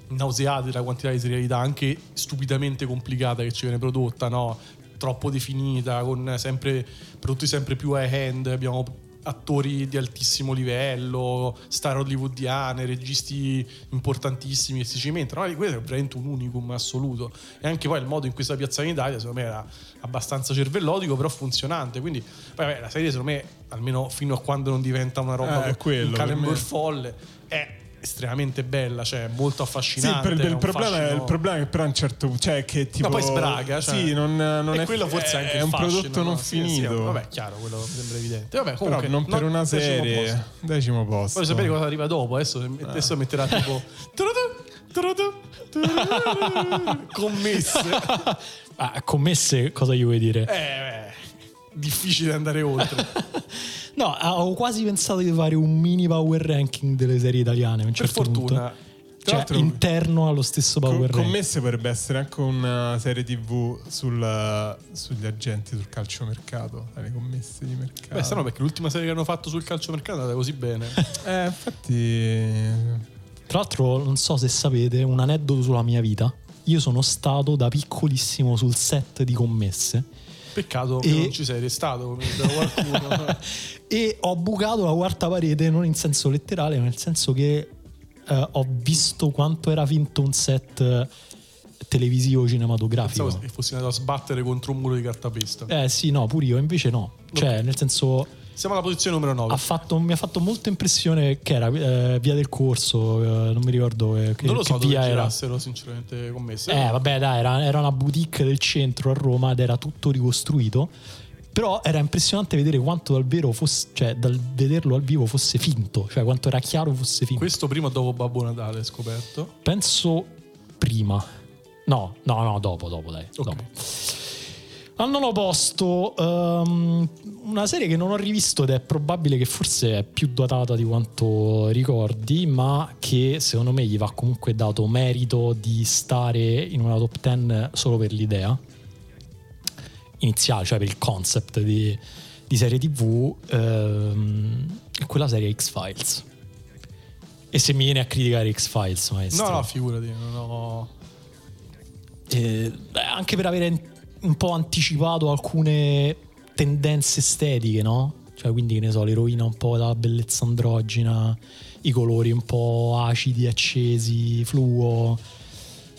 nauseati dalla quantità di serialità anche stupidamente complicata che ci viene prodotta, no? troppo definita, con sempre prodotti sempre più high end, abbiamo attori di altissimo livello, star hollywoodiane, registi importantissimi che si cimentano. Ma questo è veramente un unicum assoluto. E anche poi il modo in cui sta piazzata in Italia, secondo me, era abbastanza cervellotico, però funzionante. Quindi, vabbè, la serie, secondo me, almeno fino a quando non diventa una roba Eh, un calembur folle, è estremamente bella, cioè molto Sì, affascinante. il, il ha un problema è, fascino- il problema è che però a un certo punto, cioè che tipo... Ma poi sbraga, cioè. Sì, non, non è... quello forse è anche è il un fascino, prodotto non no? Sì, sì, finito. vabbè, chiaro, quello sembra evidente. Vabbè, però comunque, non per una decimo serie... posto. Decimo posto. Voglio sapere cosa arriva dopo. Adesso, adesso metterà tipo. Commesse. Ah, commesse cosa gli vuoi dire? Eh, beh, difficile andare oltre. No, avevo quasi pensato di fare un mini power ranking delle serie italiane a un Per certo fortuna. punto. Cioè, interno allo stesso power Com- ranking. commesse potrebbe essere anche una serie tv sul- sugli agenti sul calciomercato, le commesse di mercato. Beh, strano perché l'ultima serie che hanno fatto sul calciomercato è andata così bene. Eh, infatti... Tra l'altro, non so se sapete, un aneddoto sulla mia vita. Io sono stato da piccolissimo sul set di commesse Peccato che E- non ci sei restato come da qualcuno. e ho bucato la quarta parete non in senso letterale, ma nel senso che eh, ho visto quanto era finto un set eh, televisivo cinematografico. Pensavo che fossi andato a sbattere contro un muro di cartapesta. Eh sì, no, pure io, invece no. Cioè, nel senso, Siamo alla posizione numero 9. ha fatto- mi ha fatto molto impressione che era eh, via del corso, eh, non mi ricordo eh, che, non lo che so dove via era. sinceramente, commesse. Eh, vabbè, dai, era, era una boutique del centro a Roma ed era tutto ricostruito. Però era impressionante vedere quanto dal vero fosse, cioè dal vederlo al vivo fosse finto, cioè quanto era chiaro fosse finto. Questo prima o dopo Babbo Natale, scoperto. Penso prima. No, no, no, dopo, dopo, dai. Ok. dopo. Al nono posto, ehm, una serie che non ho rivisto ed è probabile che forse è più datata di quanto ricordi, ma che secondo me gli va comunque dato merito di stare in una top 10 solo per l'idea iniziale, cioè per il concept di, di serie TV, ehm, è quella serie X-Files. E se mi viene a criticare X-Files, maestro. No, no, figurati, non ho... Eh, anche per avere un po' anticipato alcune tendenze estetiche, no? Cioè, quindi, che ne so, l'eroina un po' dalla bellezza androgina, i colori un po' acidi, accesi, fluo,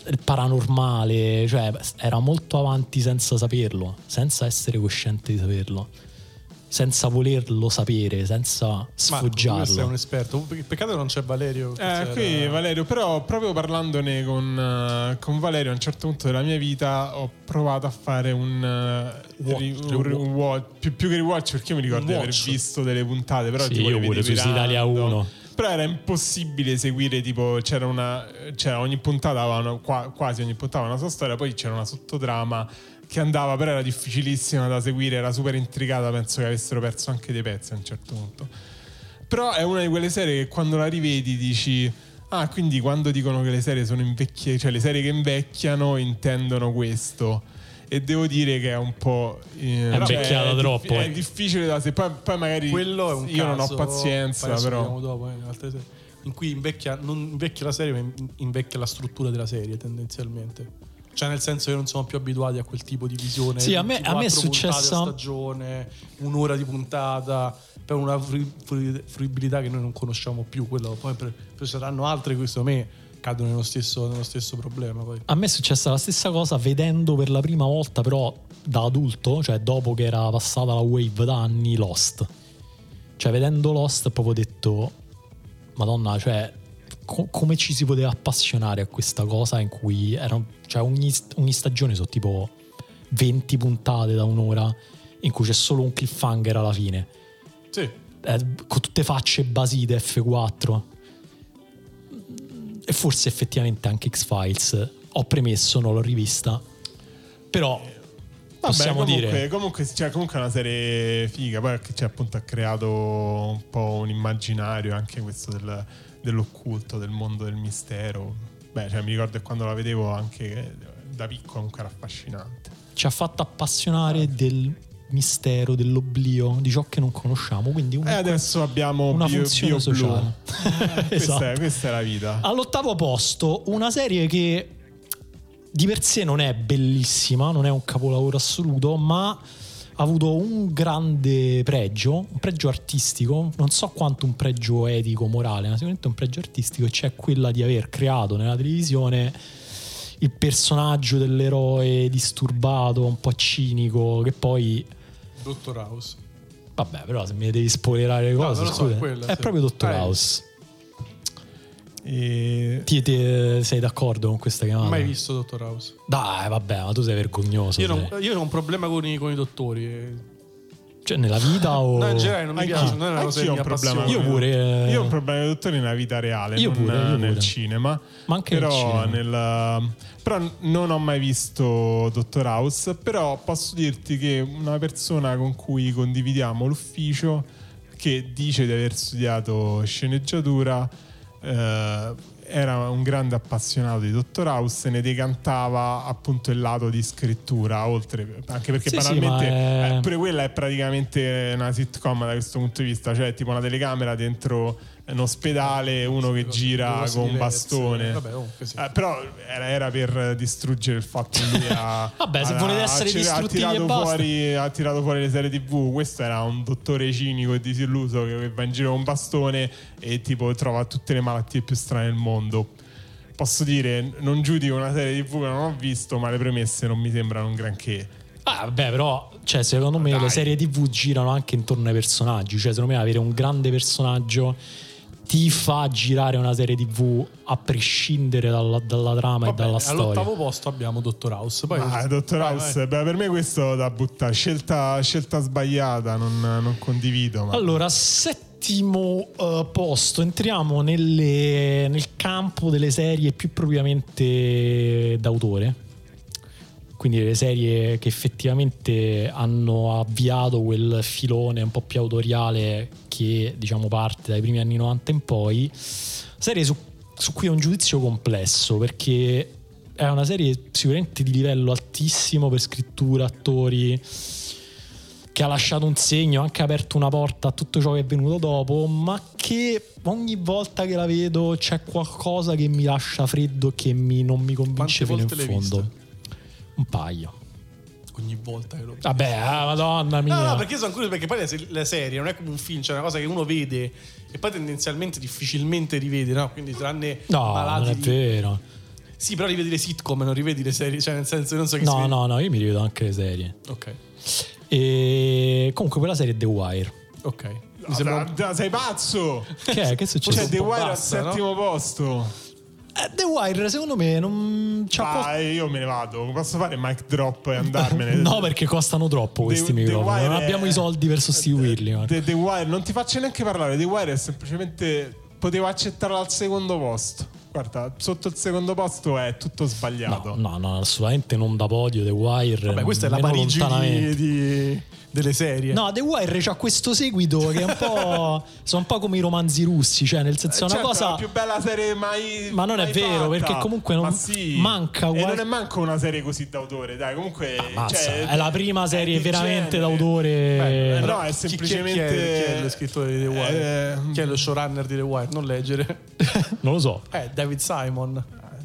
il paranormale. Cioè, era molto avanti senza saperlo, senza essere cosciente di saperlo. Senza volerlo sapere, senza Marco, tu sei un sfoggiarlo. esperto. Peccato che non c'è Valerio. Eh, c'era- qui Valerio, però proprio parlandone con, eh, con Valerio a un certo punto della mia vita ho provato a fare un, eh, Watch, cioè un- un un watch, più, più che rewatch perché io mi ricordo di aver visto delle puntate, però Sì, tipo io pure, su Italia random. 1. Però era impossibile seguire, tipo, c'era una. C'era ogni puntata, aveva una- qua- quasi ogni puntata aveva una sua storia, poi c'era una sottotrama che andava, però era difficilissima da seguire, era super intricata, penso che avessero perso anche dei pezzi a un certo punto. Però è una di quelle serie che quando la rivedi dici. Ah, quindi quando dicono che le serie sono invecchiate, cioè le serie che invecchiano intendono questo. E devo dire che è un po'. eh, È invecchiata troppo, È eh. difficile da se poi, poi magari Quello è un io non ho pazienza, però. vediamo dopo, eh, in altre serie, in cui invecchia, non invecchia la serie, ma in- invecchia la struttura della serie tendenzialmente. Cioè, nel senso che non siamo più abituati a quel tipo di visione. Sì, a me- a me è 24 puntate successa- a stagione, un'ora di puntata, per una fru- fru- fruibilità che noi non conosciamo più. Quello, poi per, poi saranno altre che secondo me cadono nello stesso, nello stesso problema. Poi. A me è successa la stessa cosa vedendo per la prima volta, però da adulto, cioè dopo che era passata la wave da anni, Lost. Cioè, vedendo Lost, ho proprio detto: Madonna, cioè, co- come ci si poteva appassionare a questa cosa in cui erano, cioè, ogni, ogni stagione sono tipo 20 puntate da un'ora, in cui c'è solo un cliffhanger alla fine. Sì, eh, con tutte facce basite F4 e forse effettivamente anche X-Files. Ho premesso non l'ho rivista. Però Vabbè, possiamo comunque, dire Comunque, cioè, comunque è una serie figa. Poi cioè, appunto ha creato un po' un immaginario anche questo del- dell'occulto, del mondo del mistero. Beh, cioè, mi ricordo che quando la vedevo anche eh, da piccolo comunque era affascinante. ci ha fatto appassionare del mistero dell'oblio di ciò che non conosciamo quindi E comunque adesso abbiamo una Bio, funzione Bio sociale questa, Esatto. è, questa è la vita. All'ottavo posto, una serie che di per sé non è bellissima, non è un capolavoro assoluto, ma ha avuto un grande pregio, un pregio artistico, non so quanto un pregio etico, morale, ma sicuramente un pregio artistico, e cioè quella di aver creato nella televisione il personaggio dell'eroe disturbato, un po' cinico, che poi Dottor House. Vabbè, però se mi devi spoilerare le No, cose, lo so, quella, è sì. proprio Dottor è- House. E... Ti, ti- sei d'accordo con questa chiamata? Mai visto Dottor House. Dai, vabbè, ma tu sei vergognoso. Io, non- sei. io ho un problema con i, con i dottori. Cioè, nella vita o. No, in generale non mi Anch'io- piace. Non è una cosa che ho mi un problema. Io pure. eh, Io ho un problema di dottore nella vita reale, Io non pure, io nel pure. cinema. Ma anche nel però, cinema. nel- però non ho mai visto Dottor House. Però posso dirti che una persona con cui condividiamo l'ufficio, che dice di aver studiato sceneggiatura, eh, era un grande appassionato di Dottor House e ne decantava appunto il lato di scrittura, oltre anche perché Sì, sì, banalmente ma è- eh, pure quella è praticamente una sitcom da questo punto di vista, cioè tipo una telecamera dentro un ospedale, uno che gira con un bastone. Vabbè, comunque sì. Eh, però era, era per distruggere il fatto che lui ha, Vabbè, se ha- volete ha- essere ha distruttivi tirato e fuori, ha tirato fuori le serie tv. Questo era un dottore cinico e disilluso che va in giro con un bastone e tipo trova tutte le malattie più strane del mondo. Posso dire, non giudico una serie tv che non ho visto, ma le premesse non mi sembrano un granché. Ah, vabbè, però, cioè, secondo me Dai. le serie TV girano anche intorno ai personaggi. Cioè, secondo me avere un grande personaggio ti fa girare una serie TV a prescindere dalla, dalla trama Va e dalla storia. all'ottavo posto abbiamo Dottor House. Poi Ah, Dottor House, beh, per me questo da buttare. Scelta, scelta sbagliata, non, non condivido. Ma... Allora, settimo eh, posto, entriamo nelle- nel campo delle serie più propriamente d'autore. Quindi le serie che effettivamente hanno avviato quel filone un po' più autoriale che diciamo parte dai primi anni 90 in poi. Serie su, su cui ho un giudizio complesso perché è una serie sicuramente di livello altissimo per scrittura, attori, che ha lasciato un segno, ha anche aperto una porta a tutto ciò che è venuto dopo, ma che ogni volta che la vedo c'è qualcosa che mi lascia freddo e che mi- non mi convince Quante fino in fondo. vista? Un paio. ogni volta che lo vedo. Vabbè, ah, madonna mia. No, no, perché io sono curioso perché poi la, se- la serie non è come un film, cioè è una cosa che uno vede e poi tendenzialmente difficilmente rivede, no? Quindi tranne No, malati non è di- vero. Sì, però rivedi le sitcom, non rivedi le serie, cioè nel senso non so che No, no, no, io mi rivedo anche le serie. Ok. E comunque quella serie è The Wire. Ok. Mi sembra da- da- sei pazzo? Che è? Che succede? Cioè, The Wire al basta, no? settimo posto. Eh, The Wire secondo me non c'ha Ah, io me ne vado. Posso fare mic drop e andarmene? No, perché costano troppo questi The- The microfoni. Non Wire abbiamo è- i soldi per sostituirli. The, The Wire, non ti faccio neanche parlare. The Wire è semplicemente. Potevo accettarla al secondo posto. Guarda, sotto il secondo posto è tutto sbagliato. No, no, no, assolutamente non da podio. The Wire. Vabbè, questa è la Parigi di, di- delle serie. No, The Wire c'ha questo seguito che è un po'. sono un po' come i romanzi russi, cioè nel senso è una Certo, cosa. la più bella serie mai. Ma non è mai vero, fatta. perché comunque non- Ma sì. manca E qual- non è manco una serie così d'autore, dai. Comunque. Cioè, è la prima è serie veramente genere. d'autore. Beh, no, è semplicemente- Chi, è, chi è lo scrittore di The Wire? Eh, chi è lo showrunner di The Wire? Non leggere. non lo so. Eh, David Simon.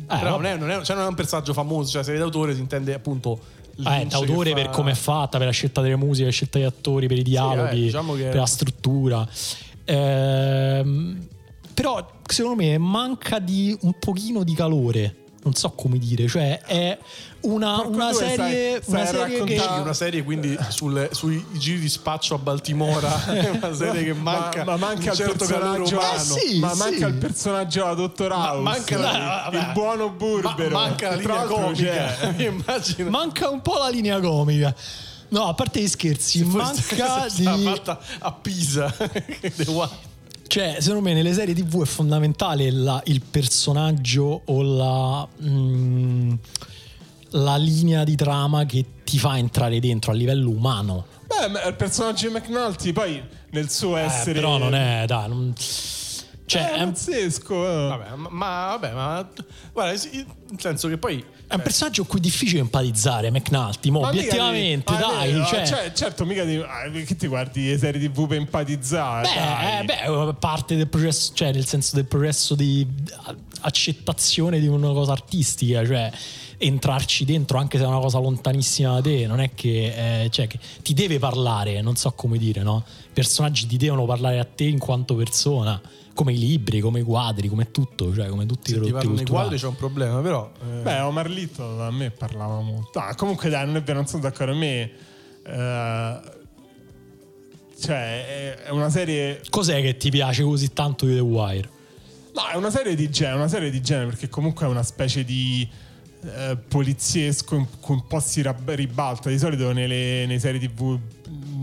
Eh, Però non è, non, è, cioè non è un personaggio famoso, cioè serie d'autore si intende appunto. Eh, d'autore che per fa- come è fatta, per la scelta delle musiche, la scelta degli attori, per i dialoghi, eh, diciamo che- per la struttura. Ehm, però secondo me manca di un pochino di calore. Non so come dire, cioè è una, una serie, stai- stai una serie che Una serie quindi sulle- sui giri di spaccio a Baltimora, è una serie che manca, ma, ma manca un il certo calore personaggio umano. Eh sì, ma sì. manca il personaggio della Dottor Ma- House manca la- il vabbè. buono Ma- burbero manca la linea comica. Mi immagino. manca un po' la linea comica. No, a parte gli scherzi, manca se stava di fatta a Pisa. The Wire. Cioè, secondo me nelle serie TV è fondamentale la- il personaggio o la, mm, la linea di trama che ti fa entrare dentro a livello umano. Beh, il personaggio di McNulty poi nel suo Eh, essere però non è, dai, non- cioè, è pazzesco eh. Vabbè, ma, vabbè, ma guarda, nel senso che poi è un personaggio con cui è difficile empatizzare, McNulty, mo, Ma mica obiettivamente, ah, dai. eh, cioè, cioè, certo mica di, ah, che ti guardi le serie tv per empatizzare beh, eh, beh, è parte del processo, cioè nel senso del processo di accettazione di una cosa artistica, cioè entrarci dentro anche se è una cosa lontanissima da te, non è che, eh, cioè, che ti deve parlare, non so come dire, no? I personaggi ti devono parlare a te in quanto persona, come i libri, come i quadri, come tutto, cioè come tutti i se ti prodotti parlano i culturali. quadri c'è un problema, però eh, Beh, Omar Little a me parlava molto. Ah, comunque, dai, non è vero, non sono d'accordo. A me. eh, cioè, è una serie. Cos'è che ti piace così tanto di The Wire? No, è una serie di genere, una serie di genere perché comunque è una specie di eh, poliziesco in un po' si ribalta. Di solito nelle, nei serie tv,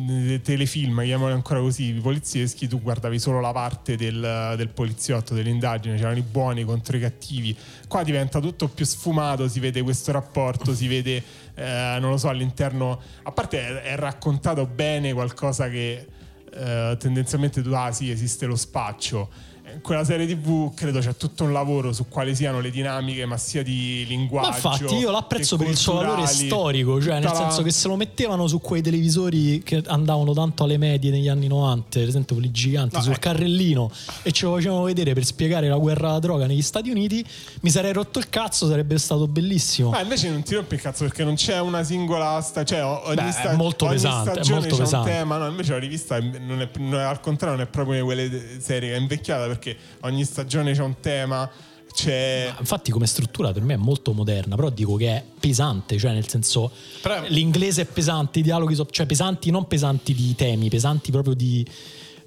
nei telefilm, chiamiamoli ancora così, i polizieschi, tu guardavi solo la parte del, del poliziotto, dell'indagine, c'erano i buoni contro i cattivi. Qua diventa tutto più sfumato, si vede questo rapporto, si vede, eh, non lo so, all'interno... A parte è, è raccontato bene qualcosa che eh, tendenzialmente tu, ah sì, esiste lo spaccio. Quella serie TV credo c'è tutto un lavoro su quali siano le dinamiche, ma sia di linguaggio. Ma infatti io l'apprezzo per il suo valore storico, cioè nel senso che se lo mettevano su quei televisori che andavano tanto alle medie negli anni 90, per esempio quelli giganti, No, sul ecco. carrellino e ce lo facevano vedere per spiegare la guerra alla droga negli Stati Uniti, mi sarei rotto il cazzo, sarebbe stato bellissimo. Ma invece non ti rompi il cazzo perché non c'è una singola sta- cioè ogni, Beh, è sta- molto ogni pesante, è stagione molto c'è pesante. un tema, no, invece la rivista è- non è, non è- al contrario non è proprio quelle serie che è invecchiata perché ogni stagione c'è un tema, c'è Infatti come struttura per me è molto moderna, però dico che è pesante, cioè nel senso Però- l'inglese è pesante, i dialoghi sono cioè pesanti, non pesanti di temi, pesanti proprio di,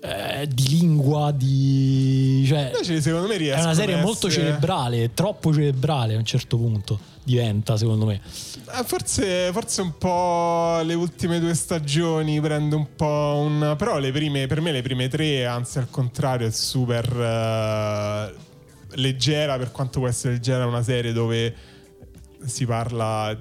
eh, di lingua, di... Cioè, Invece secondo me è riescono una serie molto essere- cerebrale, troppo cerebrale a un certo punto diventa secondo me. Eh, forse, forse un po' le ultime due stagioni prende un po' un. Però prime, per me le prime tre, anzi al contrario, è super eh, leggera per quanto può essere leggera una serie dove si parla.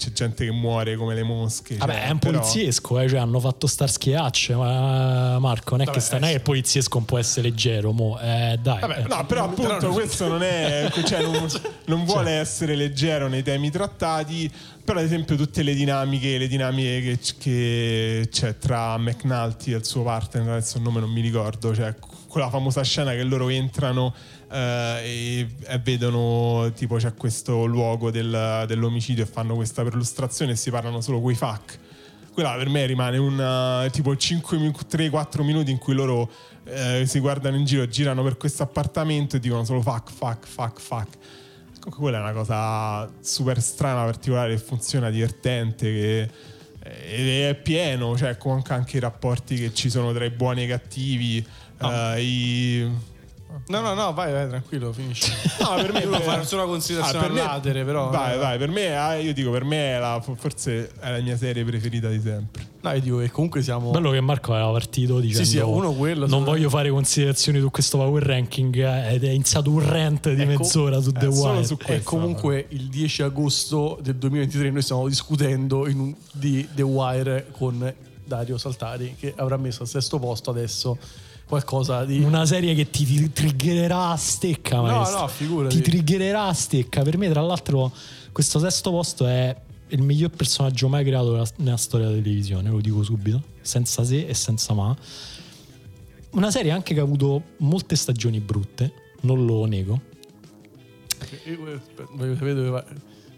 C'è gente che muore come le mosche. Vabbè, cioè, è un però- poliziesco, eh, cioè hanno fatto Starsky e Hutch, ma Marco, non è, Vabbè, che, sta, non è che il poliziesco non può essere leggero, mo, eh, dai. Vabbè, eh. No, però appunto questo non è. Cioè, non, non vuole essere leggero nei temi trattati. Però ad esempio tutte le dinamiche, le dinamiche che, che c'è tra McNulty e il suo partner, adesso il nome non mi ricordo, cioè quella famosa scena che loro entrano eh, e, e, vedono tipo c'è questo luogo del, dell'omicidio e fanno questa perlustrazione e si parlano solo quei fuck. Quella per me rimane un tipo 3-4 minuti in cui loro eh, si guardano in giro, girano per questo appartamento e dicono solo fuck, fuck, fuck, fuck Comunque quella è una cosa super strana, particolare, che funziona, divertente, che è pieno, cioè comunque anche i rapporti che ci sono tra i buoni e i cattivi, no. uh, i No, no, no, vai, vai, tranquillo, finisci. No, per me devo fare solo una considerazione ah, all'atere, però. Vai, vai, per me, ah, io dico, per me è la, forse è la mia serie preferita di sempre. No, io dico che comunque siamo. Bello che Marco aveva partito dicendo: Sì, sì, uno quello. Non voglio fare considerazioni su questo power ranking. Eh, ed è iniziato un rant di ecco, mezz'ora su The Wire. Su e comunque il 10 agosto del 2023 noi stiamo discutendo un, di The Wire con Dario Saltari, che avrà messo al sesto posto adesso qualcosa di... Una serie che ti, ti triggererà a stecca, maestro. No, no, figurati. Ti triggererà a stecca. Per me, tra l'altro, questo sesto posto è il miglior personaggio mai creato nella, nella storia della televisione, lo dico subito, senza se e senza ma. Una serie anche che ha avuto molte stagioni brutte, non lo nego. Voglio sapere dove va.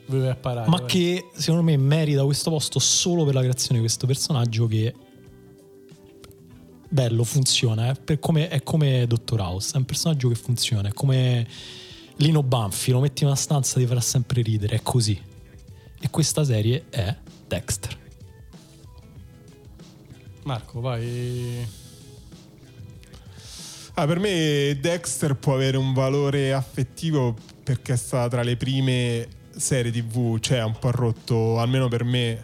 Dove vai a parare, ma vai. che secondo me merita questo posto solo per la creazione di questo personaggio che bello, funziona. È come, è come Dottor House, è un personaggio che funziona. È come Lino Banfi, lo metti in una stanza ti farà sempre ridere. È così. E questa serie è Dexter. Marco, vai. Ah, per me Dexter può avere un valore affettivo perché è stata tra le prime serie tv, cioè un po' rotto, almeno per me,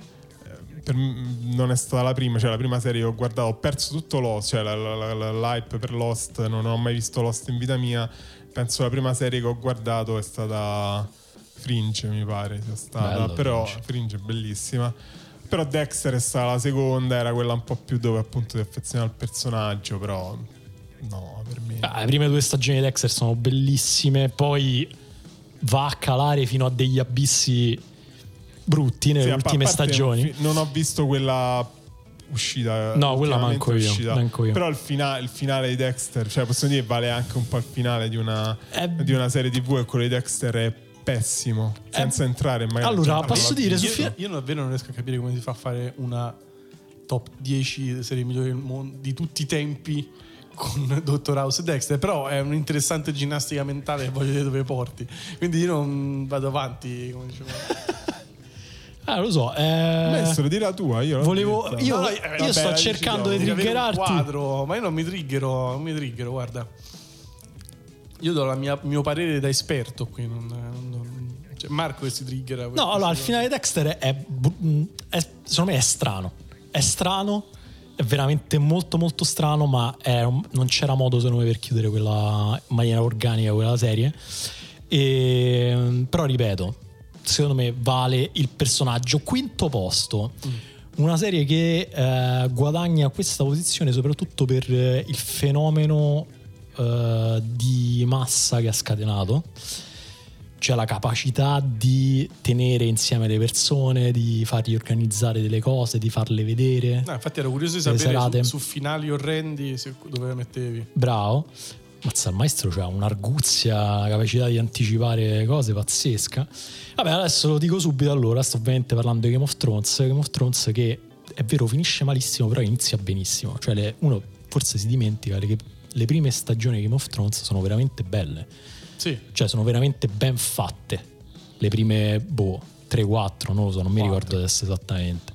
per, non è stata la prima, cioè la prima serie che ho guardato, ho perso tutto Lost, cioè la, la, la, l'hype per Lost, non ho mai visto Lost in vita mia, penso la prima serie che ho guardato è stata Fringe, mi pare sia stata, Bello, però Fringe. Fringe è bellissima. Però Dexter è stata la seconda, era quella un po' più dove appunto ti affeziona al personaggio, però no, per me... Ah, le prime due stagioni di Dexter sono bellissime, poi va a calare fino a degli abissi brutti nelle sì, ultime stagioni. Non ho visto quella uscita. No, quella manco io, manco io, Però il finale, il finale, di Dexter, cioè possiamo dire vale anche un po' il finale di una, eh, di una serie TV e quello di Dexter è pessimo. Senza eh, entrare in Allora, posso dire, io, io, io davvero non riesco a capire come si fa a fare una top 10 serie migliori del mondo di tutti i tempi con Dottor House e Dexter, però è un'interessante ginnastica mentale voglio vedere dove porti. Quindi io non vado avanti, come dicevo. Ah, lo so. Eh... Maestro, di la tua. Io, Volevo, io, no, io vabbè, sto cercando di triggerarti. Quadro, ma io non mi triggero, non mi triggero, guarda. Io do il mio parere da esperto qui. Non, non, cioè Marco che si triggera. No, allora, il finale di Dexter è, è, secondo me è strano. È strano, è veramente molto molto strano, ma è, non c'era modo secondo me per chiudere quella in maniera organica quella serie. E, però ripeto, secondo me vale il personaggio. Quinto posto. Mm. Una serie che eh, guadagna questa posizione soprattutto per eh, il fenomeno eh, di massa che ha scatenato. Cioè la capacità di tenere insieme le persone, di fargli organizzare delle cose, di farle vedere. No, infatti ero curioso di sapere su, su, finali orrendi dove la mettevi. Bravo. Mazza, il maestro ha un'arguzia, una capacità di anticipare cose pazzesca. Vabbè, adesso lo dico subito allora, sto ovviamente parlando di Game of Thrones, Game of Thrones che è vero finisce malissimo, però inizia benissimo. Cioè le, uno forse si dimentica che le prime stagioni di Game of Thrones sono veramente belle. Sì. Cioè sono veramente ben fatte. Le prime, boh, 3-4, non lo so, non 4. mi ricordo adesso esattamente.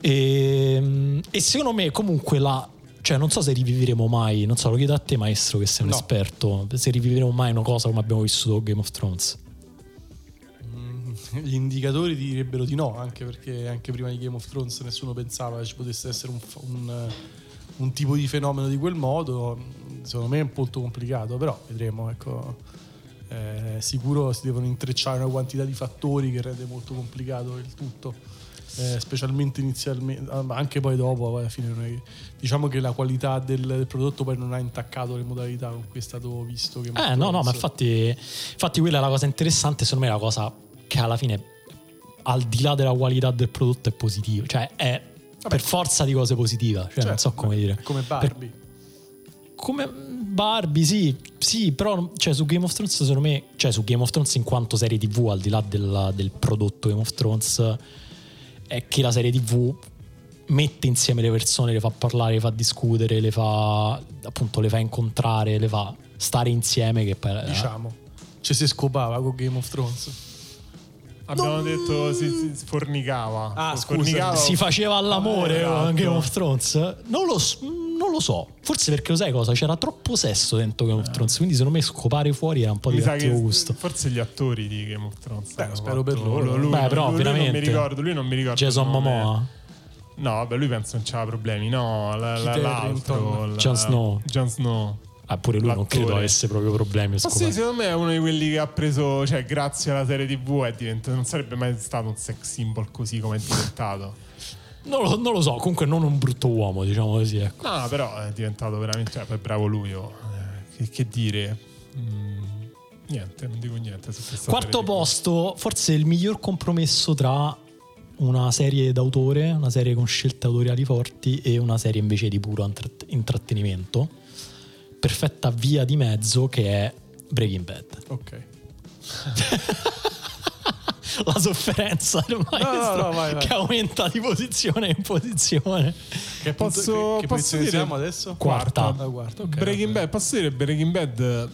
E, ehm, e secondo me comunque la cioè, non so se rivivremo mai, non so, lo chiedo a te, maestro, che sei un no. esperto, se rivivremo mai una cosa come abbiamo vissuto Game of Thrones. Mm, gli indicatori direbbero di no, anche perché anche prima di Game of Thrones nessuno pensava che ci potesse essere un, un, un tipo di fenomeno di quel modo. Secondo me è molto complicato, però vedremo. Ecco. Eh, sicuro si devono intrecciare una quantità di fattori che rende molto complicato il tutto eh, specialmente inizialmente, ah, anche poi dopo, alla fine non è, diciamo che la qualità del, del, prodotto poi non ha intaccato le modalità con cui è stato visto. Che eh no, no, ma infatti, infatti quella è la cosa interessante, secondo me è la cosa che alla fine al di là della qualità del prodotto è positivo, cioè è per forza di cose positive, cioè non so Certo, come dire. è Come Barbie. Come Barbie, sì, sì, però cioè, su Game of Thrones, secondo me, cioè su Game of Thrones in quanto serie TV, al di là della- del prodotto Game of Thrones, è che la serie TV mette insieme le persone, le fa parlare, le fa discutere, le fa appunto le fa incontrare, le fa stare insieme. Che poi, eh, diciamo. Ci si scopava con Game of Thrones. Abbiamo detto si, si fornicava. Ah, scusa. Fornicava- si faceva all'amore Esatto. con Game of Thrones? Non lo, non lo so. Forse perché lo sai cosa? C'era troppo sesso dentro Game of Thrones. Quindi secondo me scopare fuori era un po' di cattivo che gusto. forse gli attori di Game of Thrones. Beh, spero per loro. Lui, Beh, però, lui- lui non mi veramente. ricordo, lui non mi ricordo. Jason. Momoa. No, vabbè, lui penso non c'aveva problemi. No, la- la- l'altro. La- Jon Snow. Jon Snow. Ah, pure lui non L'attore. credo avesse proprio problemi. a Ma scopare. sì, secondo me è uno di quelli che ha preso, cioè, grazie alla serie TV è diventato. Non sarebbe mai stato un sex symbol così come è diventato. non, lo, non lo so, comunque non un brutto uomo, diciamo così. Ecco. No, però è diventato veramente. Cioè, poi bravo lui. oh. Eh, che, che dire? Mm, niente, non dico niente su questa Quarto posto, forse il miglior compromesso tra una serie d'autore, una serie con scelte autoriali forti e una serie invece di puro intratt- intrattenimento. Perfetta via di mezzo che è Breaking Bad. Ok. La sofferenza del maestro no, vai, vai. che aumenta di posizione in posizione. Che Posso- che, che posso posizione dire- siamo adesso? Quarta. La quarta, ok. Breaking ok. Bad, posso dire Breaking Bad eh,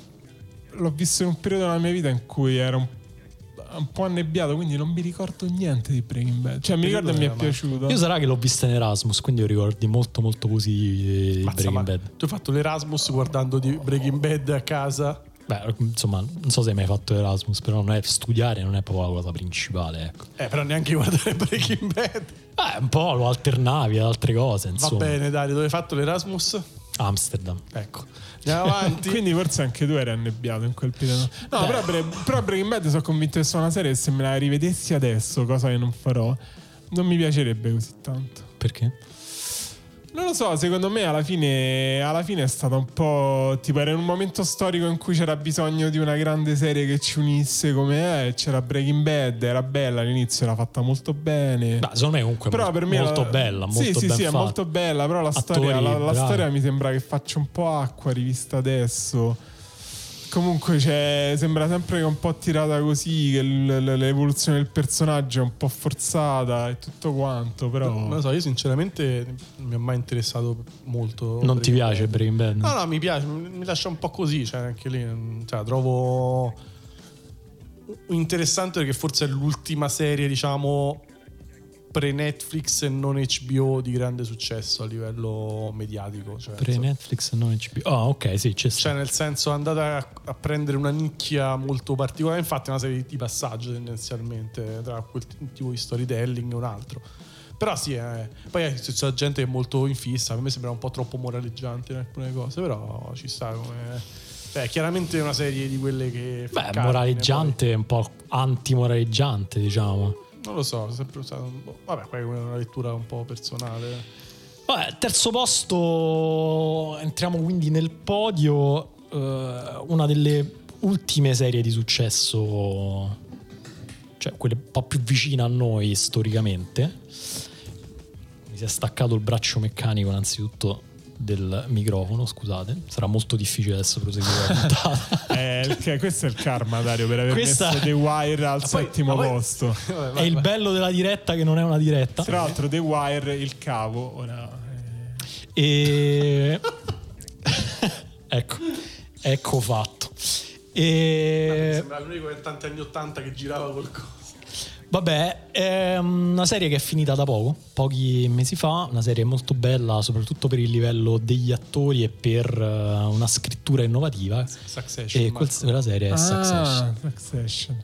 l'ho visto in un periodo della mia vita in cui ero un, un po' annebbiato, quindi non mi ricordo niente di Breaking Bad. Cioè, mi ricordo e mi è piaciuto. Io sarà che l'ho vista in Erasmus, quindi ho ricordi molto molto positivi di Mazza, Breaking ma Bad. Tu hai fatto l'Erasmus guardando di Breaking Bad a casa? Beh, insomma, non so se hai mai fatto Erasmus, però non è studiare non è proprio la cosa principale, ecco. Eh, però neanche guardare Breaking Bad. Beh, un po' lo alternavi ad altre cose, Va insomma. bene, Dario, dove hai fatto l'Erasmus? Amsterdam. Ecco. Andiamo avanti. Quindi forse anche tu eri annebbiato in quel periodo. No, Beh. però, Bre- però Breaking Bad sono convinto che sia una serie che se me la rivedessi adesso, cosa che non farò, non mi piacerebbe così tanto. Perché? Non lo so, secondo me alla fine, alla fine è stata un po'. Tipo, era in un momento storico in cui c'era bisogno di una grande serie che ci unisse come è. C'era Breaking Bad, era bella all'inizio, era fatta molto bene. Beh, secondo me comunque è però per me molto la- bella, molto sì, sì, sì, è fatta. molto bella. Però la, Attori storia, la, la storia mi sembra che faccia un po' acqua rivista adesso. Comunque c'è- sembra sempre che è un po' tirata così, che l- l- l'evoluzione del personaggio è un po' forzata e tutto quanto, però... Non lo so, io sinceramente non mi ha mai interessato molto. Non ti piace. Breaking Bad? No, no, mi piace, mi lascia un po' così, cioè anche lì, cioè, trovo interessante perché forse è l'ultima serie, diciamo, pre-Netflix e non HBO di grande successo a livello mediatico. Cioè, Pre insomma, Netflix e non HBO. Ah, ok, sì, c'è cioè, nel senso, è andata a, a prendere una nicchia molto particolare. Infatti, è una serie di passaggio tendenzialmente tra quel tipo di storytelling e un altro. Però sì, eh, poi eh, c'è gente che è molto in fissa. A me sembra un po' troppo moraleggiante in alcune cose, però ci sta come. Cioè, chiaramente è una serie di quelle che. Beh, moraleggiante, un po' antimoraleggiante, diciamo. Non lo so, sempre stato. un po'- Vabbè, poi è una lettura un po' personale. Vabbè, terzo posto, entriamo quindi nel podio, eh, una delle ultime serie di successo, cioè quelle un po' più vicine a noi storicamente. Mi si è staccato il braccio meccanico innanzitutto del microfono, scusate, sarà molto difficile adesso proseguire la puntata. Eh, questo è il karma, Dario, per aver Questa- messo The Wire al poi- settimo poi- posto. Vabbè, È il bello della diretta che non è una diretta. Tra l'altro, The Wire, il cavo, ora... eh, E ecco, ecco fatto. E Sembra l'unico cantante anni 80 che girava qualcosa. Vabbè, è una serie che è finita da poco, pochi mesi fa, una serie molto bella, soprattutto per il livello degli attori e per eh, una scrittura innovativa. Succession. E quel- quella serie è Succession. Ah, Succession.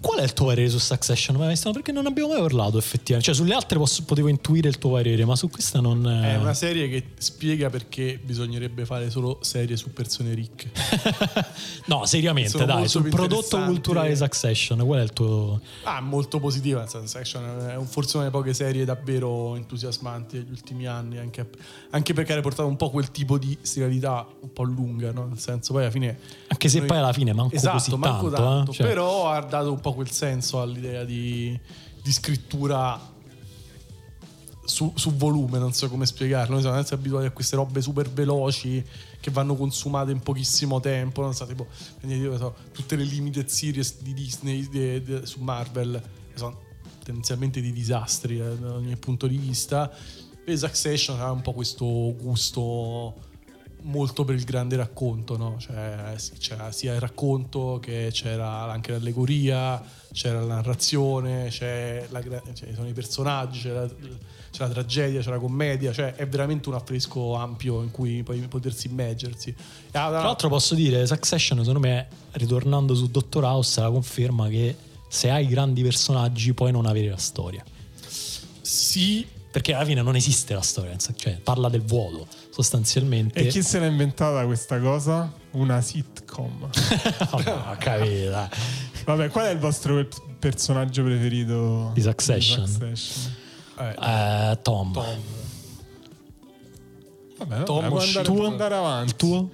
Qual è il tuo parere su Succession? Perché non abbiamo mai parlato effettivamente. Cioè, sulle altre posso- potevo intuire il tuo parere, ma su questa non. È una serie che spiega perché bisognerebbe fare solo serie su persone ricche. no, seriamente, Sono dai, sul prodotto culturale Succession, qual è il tuo. Ah, molto positiva, Action è un- forse una delle poche serie davvero entusiasmanti degli ultimi anni, anche, anche perché ha portato un po' quel tipo di serialità un po' lunga, no? Nel senso, poi alla fine... Anche se noi- poi alla fine manco esatto, così manco tanto, tanto, eh? Cioè- però ha dato un po' quel senso all'idea di, di scrittura su, su volume, non so come spiegarlo. Noi siamo abituati a queste robe super veloci che vanno consumate in pochissimo tempo. Non so, tipo, so, tutte le limited series di Disney de, de, su Marvel sono tendenzialmente di disastri eh, da ogni punto di vista. E Succession ha un po' questo gusto molto per il grande racconto, no? cioè, c'era sia il racconto che c'era anche l'allegoria, c'era la narrazione, c'è la, cioè, sono i personaggi, c'è la, c'è la, tragedia, c'è la commedia, cioè è veramente un affresco ampio in cui poi potersi immergersi. Ah, Tra l'altro posso dire, Succession secondo me, ritornando su Dottor House, la conferma che se hai grandi personaggi puoi non avere la storia. Sì, perché alla fine non esiste la storia, cioè parla del vuoto sostanzialmente. E chi se l'ha inventata questa cosa? Una sitcom. no, capita. Vabbè, qual è il vostro personaggio preferito di Succession? Di Succession? Uh, Tom. Tom. Vabbè, Tom, può andare, tuo? andare avanti. Il tuo?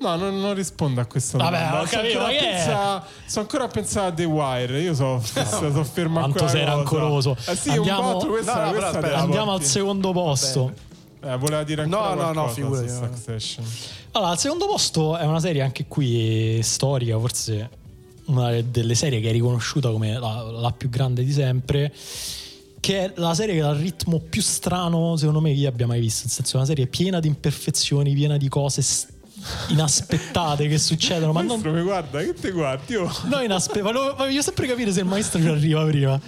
No, non, non, rispondo a questa domanda. Vabbè, ho capito, pensa, sto ancora a pensare a The Wire. Io so, so fermo a Quanto sei rancoroso. Eh sì, andiamo, botto, questa, no, questa però, andiamo al secondo posto. Eh, voleva dire ancora no, no, no, figurati. Succession. Allora, al secondo posto è una serie anche qui storica, forse una delle serie che è riconosciuta come la, la più grande di sempre che è la serie che ha il ritmo più strano secondo me che io abbia mai visto nel senso è una serie piena di imperfezioni piena di cose st- inaspettate che succedono. Ma maestro, non... mi guarda, che ti guardi? Io... No, inaspettate. Voglio sempre capire se il maestro ci arriva prima.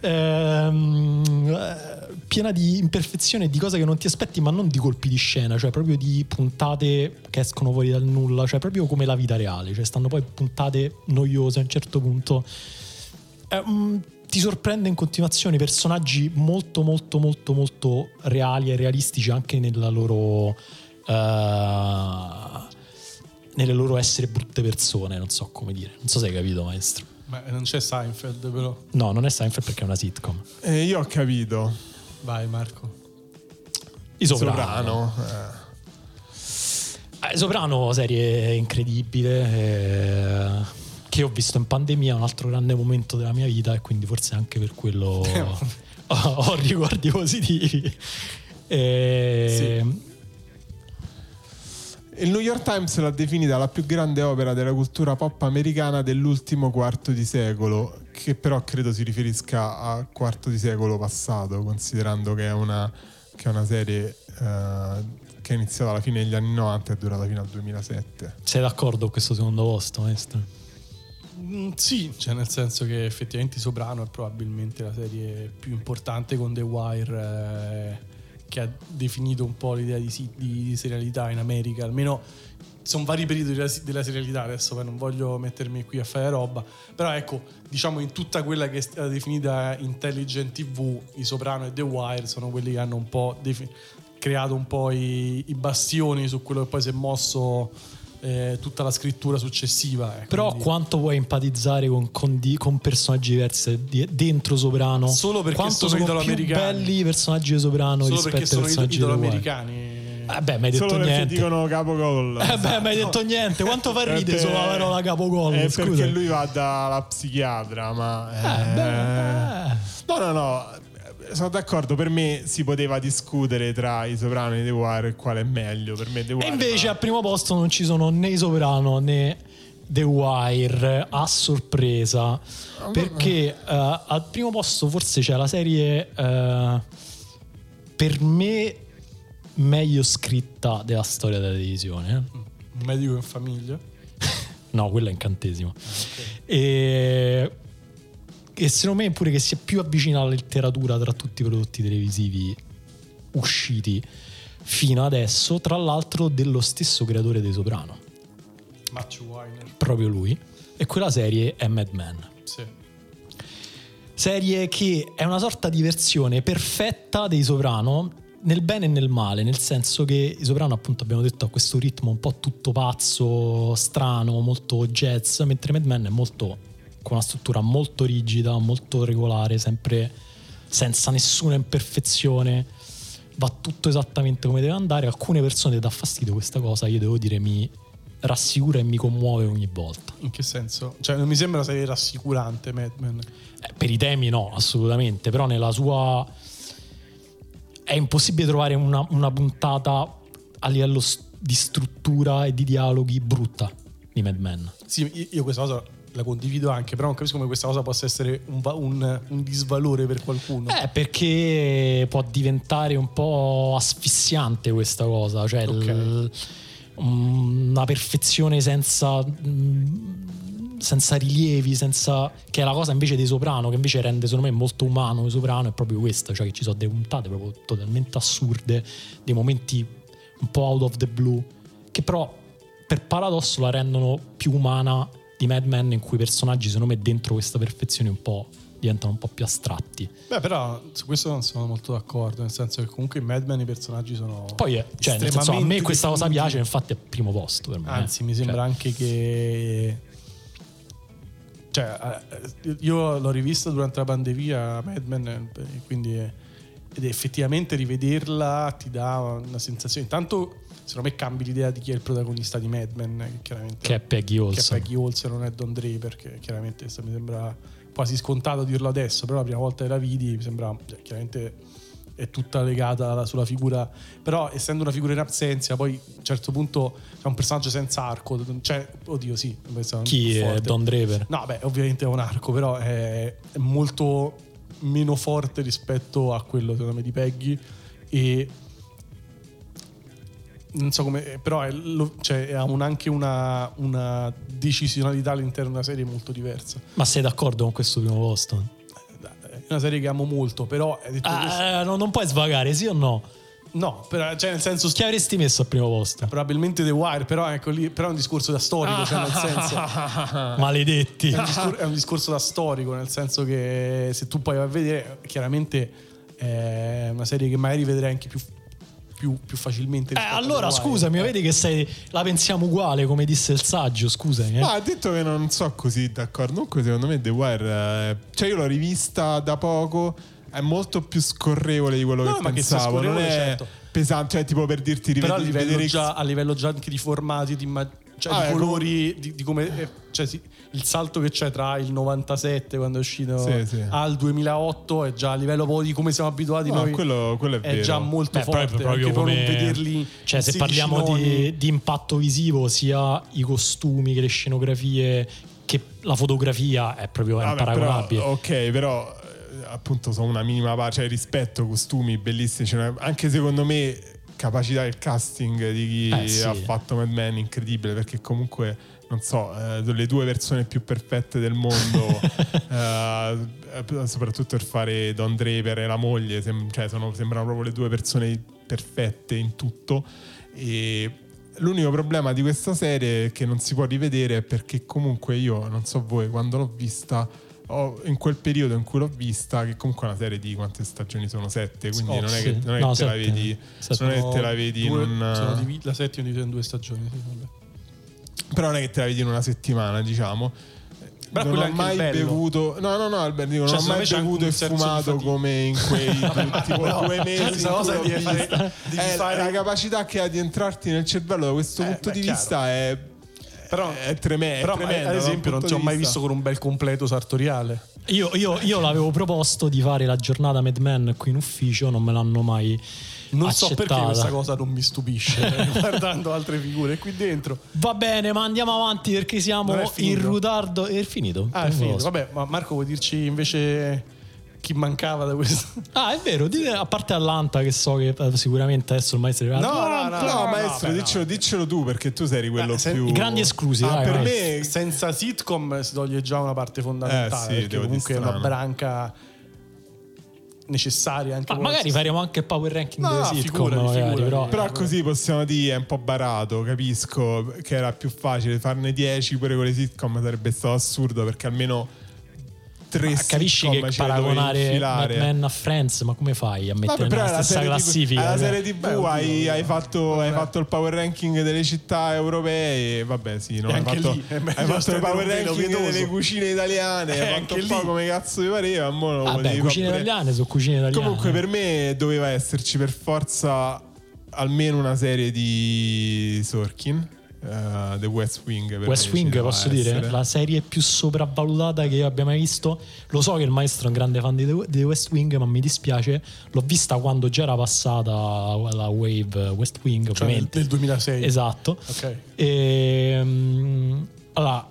Ehm, eh, piena di imperfezioni e di cose che non ti aspetti, ma non di colpi di scena, cioè proprio di puntate che escono fuori dal nulla, cioè proprio come la vita reale, cioè stanno poi puntate noiose a un certo punto. Eh, um, ti sorprende in continuazione personaggi molto molto molto molto reali e realistici anche nella loro nelle loro essere brutte persone, non so come dire. Non so se hai capito, maestro. Ma non c'è Seinfeld, però. No, non è Seinfeld perché è una sitcom. Eh, io ho capito. Vai, Marco. I Soprano. Soprano. Eh. Eh, Soprano, serie incredibile. Eh, che ho visto in pandemia, un altro grande momento della mia vita, e quindi forse anche per quello ho, ho ricordi positivi. E, sì. Il New York Times l'ha definita la più grande opera della cultura pop americana dell'ultimo quarto di secolo, che però credo si riferisca al quarto di secolo passato, considerando che è una, che è una serie uh, che è iniziata alla fine degli anni 90 e è durata fino al 2007. Sei d'accordo con questo secondo posto, maestro? Mm, sì, cioè nel senso che effettivamente Soprano è probabilmente la serie più importante con The Wire. Eh che ha definito un po' l'idea di, di, di serialità in America, almeno sono vari periodi della, della, serialità adesso non voglio mettermi qui a fare roba però ecco diciamo in tutta quella che è stata definita intelligent tv i Soprano e The Wire sono quelli che hanno un po' defi- creato un po' i, i bastioni su quello che poi si è mosso eh, tutta la scrittura successiva. Eh, Però quindi... quanto puoi empatizzare con, con, di, con personaggi diversi di, dentro Soprano? Solo perché quanto sono, sono più belli i personaggi di Soprano Solo rispetto ai personaggi italo-americani. Eh beh, mi hai detto Solo niente. dicono capogol. Eh beh, mi hai detto niente. Quanto fa ride solo la parola capogol? È scusa. perché lui va dalla psichiatra, ma... Eh, beh, eh. No, no, no sono d'accordo, per me si poteva discutere tra i Soprano e The Wire quale è meglio. Per me The Wire. E invece ma... al primo posto non ci sono né i Soprano né The Wire a sorpresa. Perché uh, al primo posto forse c'è la serie uh, per me meglio scritta della storia della televisione. Un medico in famiglia? no, quella è incantesimo. Okay. E e secondo me pure che sia più avvicina alla letteratura tra tutti i prodotti televisivi usciti fino adesso, tra l'altro dello stesso creatore dei Soprano. Matthew Weiner. Proprio lui. E quella serie è Mad Men. Sì. Serie che è una sorta di versione perfetta dei Soprano, nel bene e nel male, nel senso che i Soprano, appunto, abbiamo detto, ha questo ritmo un po' tutto pazzo, strano, molto jazz, mentre Mad Men è molto con una struttura molto rigida, molto regolare, sempre senza nessuna imperfezione. Va tutto esattamente come deve andare. Alcune persone dà fastidio questa cosa, io devo dire mi, rassicura e mi commuove ogni volta. In che senso? Cioè, non mi sembra una serie rassicurante, Mad Men. Eh, per i temi no, assolutamente, però nella sua... È impossibile trovare una, una puntata a livello di struttura e di dialoghi brutta di Mad Men. Sì, io questa cosa la condivido anche, però non capisco come questa cosa possa essere un, un- un disvalore per qualcuno. Eh, perché può diventare un po' asfissiante questa cosa, cioè il- una perfezione senza, mm, senza rilievi, senza, che è la cosa invece dei Soprano, che invece rende secondo me molto umano i Soprano, è proprio questa, cioè che ci sono delle puntate proprio totalmente assurde, dei momenti un po' out of the blue, che però per paradosso la rendono più umana di Mad Men in cui i personaggi secondo me dentro questa perfezione un po' diventano un po' più astratti. Beh, però su questo non sono molto d'accordo, nel senso che comunque in Mad Men i personaggi sono. Poi, è- cioè, nel senso, a me questa cosa piace, infatti è primo posto per me. Anzi, mi Cioè, sembra anche che. Cioè, eh, io l'ho rivista durante la pandemia, Mad Men, eh, quindi. eh, Ed effettivamente rivederla ti dà una sensazione. Intanto, secondo me, cambi l'idea di chi è il protagonista di Mad Men, che chiaramente. Che è Peggy che è. Peggy Olsen, non è Don Draper, che chiaramente mi sembra quasi scontato dirlo adesso, però la prima volta che la vidi mi sembra, cioè, chiaramente è tutta legata alla- sulla figura, però essendo una figura in assenza, poi a un certo punto c'è un personaggio senza arco, cioè, oddio sì, Chi è. Don Draper? No, beh, ovviamente è un arco, però è, è molto meno forte rispetto a quello secondo me di Peggy e non so come però è, cioè, anche una, una decisionalità all'interno della serie molto diversa Ma sei d'accordo con questo primo posto? è una serie che amo molto però Ah, no, non puoi svagare, sì o no? no però, cioè nel senso Chi avresti messo al primo posto? probabilmente The Wire però ecco lì però è un discorso da storico cioè nel senso Maledetti. è un, discor- è un discorso da storico, nel senso che se tu poi vai a vedere, chiaramente è una serie che magari vedrai anche più, più- più facilmente. Eh, allora scusami, Eh. vedi che sei, la pensiamo uguale, come disse il saggio, scusami. eh. Ma ha detto che non so così d'accordo. Comunque, secondo me, The Wire. eh, cioè, io l'ho rivista da poco. È molto più scorrevole di quello No, che ma che pensavo. non scorrevole, è certo. pesante. Cioè, tipo per dirti Però a rivedere. livello, vedere già, a livello già anche di formati, di, imma- cioè Ah, di eh, colori, di, di come. eh, cioè sì, il salto che c'è tra il 97 quando è uscito Sì, sì. al 2008 è già a livello di come siamo abituati No, noi. quello- quello è vero. già molto Beh, forte. proprio, proprio anche per come- non vederli. Cioè, se 16 parliamo di, di impatto visivo, sia i costumi che le scenografie, che la fotografia è proprio Vabbè, imparagonabile. però, ok, però eh, appunto sono una minima parte, cioè rispetto costumi bellissimi, cioè, anche secondo me capacità del casting di chi Eh, sì. ha fatto Mad Men incredibile perché comunque non so, eh, le due persone più perfette del mondo, eh, soprattutto per fare Don Draper e la moglie, sem- cioè sono- sembrano proprio le due persone perfette in tutto. E l'unico problema di questa serie è che non si può rivedere perché comunque io, non so voi, quando l'ho vista, ho- in quel periodo in cui l'ho vista, che comunque è una serie di quante stagioni sono? Sette, quindi Oh, non è sì. che, non è No, che te la vedi, Sette. non è che te la vedi Due- in un... sono divi- la settima divisa in due stagioni. sì, vabbè. Però non è che te la vedi in una settimana, diciamo. Però non ho mai bevuto, no, no, no, Alberto, dico, Cioè, non ho mai bevuto e fumato come in quei tipo no, due cioè, mesi. in cosa devi fare- devi Eh, fare- La capacità che ha di entrarti nel cervello da questo Eh, punto beh, di chiaro. vista è, Però, è, treme- è però tremenda. ad da un esempio, non ti ho mai visto con un bel completo sartoriale. Io, io- io l'avevo proposto di fare la giornata Mad Men qui in ufficio, non me l'hanno mai Non so perché accettata. questa cosa non mi stupisce eh, guardando altre figure qui dentro. Va bene, ma andiamo avanti perché siamo è in ritardo. È finito? Ah, è finito. Vabbè, ma Marco vuoi dirci invece chi mancava da questo? Ah, è vero, dite- a parte Atlanta che so che eh, sicuramente adesso il maestro è No, arrivato. no, No, no, maestro, beh, no. diccelo, diccelo tu perché tu sei quello Eh, più. i grandi esclusi, Ah, vai, per vai. me. Senza sitcom si toglie già una parte fondamentale. Eh, sì, comunque è una branca necessaria anche Ma magari faremo anche il power ranking No, delle no, sitcom, figurati, magari, figurati. però. Però così possiamo dire è un po' barato, capisco che era più facile farne 10 pure con le sitcom sarebbe stato assurdo perché almeno tre Ma capisci sitcom che paragonare. Men a Friends, ma come fai a mettere Vabbè, nella stessa serie classifica? TV, è la cioè? serie TV Beh, oddio, hai, hai fatto, hai fatto il power ranking delle città europee. e Vabbè, sì, no, hai fatto, lì meglio hai fatto il power ranking pietoso. delle cucine italiane. Eh, hai fatto anche un po' lì. come cazzo vi pareva. mo Vabbè, cucine italiane sono cucine italiane. Comunque, per me doveva esserci per forza almeno una serie di Sorkin. Eh, The West Wing. West Wing, posso dire, essere. la serie più sopravvalutata che io abbia mai visto. Lo so che il maestro è un grande fan di The, West Wing, ma mi dispiace. L'ho vista quando già era passata la Wave West Wing, Cioè ovviamente. nel 2006. Esatto. Ok. Ehm, allora,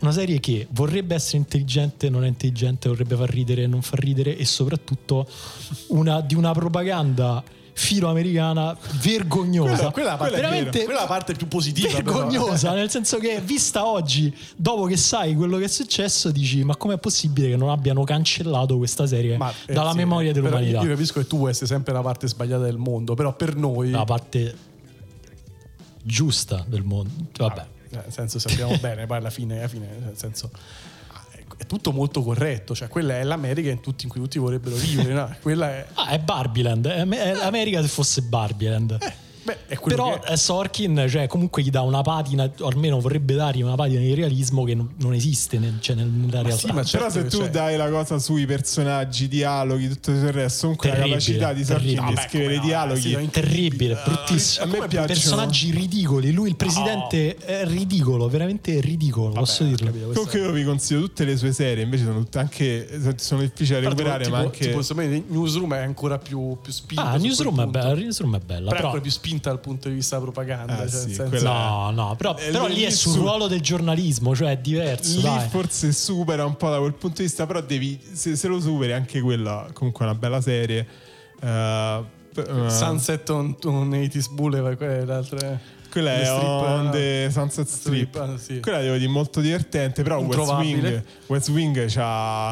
una serie che vorrebbe essere intelligente, non è intelligente, vorrebbe far ridere, non far ridere e soprattutto una, di una propaganda filoamericana vergognosa. Quella, quella è la parte, veramente quella è la parte più positiva. però. vergognosa, nel senso che vista oggi, dopo che sai quello che è successo, dici ma com'è possibile che non abbiano cancellato questa serie Ma, eh, dalla sì, memoria però dell'umanità? Io capisco che tu vuoi essere sempre la parte sbagliata del mondo, però per noi... La parte giusta del mondo. Vabbè. Eh, Nel senso sappiamo bene, poi alla fine, alla fine, nel senso è tutto molto corretto, cioè quella è l'America in, tutti, in cui tutti vorrebbero vivere, no? quella è, Ah, è Barbieland. È è America se fosse Barbieland. Beh, è quello Però che è. eh, Sorkin, cioè, comunque gli dà una patina, o almeno vorrebbe dargli una patina di realismo che non, non esiste nel- cioè, nel- nella realtà. sì, ma Però certo se tu c'è. dai la cosa sui personaggi, dialoghi, tutto il resto, comunque Terribile, la capacità di Sorkin di Vabbè, scrivere no, dialoghi sì, no, Terribile, Ah, bruttissimo. a me piacciono. Personaggi ridicoli. Lui, il presidente, è ridicolo, veramente ridicolo. posso dirlo. capito, Comunque io vi consiglio tutte le sue serie, invece sono tutte anche sono difficili da Però tipo- recuperare, tipo, ma anche tipo, secondo me Newsroom è ancora più, più spinta. Ah, Newsroom è, bella, Newsroom è bella. Però è Però, ancora più spinta dal punto di vista propaganda. Ah, cioè, sì, senso- quella- no, no, però, Eh, però lì lì è sul su- ruolo del giornalismo, cioè è diverso. lì dai. forse supera un po' da quel punto di vista, però devi se, se lo superi anche quella comunque è una bella serie. Eh, p- eh, Sunset on, on 80s Boulevard, quella è l'altra. Quella è strip, on the Sunset Strip. ah, sì. Quella devo dire molto divertente, però West. Wing, West Wing c'ha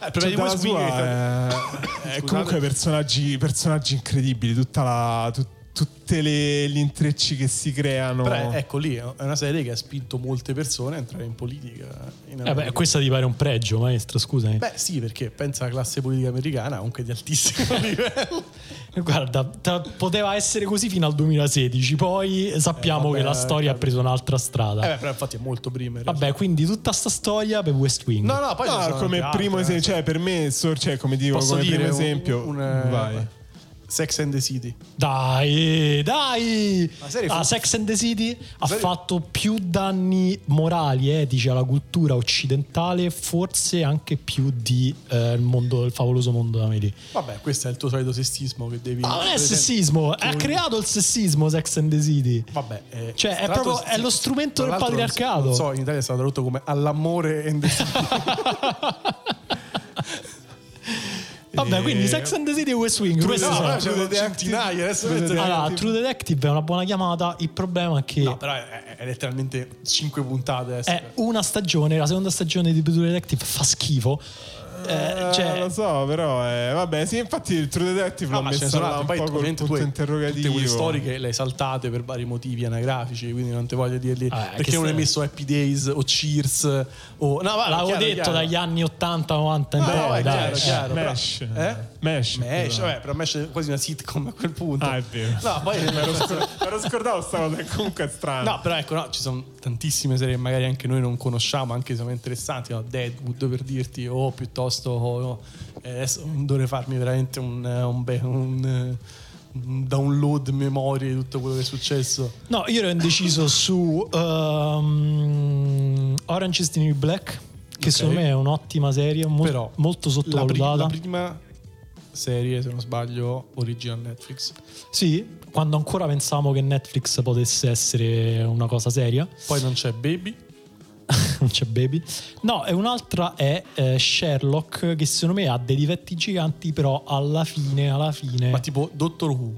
Eh, di Cioè, West dalla Wing sua è che- è, è Scusate. comunque personaggi, personaggi incredibili, tutta la, tu- tutte le, gli intrecci che si creano. Però è- ecco lì, è una serie che ha spinto molte persone a entrare in politica. In Eh beh, questa ti pare un pregio, maestro, scusami. Beh, sì, perché pensa alla classe politica americana, comunque di altissimo livello. Guarda, ta- poteva essere così fino al 2016, poi sappiamo Eh, vabbè, che la storia ha capito. preso un'altra strada. Eh beh, però infatti è molto prima. Vabbè, quindi tutta sta storia per West Wing. No, no, poi No, come anche primo esempio, eh. cioè per me, cioè, come dico, Posso come dire primo un- esempio, un, eh, vai. Sex and the City. Dai, dai! La serie Ah, fu- Sex and the City ha serie- fatto più danni morali, etici alla cultura occidentale, forse anche più di eh, il mondo, il favoloso mondo da Mary. Vabbè, questo è il tuo solito sessismo che devi. Ma non è sessismo, che ha vuoi- creato il sessismo Sex and the City. Vabbè, eh, Cioè, è proprio- è lo strumento del l'altro non so- patriarcato. Non so, in Italia è stato tradotto come all'amore and the City. Vabbè, Eh, quindi Sex and the City e West Wing. questi no, c'è True Detective. centinaia, adesso True mezzo- Allora, True Detective è una buona chiamata. Il problema è che No, però è, è letteralmente 5 puntate. adesso. è una stagione, la seconda stagione di True Detective fa schifo. Eh, Eh, cioè, lo so, però eh, vabbè, sì, infatti il True Detective No, l'ho ma messo sono là un poi po' col punto interrogativo. tutte quelle storiche le hai saltate per vari motivi anagrafici, quindi non ti voglio dirli Ah, perché non hai messo Happy Days o Cheers o no, va, l'avevo chiaro, detto chiaro. dagli anni 80-90 in No, poi, dai. chiaro, Eh, chiaro. Eh? Mesh. Mesh, vabbè, però Mesh è quasi una sitcom a quel punto. Ah, è vero. No, poi Mi ero scordato sta cosa, che comunque è strana. No, però ecco, no, ci sono tantissime serie che magari anche noi non conosciamo, anche se sono interessanti, no? Deadwood per dirti, o piuttosto oh, no, eh, adesso dovrei farmi veramente un, eh, un, be- un, eh, un download memoria di tutto quello che è successo. No, io ero indeciso su ehm, Orange is the New Black, che Ok. secondo me è un'ottima serie, mol- Però molto La, pri- sottovalutata. la prima serie, se non sbaglio, original Netflix. Sì, quando ancora pensavamo che Netflix potesse essere una cosa seria. Poi non c'è Baby. non c'è Baby. No, e un'altra è eh, Sherlock, che secondo me ha dei difetti giganti, però alla fine, alla fine... Ma tipo Doctor Who.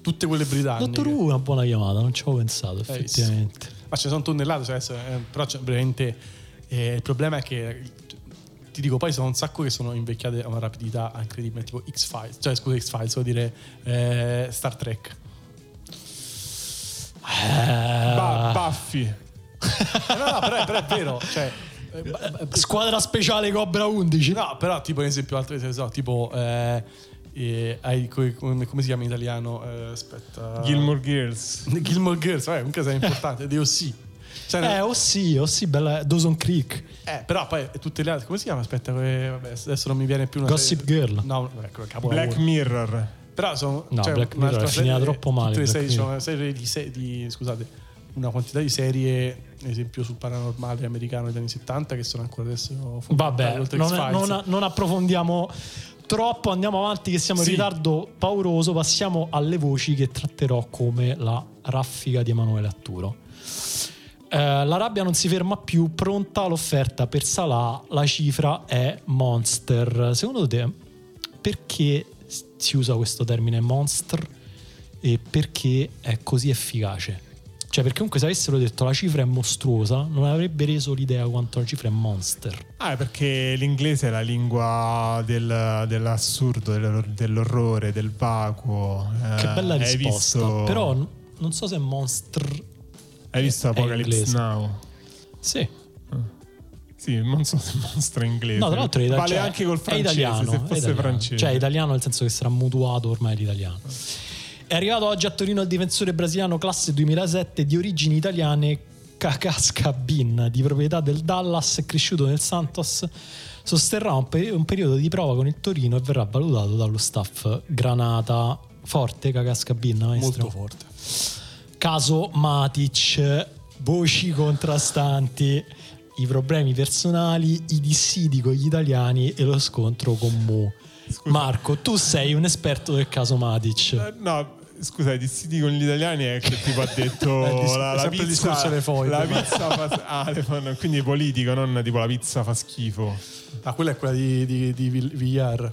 Tutte quelle britanniche. Dottor Who è una buona chiamata, non ci avevo pensato, Eh, effettivamente. Ma ce ne sono tonnellate, cioè, eh, però c'è veramente. eh, il problema è che ti dico, poi sono un sacco che sono invecchiate a una rapidità incredibile, tipo X-Files, cioè scusa, X-Files, vuol dire eh, Star Trek. Ba-. Eh, no, no, però, è- però è vero, cioè. eh, Squadra speciale Cobra 11. No, però tipo ad esempio altre so, tipo eh, eh, hai- come, come- si chiama in italiano? Eh, aspetta. Gilmore Girls. Gilmore Girls, vabbè, comunque sei importante, Dio sì. Cioè, Eh, oh sì, oh sì, bella Dawson Creek. Eh, però poi tutte le altre, come si chiama? Aspetta, que- vabbè, adesso non mi viene più una Gossip serie- Girl. No, ecco, capolavoro. Black Mirror. Però sono No, cioè, Black Mirror è finita troppo male, Tutte le serie, sono una serie di, se- di- scusate, una quantità di serie, ad esempio sul paranormale americano degli anni 70, che sono ancora adesso Vabbè, non, non- non approfondiamo troppo, andiamo avanti che siamo Sì. in ritardo pauroso, passiamo alle voci che tratterò come la raffica di Emanuele Atturo. Eh, la rabbia non si ferma più, pronta l'offerta per Salah, la cifra è monster. Secondo te perché si usa questo termine monster e perché è così efficace? Cioè perché comunque se avessero detto la cifra è mostruosa non avrebbe reso l'idea quanto la cifra è monster. Ah, è perché l'inglese è la lingua del- dell'assurdo, dell'or- dell'orrore, del vacuo. Eh, Che bella hai risposta. Visto, Però non so se monster... hai visto Apocalypse. Now? Sì. Sì, non so se mostro è inglese. No, tra l'altro è, vale cioè, anche col francese, italiano. se fosse italiano. francese. Cioè, è italiano nel senso che sarà mutuato ormai l'italiano. È arrivato oggi a Torino il difensore brasiliano classe 2007 di origini italiane Kakasca Bin, di proprietà del Dallas, cresciuto nel Santos. Sosterrà un, pe- un periodo di prova con il Torino e verrà valutato dallo staff Granata. Forte Kakasca Bin, maestro? Molto forte. Caso Matic, voci contrastanti, i problemi personali, i dissidi con gli italiani e lo scontro con Mu. Marco, tu sei un esperto del caso Matic. Eh, No, scusa, i dissidi con gli italiani è che tipo ha detto Eh, dis- la, la pizza, delle foibe, la pizza fa, ah, le fanno- quindi politico, non tipo la pizza fa schifo. Ah, quella è quella di, di, di Vill- Villar.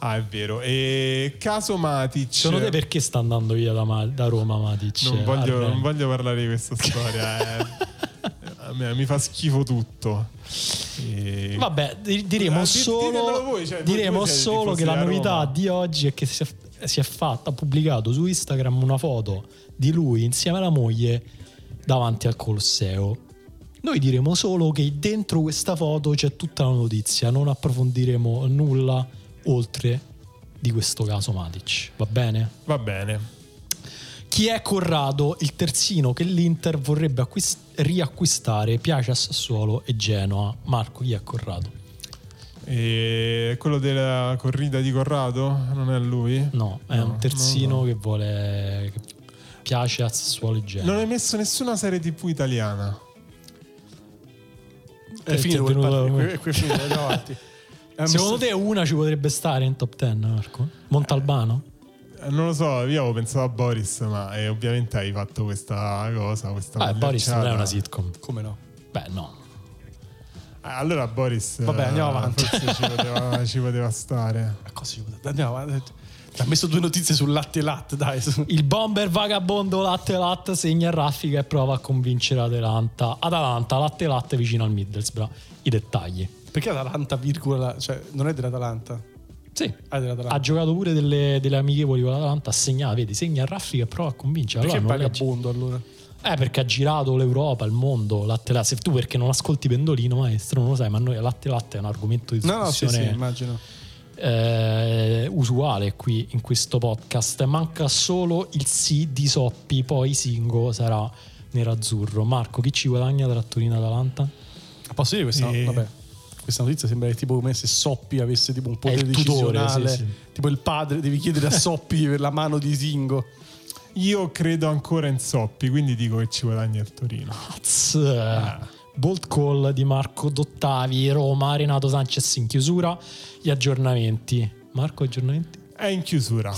Ah, è vero. E caso Matic. Secondo te perché sta andando via da, Ma- da Roma Matic? non voglio, non voglio parlare di questa storia. eh. Mi fa schifo tutto. E- Vabbè, di- diremo Ah, solo, voi, cioè, diremo solo che la novità di oggi è che si è, si è fatta, ha pubblicato su Instagram una foto di lui insieme alla moglie davanti al Colosseo. Noi diremo solo che dentro questa foto c'è tutta la notizia, non approfondiremo nulla oltre di questo caso Matic. Va bene? Va bene. Chi è Corrado, il terzino che l'Inter vorrebbe acquist- riacquistare? Piace a Sassuolo e Genoa. Marco, chi è Corrado? E quello della corrida di Corrado? Non è lui? No, è No, un terzino non lo che vuole. che piace a Sassuolo e. Genoa. Non hai messo nessuna serie TV italiana. È Eh, finito è venuto- que- è finito, andiamo avanti. Eh, Secondo te una ci potrebbe stare in top 10, Marco? Montalbano? Eh, Non lo so, io avevo pensato a Boris, ma eh, ovviamente hai fatto questa cosa, questa Ah, Boris non è una sitcom. Come no? Beh, no. Eh, allora Boris Vabbè, andiamo eh, avanti. forse ci poteva, ci poteva stare. Ma cosa ci vuole? Andiamo avanti. Ti ha messo due notizie sul latte e latte, dai. Il bomber vagabondo Latte Latte segna raffica e prova a convincere Atalanta. Atalanta, Latte Latte vicino al Middlesbrough. I dettagli. Perché Atalanta, virgola, cioè non è dell'Atalanta? Sì. Ah, dell'Atalanta. Ha giocato pure delle, delle amichevoli con l'Atalanta, ha segnato, vedi, segna a raffica e prova a convincere. Perché Allora, vagabondo allora? Eh, perché ha girato l'Europa, il mondo, latte latte. Se tu perché non ascolti Pendolino, maestro, non lo sai, ma noi latte latte è un argomento di No, no, sì, discussione sì, immagino. eh, usuale qui in questo podcast. Manca solo il sì di Soppi, poi Singo sarà nerazzurro. Marco, chi ci guadagna tra Torino e Atalanta? Posso dire questa? Eh. Vabbè. Questa notizia sembra che tipo come se Soppi avesse tipo un potere il tutore, decisionale. sì, sì. Tipo il padre, devi chiedere a Soppi per la mano di Singo. Io credo ancora in Soppi, quindi dico che ci guadagna il Torino. Az. Bolt call di Marco Dottavi, Roma, Renato Sanchez in chiusura. Gli aggiornamenti. Marco, aggiornamenti? È in chiusura.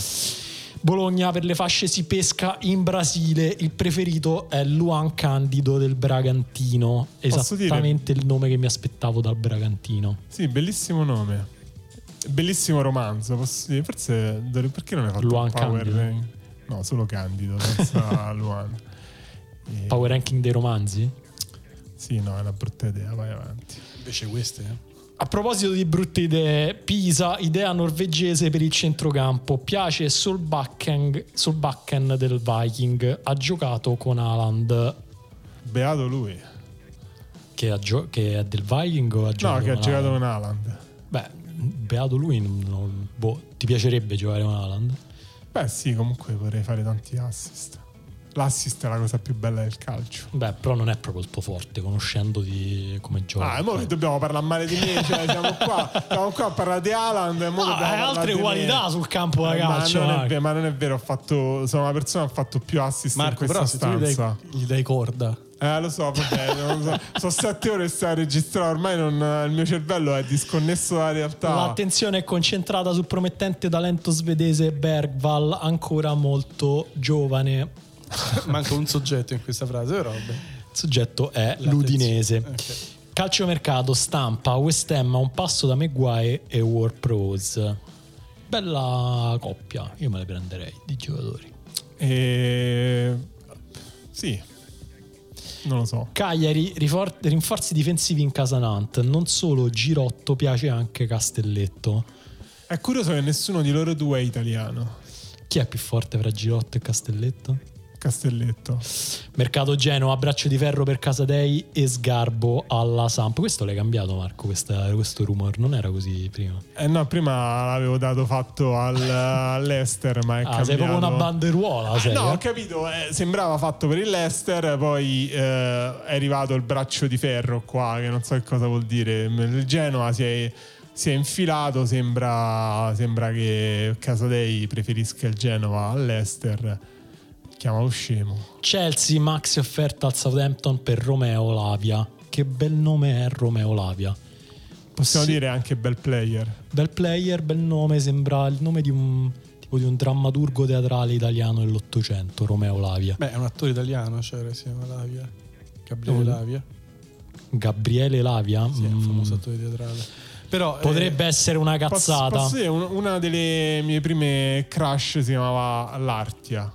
Bologna per le fasce si pesca in Brasile. Il preferito è Luan Candido del Bragantino. Esattamente il nome che mi aspettavo dal Bragantino. Sì, bellissimo nome. Bellissimo romanzo. Posso dire, forse perché non hai fatto Luan Power Candido? Rank? No, solo Candido, senza Luan. E- Power ranking dei romanzi? Sì, no, è una brutta idea, vai avanti. Invece queste, eh. A proposito di brutte idee, Pisa, idea norvegese per il centrocampo. Piace Solbakken, Solbakken del Viking. Ha giocato con Haaland. Beato lui. Che, ha gio- che è del Viking o ha No, giocato che ha giocato con Haaland. Beh, beato lui. non- boh, ti piacerebbe giocare con Haaland? Beh, sì, comunque potrei fare tanti assist. L'assist è la cosa più bella del calcio. Beh, però non è proprio il tuo forte, conoscendoti come gioca. Ah, e che dobbiamo parlare male di me, cioè, siamo, qua, siamo qua a parlare di Haaland. E No, hai altre qualità sul campo da Eh, calcio. Ma non, vero, ma non è vero, ho fatto, sono una persona che ha fatto più assist Marco, in però questa se tu gli dai, stanza. gli dai corda. Eh, lo so, vabbè, non lo so. sono sette ore che stai a registrare, ormai non- il mio cervello è disconnesso dalla realtà. L'attenzione è concentrata sul promettente talento svedese Bergval, ancora molto giovane. Manca un soggetto in questa frase, però vabbè. Il soggetto è l'Udinese. Ok. Calciomercato stampa West Ham a un passo da Maguire e War Pros. Bella coppia, io me le prenderei di giocatori. E... Sì, non lo so. Cagliari, rifor- rinforzi difensivi in Casanant. Non solo Girotto, piace anche Castelletto. È curioso che nessuno di loro due è italiano. Chi è più forte fra Girotto e Castelletto? Castelletto. Mercato Genoa, braccio di ferro per Casadei e Sgarbo alla Samp. Questo l'hai cambiato, Marco, questa- questo rumor. Non era così prima. Eh no, prima l'avevo dato fatto al, all'Ester, ma è Ah, cambiato. sei proprio una banderuola, sei, no, eh? ho capito, eh, sembrava fatto per il Leicester, poi eh, è arrivato il braccio di ferro qua, che non so che cosa vuol dire. Il Genoa si è, si è infilato, sembra, sembra che Casadei preferisca il Genova all'Ester. Chiamalo scemo. Chelsea, maxi offerta al Southampton per Romeo Lavia. Che bel nome è Romeo Lavia. Possiamo Sì. dire anche bel player. Bel player, bel nome, sembra il nome di un, tipo di un drammaturgo teatrale italiano dell'Ottocento, Romeo Lavia. Beh, è un attore italiano, cioè si chiama Lavia. Gabriele. Lavia. Gabriele Lavia? Sì, è un Mm, famoso attore teatrale. Però eh, Potrebbe essere una Posso, cazzata. posso dire, un- una delle mie prime crush si chiamava L'Artia.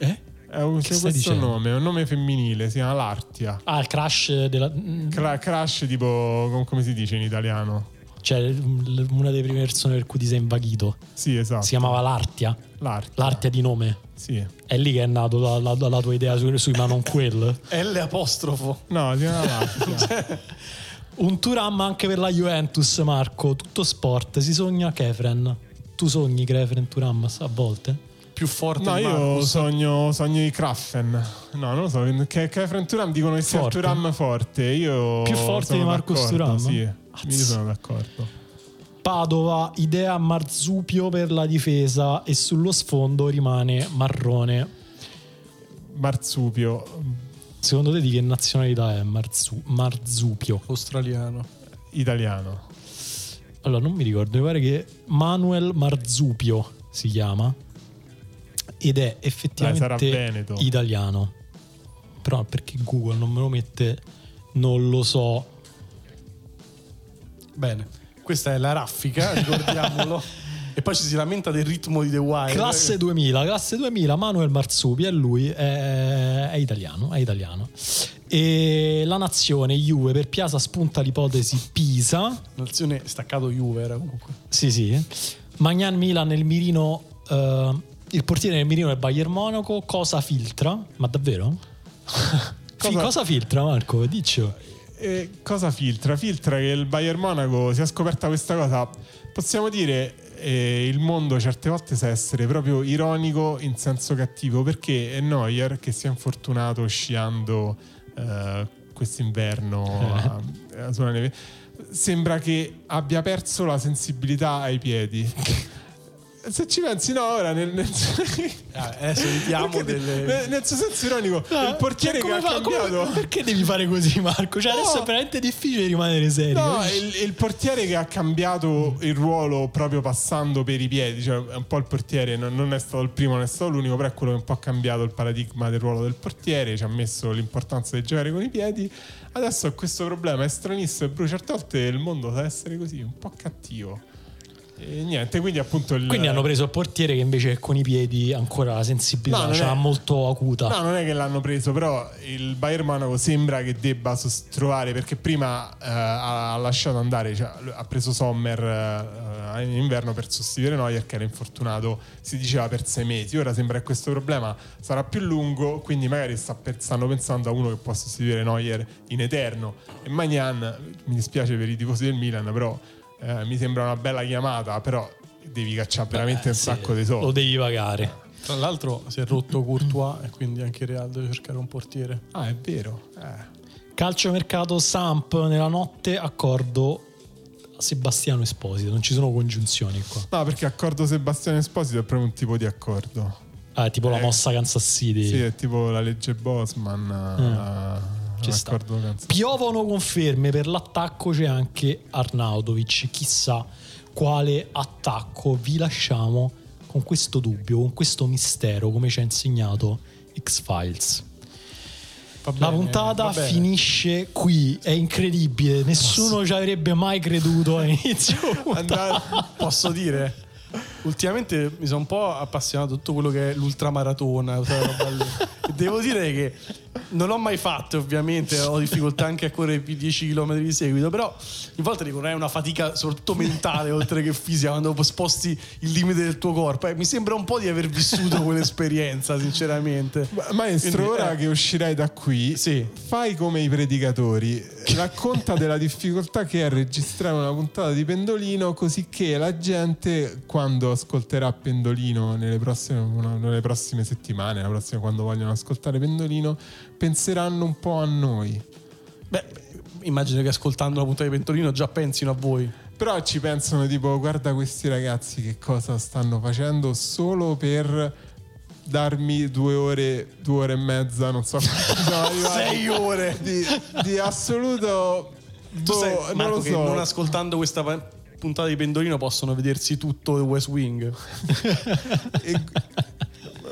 Eh? È un, Che questo dicendo? nome, è un nome femminile, si chiama L'Artia. Ah, il crash della... Cra- crush tipo, com- come si dice in italiano? Cioè, l- una delle prime persone per cui ti sei invaghito. Sì, esatto. Si chiamava L'Artia. L'Artia. L'Artia di nome. Sì. È lì che è nato la, la- la tua idea su- sui ma non quel. L apostrofo. No, si chiama L'Artia. Un Turam anche per la Juventus, Marco. Tutto sport. Si sogna Kefren. Tu sogni Kefren Turam a volte? Più forte no, di io Marcus. sogno, sogno i Kraffen. No, non lo so. Che, che Turam dicono che sia. Turam forte. Io Più forte di Marcus Thuram? Sì, Azz. io sono d'accordo. Padova, idea Marzupio per la difesa e sullo sfondo rimane Marrone. Marsupio, Secondo te di che nazionalità è Marzu- Marzupio? Australiano. italiano. Allora, non mi ricordo, mi pare che Manuel Marzupio si chiama ed è Dai, sarà effettivamente veneto. italiano. Però perché Google non me lo mette, non lo so. Bene, questa è la raffica, ricordiamolo. e poi ci si lamenta del ritmo di The Wire. Classe 2000, classe 2000, Manuel Marzupio è lui, è, è italiano, è italiano. E la nazione Juve per Piazza spunta l'ipotesi Pisa. Nazione staccato Juve era comunque. Sì, sì. Magnan Milan nel mirino eh, il portiere nel mirino del Bayern Monaco cosa filtra? Ma davvero? Cosa- cosa filtra Marco? Diccio. E cosa filtra? Filtra che il Bayern Monaco sia scoperta questa cosa. Possiamo dire eh, il mondo certe volte sa essere proprio ironico in senso cattivo perché è Neuer che si è infortunato sciando eh, quest'inverno a- sulla neve. Sembra che abbia perso la sensibilità ai piedi. Se ci pensi, no, ora nel, nel, Ah, adesso evitiamo Perché- delle- nel- nel suo senso ironico, il portiere Cioè, che ha come fa- come- cambiato. perché devi fare così, Marco? Cioè, adesso No. è veramente difficile rimanere serio. No, il, il portiere che ha cambiato il ruolo proprio passando per i piedi, cioè un po' il portiere, non, non è stato il primo, non è stato l'unico, però è quello che un po' ha cambiato il paradigma del ruolo del portiere, ci ha messo l'importanza di giocare con i piedi. Adesso ha questo problema, è stranissimo e Bru, certe volte il mondo sa essere così, un po' cattivo. E niente, quindi appunto il... Quindi hanno preso il portiere che invece con i piedi ancora la sensibilità No, l'ha è- molto acuta. No, non è che l'hanno preso, però il Bayern Monaco sembra che debba trovare perché prima eh, ha, ha lasciato andare, cioè, ha preso Sommer eh, in inverno per sostituire Neuer che era infortunato, si diceva per sei mesi. Ora sembra che questo problema sarà più lungo, quindi magari sta per- stanno pensando a uno che può sostituire Neuer in eterno. E Magnan, mi dispiace per i tifosi del Milan, però eh, mi sembra una bella chiamata, però devi cacciare veramente un Sì, sacco di soldi. Lo devi pagare. Tra l'altro si è rotto Courtois e quindi anche Real deve cercare un portiere. Ah, è vero. Eh. Calciomercato Samp nella notte, accordo Sebastiano Esposito. Non ci sono congiunzioni qua. No, perché accordo Sebastiano Esposito è proprio un tipo di accordo. Ah, tipo la Eh, mossa Kansas City. Sì, è tipo la legge Bosman. eh, Ci sta. l'accordo Kansas- Piovono conferme per l'attacco c'è anche Arnautovic. Chissà quale attacco vi lasciamo con questo dubbio, con questo mistero, come ci ha insegnato X-Files. Va La bene, puntata bene. finisce qui, è incredibile, nessuno ci avrebbe mai creduto all'inizio. Andare- Posso dire? Ultimamente mi sono un po' appassionato a tutto quello che è l'ultramaratona. E Devo dire che non l'ho mai fatto, ovviamente, ho difficoltà anche a correre più di 10 km di seguito, però in volta dico, è una fatica soprattutto mentale oltre che fisica quando sposti il limite del tuo corpo. Eh, mi sembra un po' di aver vissuto quell'esperienza, sinceramente. Ma- Maestro, Quindi, ora eh, che uscirai da qui, Sì. fai come i predicatori, racconta della difficoltà che è registrare una puntata di Pendolino, così che la gente, quando ascolterà Pendolino nelle prossime, nelle prossime settimane, prossima, quando vogliono ascoltare Pendolino, penseranno un po' a noi. Beh, immagino che ascoltando la puntata di Pentolino già pensino a voi. Però ci pensano tipo, guarda questi ragazzi che cosa stanno facendo solo per darmi due ore, due ore e mezza, non so quanto. Sei ore! di, di assoluto boh, sai, non Marco, lo che so non ascoltando questa puntata di Pendolino possono vedersi tutto il West Wing. E-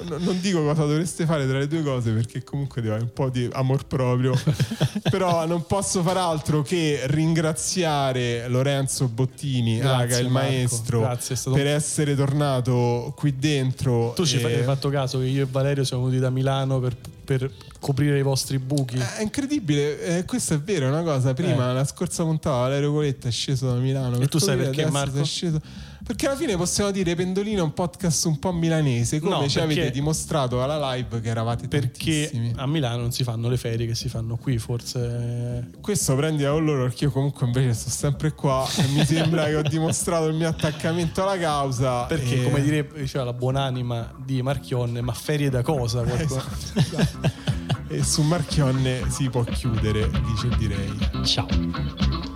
no- non dico cosa dovreste fare tra le due cose perché comunque deve avere un po' di amor proprio però non posso far altro che ringraziare Lorenzo Bottini Grazie, Aga, il Marco. maestro Grazie, è per un- essere tornato qui dentro Tu ci e- fai- hai fatto caso che io e Valerio siamo venuti da Milano per, per coprire i vostri buchi. È incredibile, eh, questo è vero, è una cosa. Prima, Eh. la scorsa puntata, Valerio Coletta è sceso da Milano. per tu sai perché, Marco? sei sceso- Perché alla fine possiamo dire Pendolino è un podcast un po' milanese, come No, ci avete dimostrato alla live che eravate Perché tantissimi. a Milano non si fanno le ferie che si fanno qui, forse. Questo prendila con loro perché io comunque invece sto sempre qua e mi sembra che ho dimostrato il mio attaccamento alla causa. Perché, e- come direbbe diceva la buonanima di Marchionne, ma ferie da cosa? qualcuno? E su Marchionne si può chiudere, dice direi. Ciao.